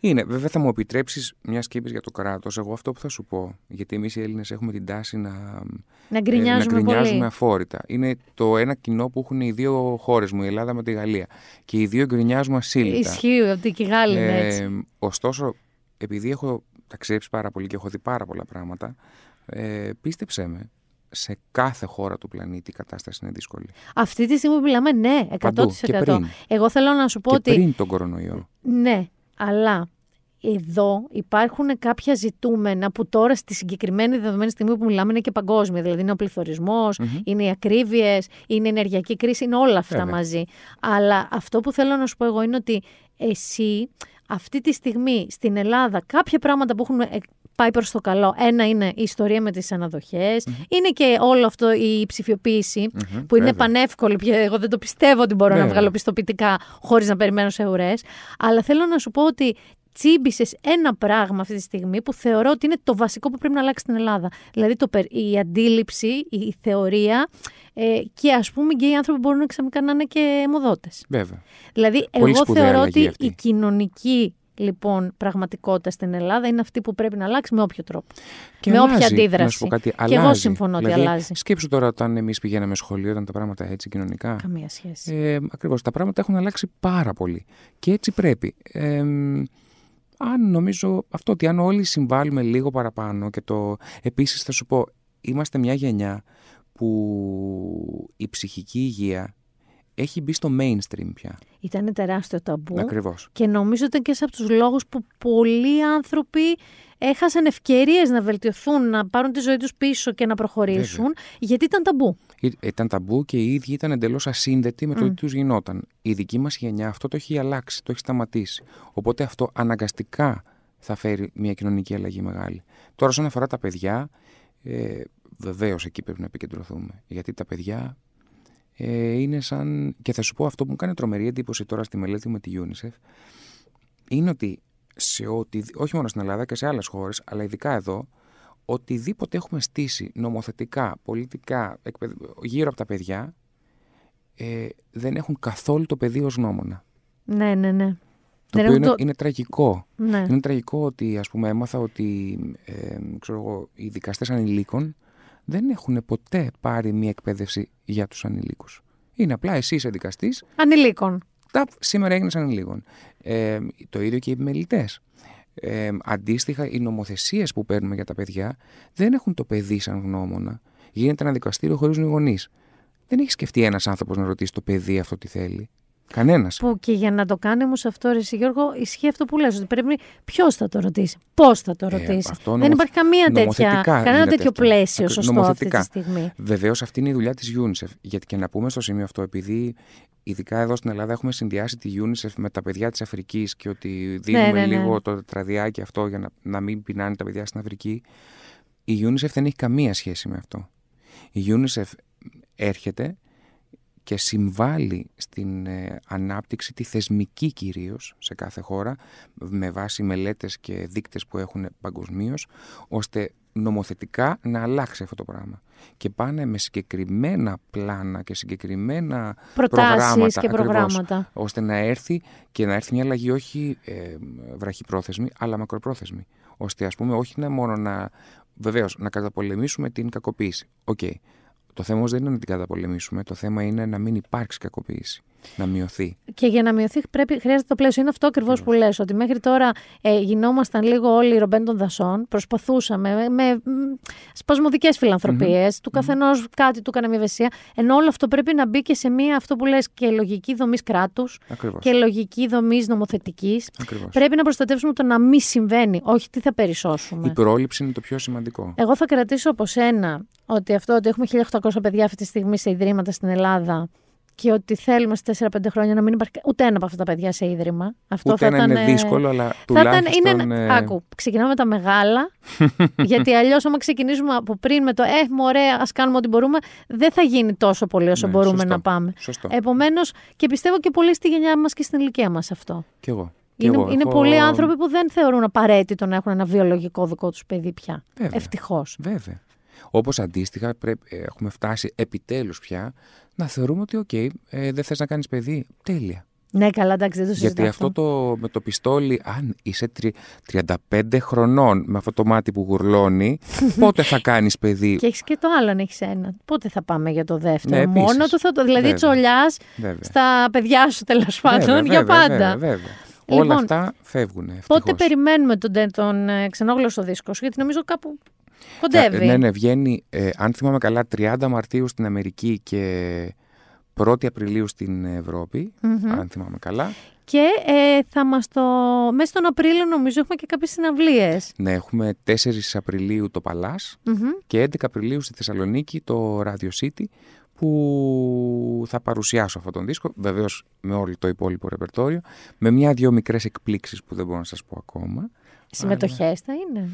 Είναι. Βέβαια, θα μου επιτρέψεις μια σκέψη για το κράτος. Εγώ αυτό που θα σου πω, γιατί εμείς οι Έλληνες έχουμε την τάση να, να γκρινιάζουμε, ε, να γκρινιάζουμε αφόρητα. Είναι το ένα κοινό που έχουν οι δύο χώρες μου, η Ελλάδα με τη Γαλλία. Και οι δύο γκρινιάζουμε ασύλλητα. Ισχύει, ότι και οι Γάλλοι είναι ε, έτσι. Ωστόσο, επειδή έχω ταξιδέψει πάρα πολύ και έχω δει πάρα πολλά πράγματα, ε, πίστεψέ με, σε κάθε χώρα του πλανήτη η κατάσταση είναι δύσκολη. Αυτή τη στιγμή που μιλάμε, ναι, 100%. και πριν. Εγώ θέλω να σου πω και ότι. Πριν τον κορονοϊό. Ναι, αλλά εδώ υπάρχουν κάποια ζητούμενα που τώρα στη συγκεκριμένη δεδομένη στιγμή που μιλάμε είναι και παγκόσμια. Δηλαδή είναι ο πληθωρισμός, είναι οι ακρίβειες, είναι η ενεργειακή κρίση, είναι όλα αυτά μαζί. Αλλά αυτό που θέλω να σου πω εγώ είναι ότι εσύ αυτή τη στιγμή στην Ελλάδα κάποια πράγματα που έχουν ε, πάει προς το καλό. Ένα είναι η ιστορία με τις αναδοχες είναι και όλο αυτό η ψηφιοποιηση που είναι πανεύκολη. Εγώ δεν το πιστεύω ότι μπορώ να βγάλω πιστοποιητικά χωρίς να περιμένω σε ουρές. Αλλά θέλω να σου πω ότι τσίμπησες ένα πράγμα αυτή τη στιγμή που θεωρώ ότι είναι το βασικό που πρέπει να αλλάξει στην Ελλάδα. Δηλαδή το, η αντίληψη, η θεωρία ε, και ας πούμε και οι άνθρωποι μπορούν ξαφνικά να είναι και αιμοδότες. Βέβαια. Δηλαδή εγώ θεωρώ ότι η κοινωνική λοιπόν πραγματικότητα στην Ελλάδα είναι αυτή που πρέπει να αλλάξει με όποιο τρόπο. Και με αλλάζει, όποια αντίδραση. Να σου πω κάτι, και αλλάζει. εγώ συμφωνώ δηλαδή, ότι αλλάζει. Σκέψου τώρα όταν εμείς πηγαίναμε σχολείο, ήταν τα πράγματα έτσι κοινωνικά. Καμία σχέση. Ε, Ακριβώς. Τα πράγματα έχουν αλλάξει πάρα πολύ. Και έτσι πρέπει. Ε, αν νομίζω αυτό ότι αν όλοι συμβάλλουμε λίγο παραπάνω και το επίσης θα σου πω είμαστε μια γενιά που η ψυχική υγεία έχει μπει στο mainstream πια. Ήταν τεράστιο ταμπού. Ακριβώς. Και νομίζω ότι και από τους λόγους που πολλοί άνθρωποι έχασαν ευκαιρίες να βελτιωθούν, να πάρουν τη ζωή τους πίσω και να προχωρήσουν, Βέβαια. γιατί ήταν ταμπού. Ήταν ταμπού και οι ίδιοι ήταν εντελώς ασύνδετοι με το mm. τι τους γινόταν. Η δική μας γενιά αυτό το έχει αλλάξει, το έχει σταματήσει. Οπότε αυτό αναγκαστικά θα φέρει μια κοινωνική αλλαγή μεγάλη. Τώρα, όσον αφορά τα παιδιά, ε, βεβαίως εκεί πρέπει να επικεντρωθούμε. Γιατί τα παιδιά ε, είναι σαν. Και θα σου πω αυτό που μου κάνει τρομερή εντύπωση τώρα στη μελέτη με τη UNICEF, είναι ότι σε ότι, όχι μόνο στην Ελλάδα και σε άλλες χώρες, αλλά ειδικά εδώ, οτιδήποτε έχουμε στήσει νομοθετικά, πολιτικά, γύρω από τα παιδιά, ε, δεν έχουν καθόλου το παιδί ως γνώμονα. Ναι, ναι, ναι. Το οποίο είναι, είναι τραγικό. Ναι. Είναι τραγικό ότι, ας πούμε, έμαθα ότι ε, ξέρω εγώ, οι δικαστές ανηλίκων δεν έχουν ποτέ πάρει μια εκπαίδευση για τους ανηλίκους. Είναι απλά εσύ είσαι δικαστής. Ανηλίκων. Τα, σήμερα έγινες ανηλίκων. Ε, το ίδιο και οι επιμελητές. Ε, αντίστοιχα, οι νομοθεσίες που παίρνουμε για τα παιδιά δεν έχουν το παιδί σαν γνώμονα. Γίνεται ένα δικαστήριο χωρίς γονείς. Δεν έχει σκεφτεί ένας άνθρωπος να ρωτήσει το παιδί αυτό τι θέλει. Κανένας. Που και για να το κάνει όμως αυτό, Ρε Γιώργο, ισχύει αυτό που λες, ότι πρέπει ποιος θα το ρωτήσει, πώς θα το ε, ρωτήσει. Ε, Δεν υπάρχει καμία τέτοια, κανένα τέτοιο πλαίσιο σωστό αυτή τη στιγμή. Βεβαίως αυτή είναι η δουλειά της UNICEF. Γιατί και να πούμε στο σημείο αυτό, επειδή ειδικά εδώ στην Ελλάδα έχουμε συνδυάσει τη UNICEF με τα παιδιά της Αφρικής και ότι δίνουμε ναι, ναι, ναι. λίγο το τετραδιάκι αυτό για να, να μην πεινάνε τα παιδιά στην Αφρική. Η UNICEF δεν έχει καμία σχέση με αυτό. Η UNICEF έρχεται και συμβάλλει στην ε, ανάπτυξη, τη θεσμική κυρίως σε κάθε χώρα, με βάση μελέτες και δείκτες που έχουν παγκοσμίως, ώστε νομοθετικά να αλλάξει αυτό το πράγμα. Και πάνε με συγκεκριμένα πλάνα και συγκεκριμένα προγράμματα, και προγράμματα. ώστε να έρθει και να έρθει μια αλλαγή όχι ε, βραχυπρόθεσμη, αλλά μακροπρόθεσμη. Ώστε ας πούμε όχι να μόνο να, βεβαίως, να καταπολεμήσουμε την κακοποίηση. Οκ. Το θέμα δεν είναι να την καταπολεμήσουμε. Το θέμα είναι να μην υπάρξει κακοποίηση. Να μειωθεί. Και για να μειωθεί πρέπει, χρειάζεται το πλαίσιο. Είναι αυτό ακριβώς που λες, ότι μέχρι τώρα ε, γινόμασταν λίγο όλοι οι ρομπέν των δασών. Προσπαθούσαμε με, με σπασμωδικές του καθενός κάτι του έκανε μια ευαισθησία. Ενώ όλο αυτό πρέπει να μπει και σε μια αυτό που λες και λογική δομή κράτους και λογική δομή νομοθετικής. Πρέπει να προστατεύσουμε το να μην συμβαίνει, όχι τι θα περισσώσουμε. Η πρόληψη είναι το πιο σημαντικό. Εγώ θα κρατήσω από σένα ότι αυτό ότι έχουμε 1800 παιδιά αυτή τη στιγμή σε ιδρύματα στην Ελλάδα και ότι θέλουμε σε 4-5 χρόνια να μην υπάρχει ούτε ένα από αυτά τα παιδιά σε ίδρυμα. Αυτό ούτε θα ένα είναι δύσκολο, αλλά τουλάχιστον... Ήταν, είναι, ε... Άκου, ξεκινάμε με τα μεγάλα, (laughs) γιατί αλλιώς άμα ξεκινήσουμε από πριν με το «ε, μωρέ, ας κάνουμε ό,τι μπορούμε», δεν θα γίνει τόσο πολύ όσο ναι, μπορούμε να πάμε. Σωστό. Επομένως, και πιστεύω και πολύ στη γενιά μας και στην ηλικία μας αυτό. Κι εγώ. Είναι, εγώ, είναι έχω... πολλοί άνθρωποι που δεν θεωρούν απαραίτητο να έχουν ένα βιολογικό δικό τους παιδί πια. Ευτυχώς. Βέβαια. Όπως αντίστοιχα πρέπει, ε, έχουμε φτάσει επιτέλους πια να θεωρούμε ότι OK, okay, ε, δεν θες να κάνεις παιδί, τέλεια. Ναι, καλά, εντάξει, δεν το συζητάω. Γιατί αυτό το, με το πιστόλι, αν είσαι 35 χρονών με αυτό το μάτι που γουρλώνει, (laughs) πότε θα κάνεις παιδί; Και έχεις και το άλλο, αν έχεις ένα. Πότε θα πάμε για το δεύτερο; Ναι, Μόνο του θα το. Δηλαδή, τσολιάς στα παιδιά σου τέλος πάντων για πάντα. Βέβαια, βέβαια. Λοιπόν, Όλα αυτά φεύγουν. Πότε περιμένουμε τον, τον ε, ξενόγλωσσο δίσκο, γιατί νομίζω κάπου Κοντεύει. Ναι, ναι, βγαίνει, ε, αν θυμάμαι καλά, 30 Μαρτίου στην Αμερική και 1η Απριλίου στην Ευρωπη αν θυμάμαι καλά. Και ε, θα μας το... Μέσα στον Απρίλιο νομίζω έχουμε και κάποιες συναυλίες. Ναι, έχουμε 4 Απριλίου το παλας και 11 Απριλίου στη Θεσσαλονίκη το Radio City που θα παρουσιάσω αυτόν τον δίσκο, βεβαίως με όλο το υπόλοιπο ρεπερτόριο, με μια-δυο μικρές εκπλήξεις που δεν μπορώ να σας πω ακόμα. Συμμετοχές θα είναι;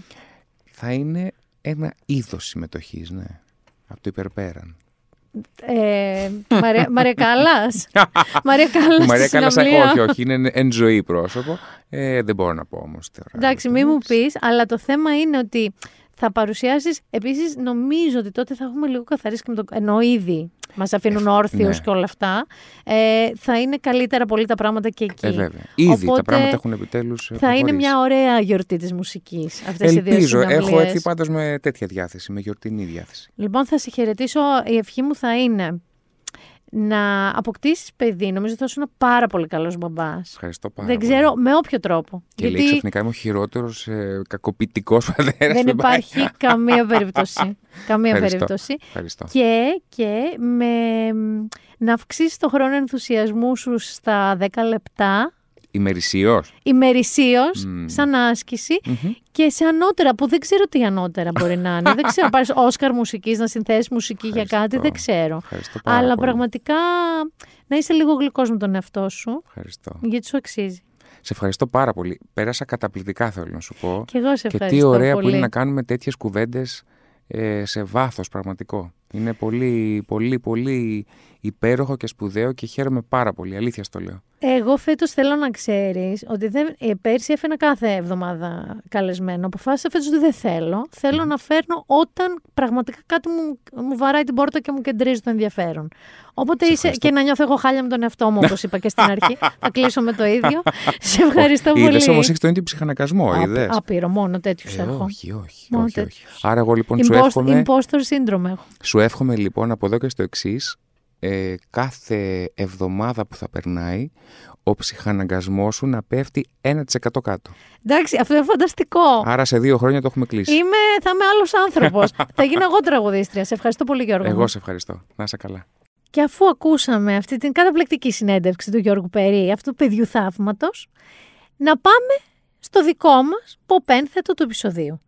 Θα είναι ένα είδος συμμετοχής, ναι. Από το υπερπέραν. Ε, Μαρία, Μαρία Κάλλας. Μαρία Κάλλας Μαρία Κάλλας, όχι, όχι, είναι εν ζωή πρόσωπο. Ε, δεν μπορώ να πω όμως. Εντάξει, μη μου πεις, αλλά το θέμα είναι ότι θα παρουσιάσεις. Επίσης, νομίζω ότι τότε θα έχουμε λίγο καθαρίσει και με το. ενώ ήδη μας αφήνουν ε, όρθιους ναι. και όλα αυτά. Ε, θα είναι καλύτερα πολύ τα πράγματα και εκεί. Ε, βέβαια. Ήδη Οπότε, τα πράγματα έχουν επιτέλους. Θα είναι μια ωραία γιορτή της μουσικής αυτές οι δύο Ελπίζω. Έχω έρθει πάντως με τέτοια διάθεση, με γιορτινή διάθεση. Λοιπόν, θα σε χαιρετήσω. Η ευχή μου θα είναι να αποκτήσεις παιδί. Νομίζω ότι θα είσαι ένα πάρα πολύ καλός μπαμπάς. Ευχαριστώ πάρα Δεν ξέρω με όποιο τρόπο. Και γιατί... λέει ξαφνικά είμαι ο χειρότερος ε, κακοποιητικός πατέρας. Δεν υπάρχει καμία περίπτωση. (laughs) καμία περίπτωση. Ευχαριστώ. Και, και με, να αυξήσεις το χρόνο ενθουσιασμού σου στα 10 λεπτά Ημερησίως. Ημερησίως, σαν άσκηση και σε ανώτερα, που δεν ξέρω τι ανώτερα μπορεί να είναι. (laughs) δεν ξέρω, πάρεις Όσκαρ μουσικής, να συνθέσεις μουσική για κάτι, δεν ξέρω. Αλλά πραγματικά να είσαι λίγο γλυκός με τον εαυτό σου. Ευχαριστώ. Γιατί σου αξίζει. Σε ευχαριστώ πάρα πολύ. Πέρασα καταπληκτικά, θέλω να σου πω. Και εγώ σε ευχαριστώ. Και τι ωραία πολύ. που είναι να κάνουμε τέτοιες κουβέντες ε, σε βάθος πραγματικό. Είναι πολύ, πολύ, πολύ υπέροχο και σπουδαίο και χαίρομαι πάρα πολύ. Αλήθεια στο λέω. Εγώ φέτος θέλω να ξέρεις ότι δεν, ε, πέρσι έφερα κάθε εβδομάδα καλεσμένο. Αποφάσισα φέτος ότι δεν θέλω. Θέλω να φέρνω όταν πραγματικά κάτι μου, μου βαράει την πόρτα και μου κεντρίζει το ενδιαφέρον. Όποτε είσαι και να νιώθω εγώ χάλια με τον εαυτό μου, όπως είπα και στην αρχή. (laughs) θα κλείσω με το ίδιο. (laughs) Σε ευχαριστώ πολύ. Είδες όμως έχεις τον ίδιο ψυχανακασμό, είδες; Απείρο, μόνο τέτοιους ε, έχω. Όχι, όχι. όχι, όχι. Άρα εγώ λοιπόν σου εύχομαι. Impostor syndrome έχω. Σου εύχομαι λοιπόν από εδώ και στο εξής ε, κάθε εβδομάδα που θα περνάει ο ψυχαναγκασμός σου να πέφτει 1% κάτω. Εντάξει, αυτό είναι φανταστικό. Άρα σε δύο χρόνια το έχουμε κλείσει. Είμαι, θα είμαι άλλος άνθρωπος. (laughs) θα γίνω εγώ τραγουδίστρια. Σε ευχαριστώ πολύ, Γιώργο. Εγώ σε ευχαριστώ. Να είσαι καλά. Και αφού ακούσαμε αυτή την καταπληκτική συνέντευξη του Γιώργου Περί, αυτού του παιδιού θαύματος, να πάμε στο δικό μας ποπένθετο του επεισοδίου.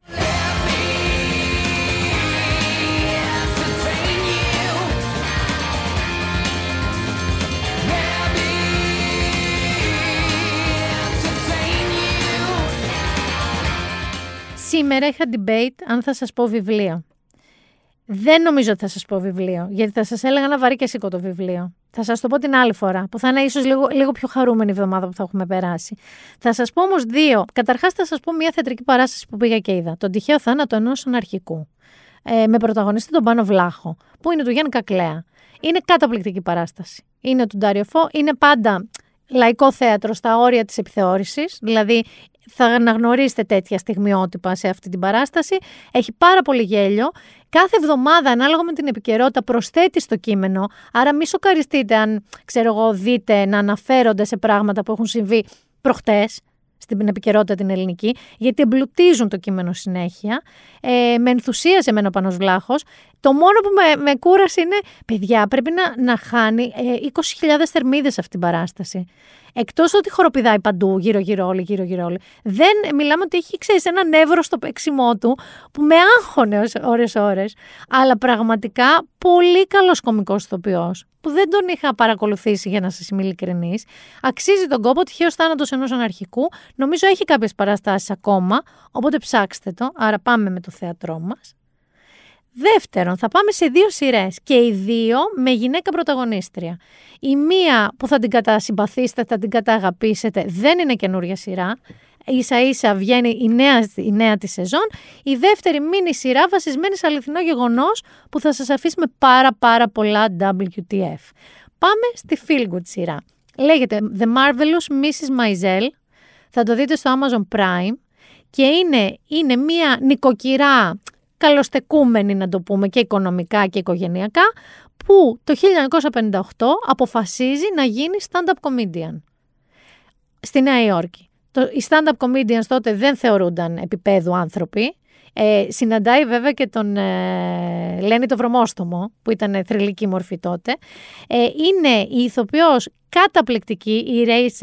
Σήμερα είχα debate αν θα σας πω βιβλίο. Δεν νομίζω ότι θα σας πω βιβλίο, γιατί θα σας έλεγα να βαρύ και σήκω το βιβλίο. Θα σας το πω την άλλη φορά, που θα είναι ίσως λίγο, λίγο πιο χαρούμενη εβδομάδα που θα έχουμε περάσει. Θα σας πω όμως δύο. Καταρχάς θα σας πω μια θεατρική παράσταση που πήγα και είδα. Τον τυχαίο θάνατο ενός αναρχικού. Ε, με πρωταγωνιστή τον Πάνο Βλάχο, που είναι του Γιάννη Κακλέα. Είναι καταπληκτική παράσταση. Είναι του Ντάριο Φω, είναι πάντα λαϊκό θέατρο στα όρια της επιθεώρησης, δηλαδή θα αναγνωρίσετε τέτοια στιγμιότυπα σε αυτή την παράσταση. Έχει πάρα πολύ γέλιο. Κάθε εβδομάδα, ανάλογα με την επικαιρότητα, προσθέτει στο κείμενο. Άρα, μη σοκαριστείτε αν, ξέρω εγώ, δείτε να αναφέρονται σε πράγματα που έχουν συμβεί προχτές στην επικαιρότητα την ελληνική, γιατί εμπλουτίζουν το κείμενο συνέχεια. Ε, με ενθουσίασε εμένα ο Πανός Βλάχος. Το μόνο που με, με κούρασε είναι, παιδιά, πρέπει να, να χάνει ε, 20.000 θερμίδες αυτή την παράσταση. Εκτός ότι χοροπηδάει παντού, γύρω-γύρω όλοι, γύρω-γύρω όλοι. Δεν μιλάμε ότι έχει, ξέρεις, ένα νεύρο στο παίξιμό του που με άγχωνε ώρε-ώρε. Αλλά πραγματικά πολύ καλός κωμικός ηθοποιός που δεν τον είχα παρακολουθήσει για να σας είμαι ειλικρινής. Αξίζει τον κόπο, τυχαίο θάνατος ενός αναρχικού. Νομίζω έχει κάποιες παραστάσεις ακόμα, οπότε ψάξτε το. Άρα πάμε με το θέατρό μας. Δεύτερον, θα πάμε σε δύο σειρές και οι δύο με γυναίκα πρωταγωνίστρια. Η μία που θα την κατασυμπαθήσετε, θα την καταγαπήσετε, δεν είναι καινούρια σειρά. Ίσα ίσα βγαίνει η νέα, η νέα της σεζόν. Η δεύτερη μίνι σειρά βασισμένη σε αληθινό γεγονός που θα σας αφήσει με πάρα πάρα πολλά WTF. Πάμε στη Feel Good σειρά. Λέγεται The Marvelous Mrs. Maisel. Θα το δείτε στο Amazon Prime. Και είναι, είναι μια νοικοκυρά καλοστεκούμενη να το πούμε και οικονομικά και οικογενειακά, που το 1958 αποφασίζει να γίνει stand-up comedian στη Νέα Υόρκη. Το, οι stand-up comedians τότε δεν θεωρούνταν επίπεδου άνθρωποι, Ε, συναντάει βέβαια και τον ε, Λένι το Βρωμόστομο, που ήταν θρηλυκή μορφή τότε. Ε, είναι η ηθοποιός καταπληκτική,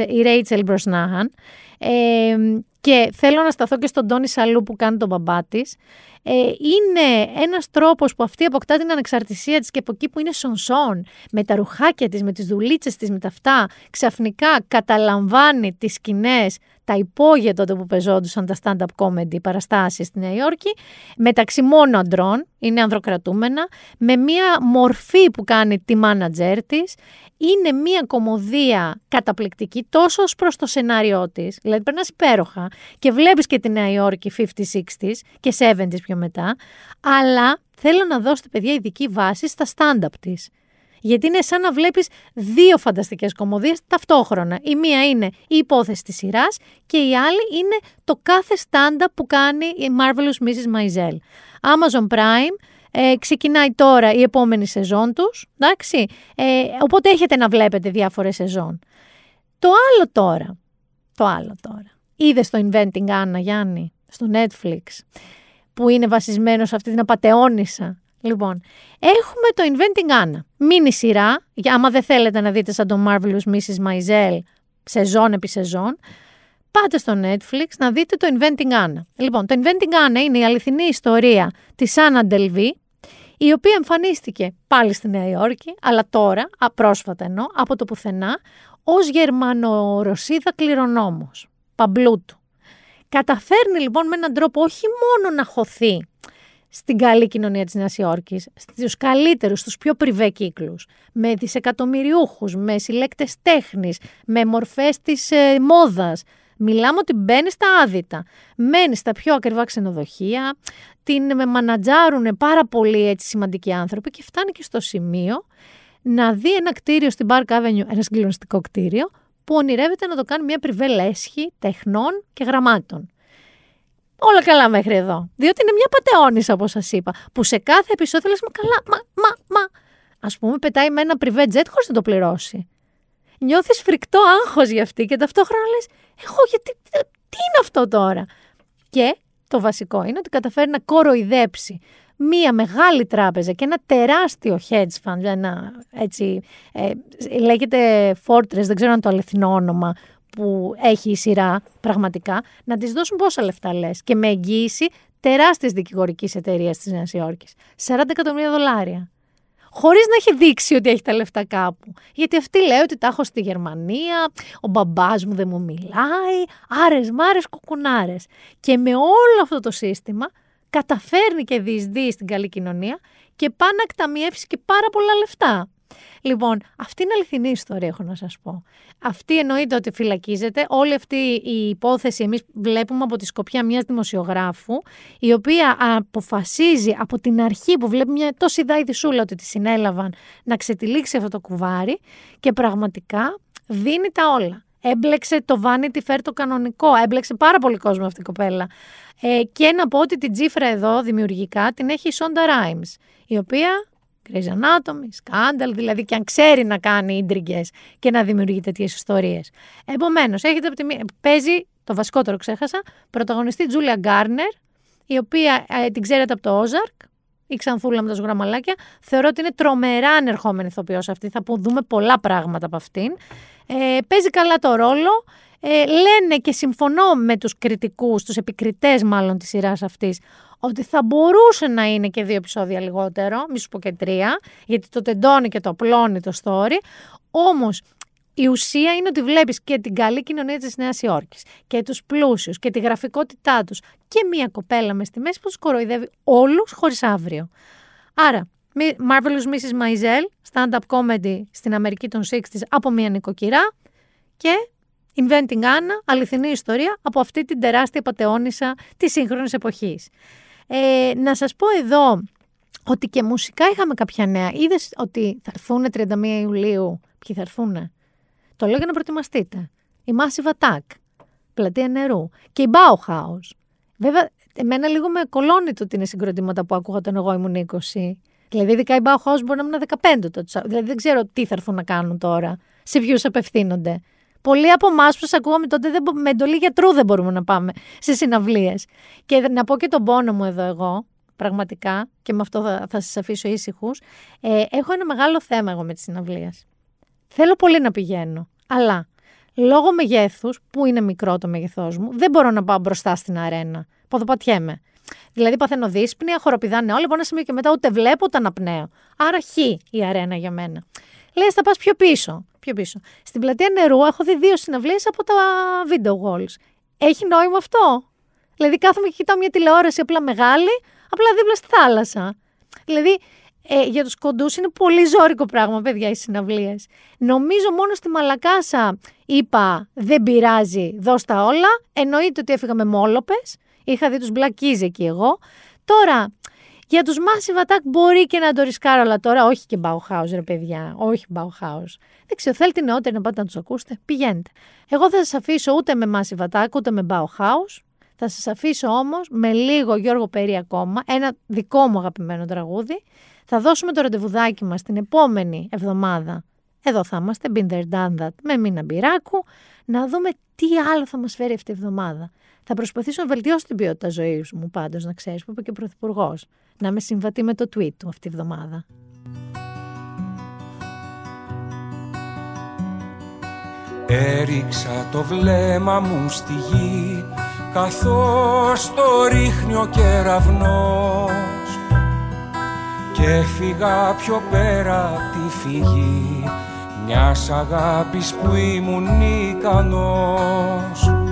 η Ρέιτσελ Μπροσνάχαν. Ε, και θέλω να σταθώ και στον Τόνι Σαλού που κάνει τον μπαμπά της. Ε, είναι ένας τρόπος που αυτή αποκτά την ανεξαρτησία της και από εκεί που είναι σονσόν, με τα ρουχάκια της, με τις δουλίτσες της, με τα αυτά, ξαφνικά καταλαμβάνει τις σκηνές τα υπόγεια τότε που πεζόντουσαν τα stand-up comedy παραστάσεις στη Νέα Υόρκη, μεταξύ μόνο αντρών, είναι ανδροκρατούμενα, με μία μορφή που κάνει τη μάνατζέρ της, είναι μία κομμωδία καταπληκτική τόσο ως προς το σενάριό της, δηλαδή περνάς υπέροχα και βλέπεις και τη Νέα Υόρκη 50s, 60s και 70s πιο μετά, αλλά θέλω να δώσετε παιδιά ειδική βάση στα stand-up της. Γιατί είναι σαν να βλέπεις δύο φανταστικές κομμωδίες ταυτόχρονα. Η μία είναι η υπόθεση της σειράς και η άλλη είναι το κάθε stand-up που κάνει η Marvelous Mrs. Maisel. Amazon Prime, ε, ξεκινάει τώρα η επόμενη σεζόν τους, εντάξει, ε, οπότε έχετε να βλέπετε διάφορες σεζόν. Το άλλο τώρα, το άλλο τώρα, είδες στο Inventing Anna Γιάννη, στο Netflix, που είναι βασισμένος σε αυτή την απαταιώνισσα Λοιπόν, έχουμε το Inventing Anna. Μίνι σειρά, για άμα δεν θέλετε να δείτε σαν το Marvelous Mrs. Maisel, σεζόν επί σεζόν, πάτε στο Netflix να δείτε το Inventing Anna. Λοιπόν, το Inventing Anna είναι η αληθινή ιστορία της Anna Delvey, η οποία εμφανίστηκε πάλι στη Νέα Υόρκη, αλλά τώρα, απρόσφατα εννοώ, από το πουθενά, ως Γερμανο-Ρωσίδα κληρονόμος, παμπλούτου. Καταφέρνει λοιπόν με έναν τρόπο όχι μόνο να χωθεί στην καλή κοινωνία της Νέας Υόρκης, στους καλύτερους, στους πιο πριβέ κύκλους, με δισεκατομμυριούχους, με συλλέκτες τέχνης, με μορφές της ε, μόδας. Μιλάμε ότι μπαίνεις στα άδυτα, μένεις στα πιο ακριβά ξενοδοχεία, την με μανατζάρουν πάρα πολύ έτσι σημαντικοί άνθρωποι και φτάνει και στο σημείο να δει ένα κτίριο στην Park Avenue, ένα συγκλονιστικό κτίριο, που ονειρεύεται να το κάνει μια πριβέ λέσχη τεχνών και γραμμάτων. Όλα καλά μέχρι εδώ. Διότι είναι μια πατεώνισσα, όπως σας είπα, που σε κάθε επεισόδιο λες, μα καλά, μα, μα, μα. Α πούμε, πετάει με ένα πριβέ τζετ χωρίς να το πληρώσει. Νιώθεις φρικτό άγχος για αυτή και ταυτόχρονα λες, Εγώ γιατί. Τι είναι αυτό τώρα; Και το βασικό είναι ότι καταφέρει να κοροϊδέψει μία μεγάλη τράπεζα και ένα τεράστιο hedge fund, ένα έτσι, ε, λέγεται Fortress, δεν ξέρω αν το αληθινό όνομα, που έχει η σειρά πραγματικά, να της δώσουν πόσα λεφτά λες. Και με εγγύηση τεράστια δικηγορική εταιρεία της Νέας Υόρκης. 40 εκατομμύρια δολάρια. Χωρίς να έχει δείξει ότι έχει τα λεφτά κάπου. Γιατί αυτή λέει ότι τα έχω στη Γερμανία, ο μπαμπάς μου δεν μου μιλάει, άρες μάρες κουκουνάρες. Και με όλο αυτό το σύστημα καταφέρνει και διεισδύει στην καλή κοινωνία και πάει να εκταμιεύσει και πάρα πολλά λεφτά. Λοιπόν, αυτή είναι αληθινή ιστορία, έχω να σας πω. Αυτή εννοείται ότι φυλακίζεται. Όλη αυτή η υπόθεση εμείς βλέπουμε από τη σκοπιά μιας δημοσιογράφου, η οποία αποφασίζει από την αρχή που βλέπει μια τόση δάιδισούλα ότι τη συνέλαβαν να ξετυλίξει αυτό το κουβάρι και πραγματικά δίνει τα όλα. Έμπλεξε το Vanity Fair το κανονικό. Έμπλεξε πάρα πολύ κόσμο αυτή η κοπέλα. Ε, και να πω ότι την τσίφρα εδώ δημιουργικά την έχει η Σόντα Rhimes, η οποία Grey's Anatomy, Scandal, δηλαδή και αν ξέρει να κάνει ίντριγκε και να δημιουργεί τέτοιες ιστορίες. Επομένως, έχετε από τη μία. Παίζει, το βασικότερο ξέχασα, πρωταγωνιστή Τζούλια Γκάρνερ, η οποία ε, την ξέρετε από το Ozark, η Ξανθούλα με τα σγραμμαλάκια. Θεωρώ ότι είναι τρομερά ανερχόμενη ηθοποιός αυτή. Θα δούμε πολλά πράγματα από αυτήν. Ε, παίζει καλά το ρόλο. Ε, λένε και συμφωνώ με τους κριτικούς, τους επικριτές μάλλον της σειράς αυτής, ότι θα μπορούσε να είναι και δύο επεισόδια λιγότερο, μη σου πω και τρία, γιατί το τεντώνει και το απλώνει το story. Όμως η ουσία είναι ότι βλέπεις και την καλή κοινωνία της Νέας Υόρκης και τους πλούσιους και τη γραφικότητά τους και μία κοπέλα μες στη μέση που τους κοροϊδεύει όλους χωρίς αύριο. Άρα, Marvelous Mrs. Maisel, stand-up comedy στην Αμερική των 60s από μία νοικοκυρά και Inventing Anna, αληθινή ιστορία από αυτή την τεράστια πατεώνισσα της σύγχρονης εποχής. Ε, να σας πω εδώ ότι και μουσικά είχαμε κάποια νέα. Είδες ότι θα έρθουν 31 Ιουλίου; Ποιοι θα έρθουν. Το λέω για να προετοιμαστείτε. Η Massive Attack. Πλατεία νερού. Και η Bauhaus. Βέβαια, εμένα λίγο με κολώνει το ότι είναι συγκροτήματα που άκουγα όταν εγώ ήμουν 20. Δηλαδή, ειδικά η Bauhaus μπορεί να ήμουν 15 τότε. Δηλαδή, δεν ξέρω τι θα έρθουν να κάνουν τώρα. Σε ποιους απευθύνονται. Πολλοί από εμάς που σας ακούγαμε τότε δεν, με εντολή γιατρού δεν μπορούμε να πάμε σε συναυλίες. Και να πω και τον πόνο μου εδώ εγώ, πραγματικά, και με αυτό θα, θα σας αφήσω ήσυχους. Ε, έχω ένα μεγάλο θέμα εγώ με τις συναυλίες. Θέλω πολύ να πηγαίνω. Αλλά λόγω μεγέθους, που είναι μικρό το μέγεθό μου, δεν μπορώ να πάω μπροστά στην αρένα. Ποδοπατιέμαι. Δηλαδή παθαίνω δύσπνοια, χοροπηδάνε όλοι, από ένα σημείο και μετά ούτε βλέπω ούτε αναπνέω. Άρα χ η αρένα για μένα. Λες, θα πας πιο πίσω. Πιο πίσω. Στην πλατεία νερού έχω δει δύο συναυλίες από τα video walls. Έχει νόημα αυτό; Δηλαδή κάθομαι και κοιτάω μια τηλεόραση απλά μεγάλη, απλά δίπλα στη θάλασσα. Δηλαδή ε, για τους κοντούς είναι πολύ ζώρικο πράγμα, παιδιά, οι συναυλίες. Νομίζω μόνο στη Μαλακάσα είπα δεν πειράζει, δώσ' τα όλα. Εννοείται ότι έφυγα με μόλοπες. Είχα δει τους Black Keys εκεί εγώ. Τώρα, για τους Massive Attack μπορεί και να το ρισκάρω, αλλά τώρα όχι και Bauhaus, ρε παιδιά. Όχι Bauhaus. Δεν ξέρω, θέλετε νεότεροι να πάτε να τους ακούσετε. Πηγαίνετε. Εγώ θα σας αφήσω ούτε με Massive Attack, ούτε με Bauhaus. Θα σας αφήσω όμως με λίγο Γιώργο Περί ακόμα, ένα δικό μου αγαπημένο τραγούδι. Θα δώσουμε το ραντεβουδάκι μας την επόμενη εβδομάδα. Εδώ θα είμαστε, been there, done that, με Μίνα Μπυράκου, να δούμε τι άλλο θα μας φέρει αυτή η εβδομάδα. Θα προσπαθήσω να βελτιώσω την ποιότητα ζωής μου πάντως, να ξέρεις, που είπε και ο Πρωθυπουργός. Να με συμβατεί με το tweet του αυτή η εβδομάδα. Έριξα το βλέμμα μου στη γη καθώς το ρίχνει ο κεραυνός και φύγα πιο πέρα από τη φυγή μιας αγάπης που ήμουν ικανός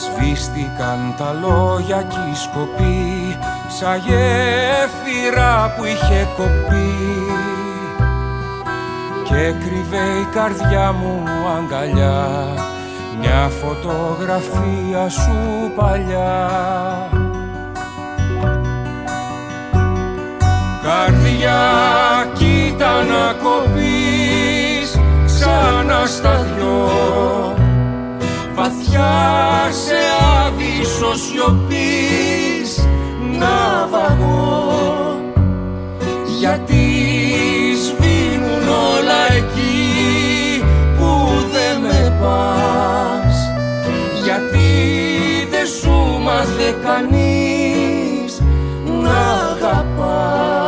Σβήστηκαν τα λόγια κι η σκοπή σαν γέφυρα που είχε κοπεί. Και κρύβε η καρδιά μου αγκαλιά μια φωτογραφία σου παλιά. Καρδιά κοίτα να κοπείς ξανά στα δυο βαθιά σε άβυσο σιωπής να βαγώ. Γιατί σβήνουν όλα εκεί που δεν με πας. Γιατί δεν σου μάθε κανείς να αγαπάς.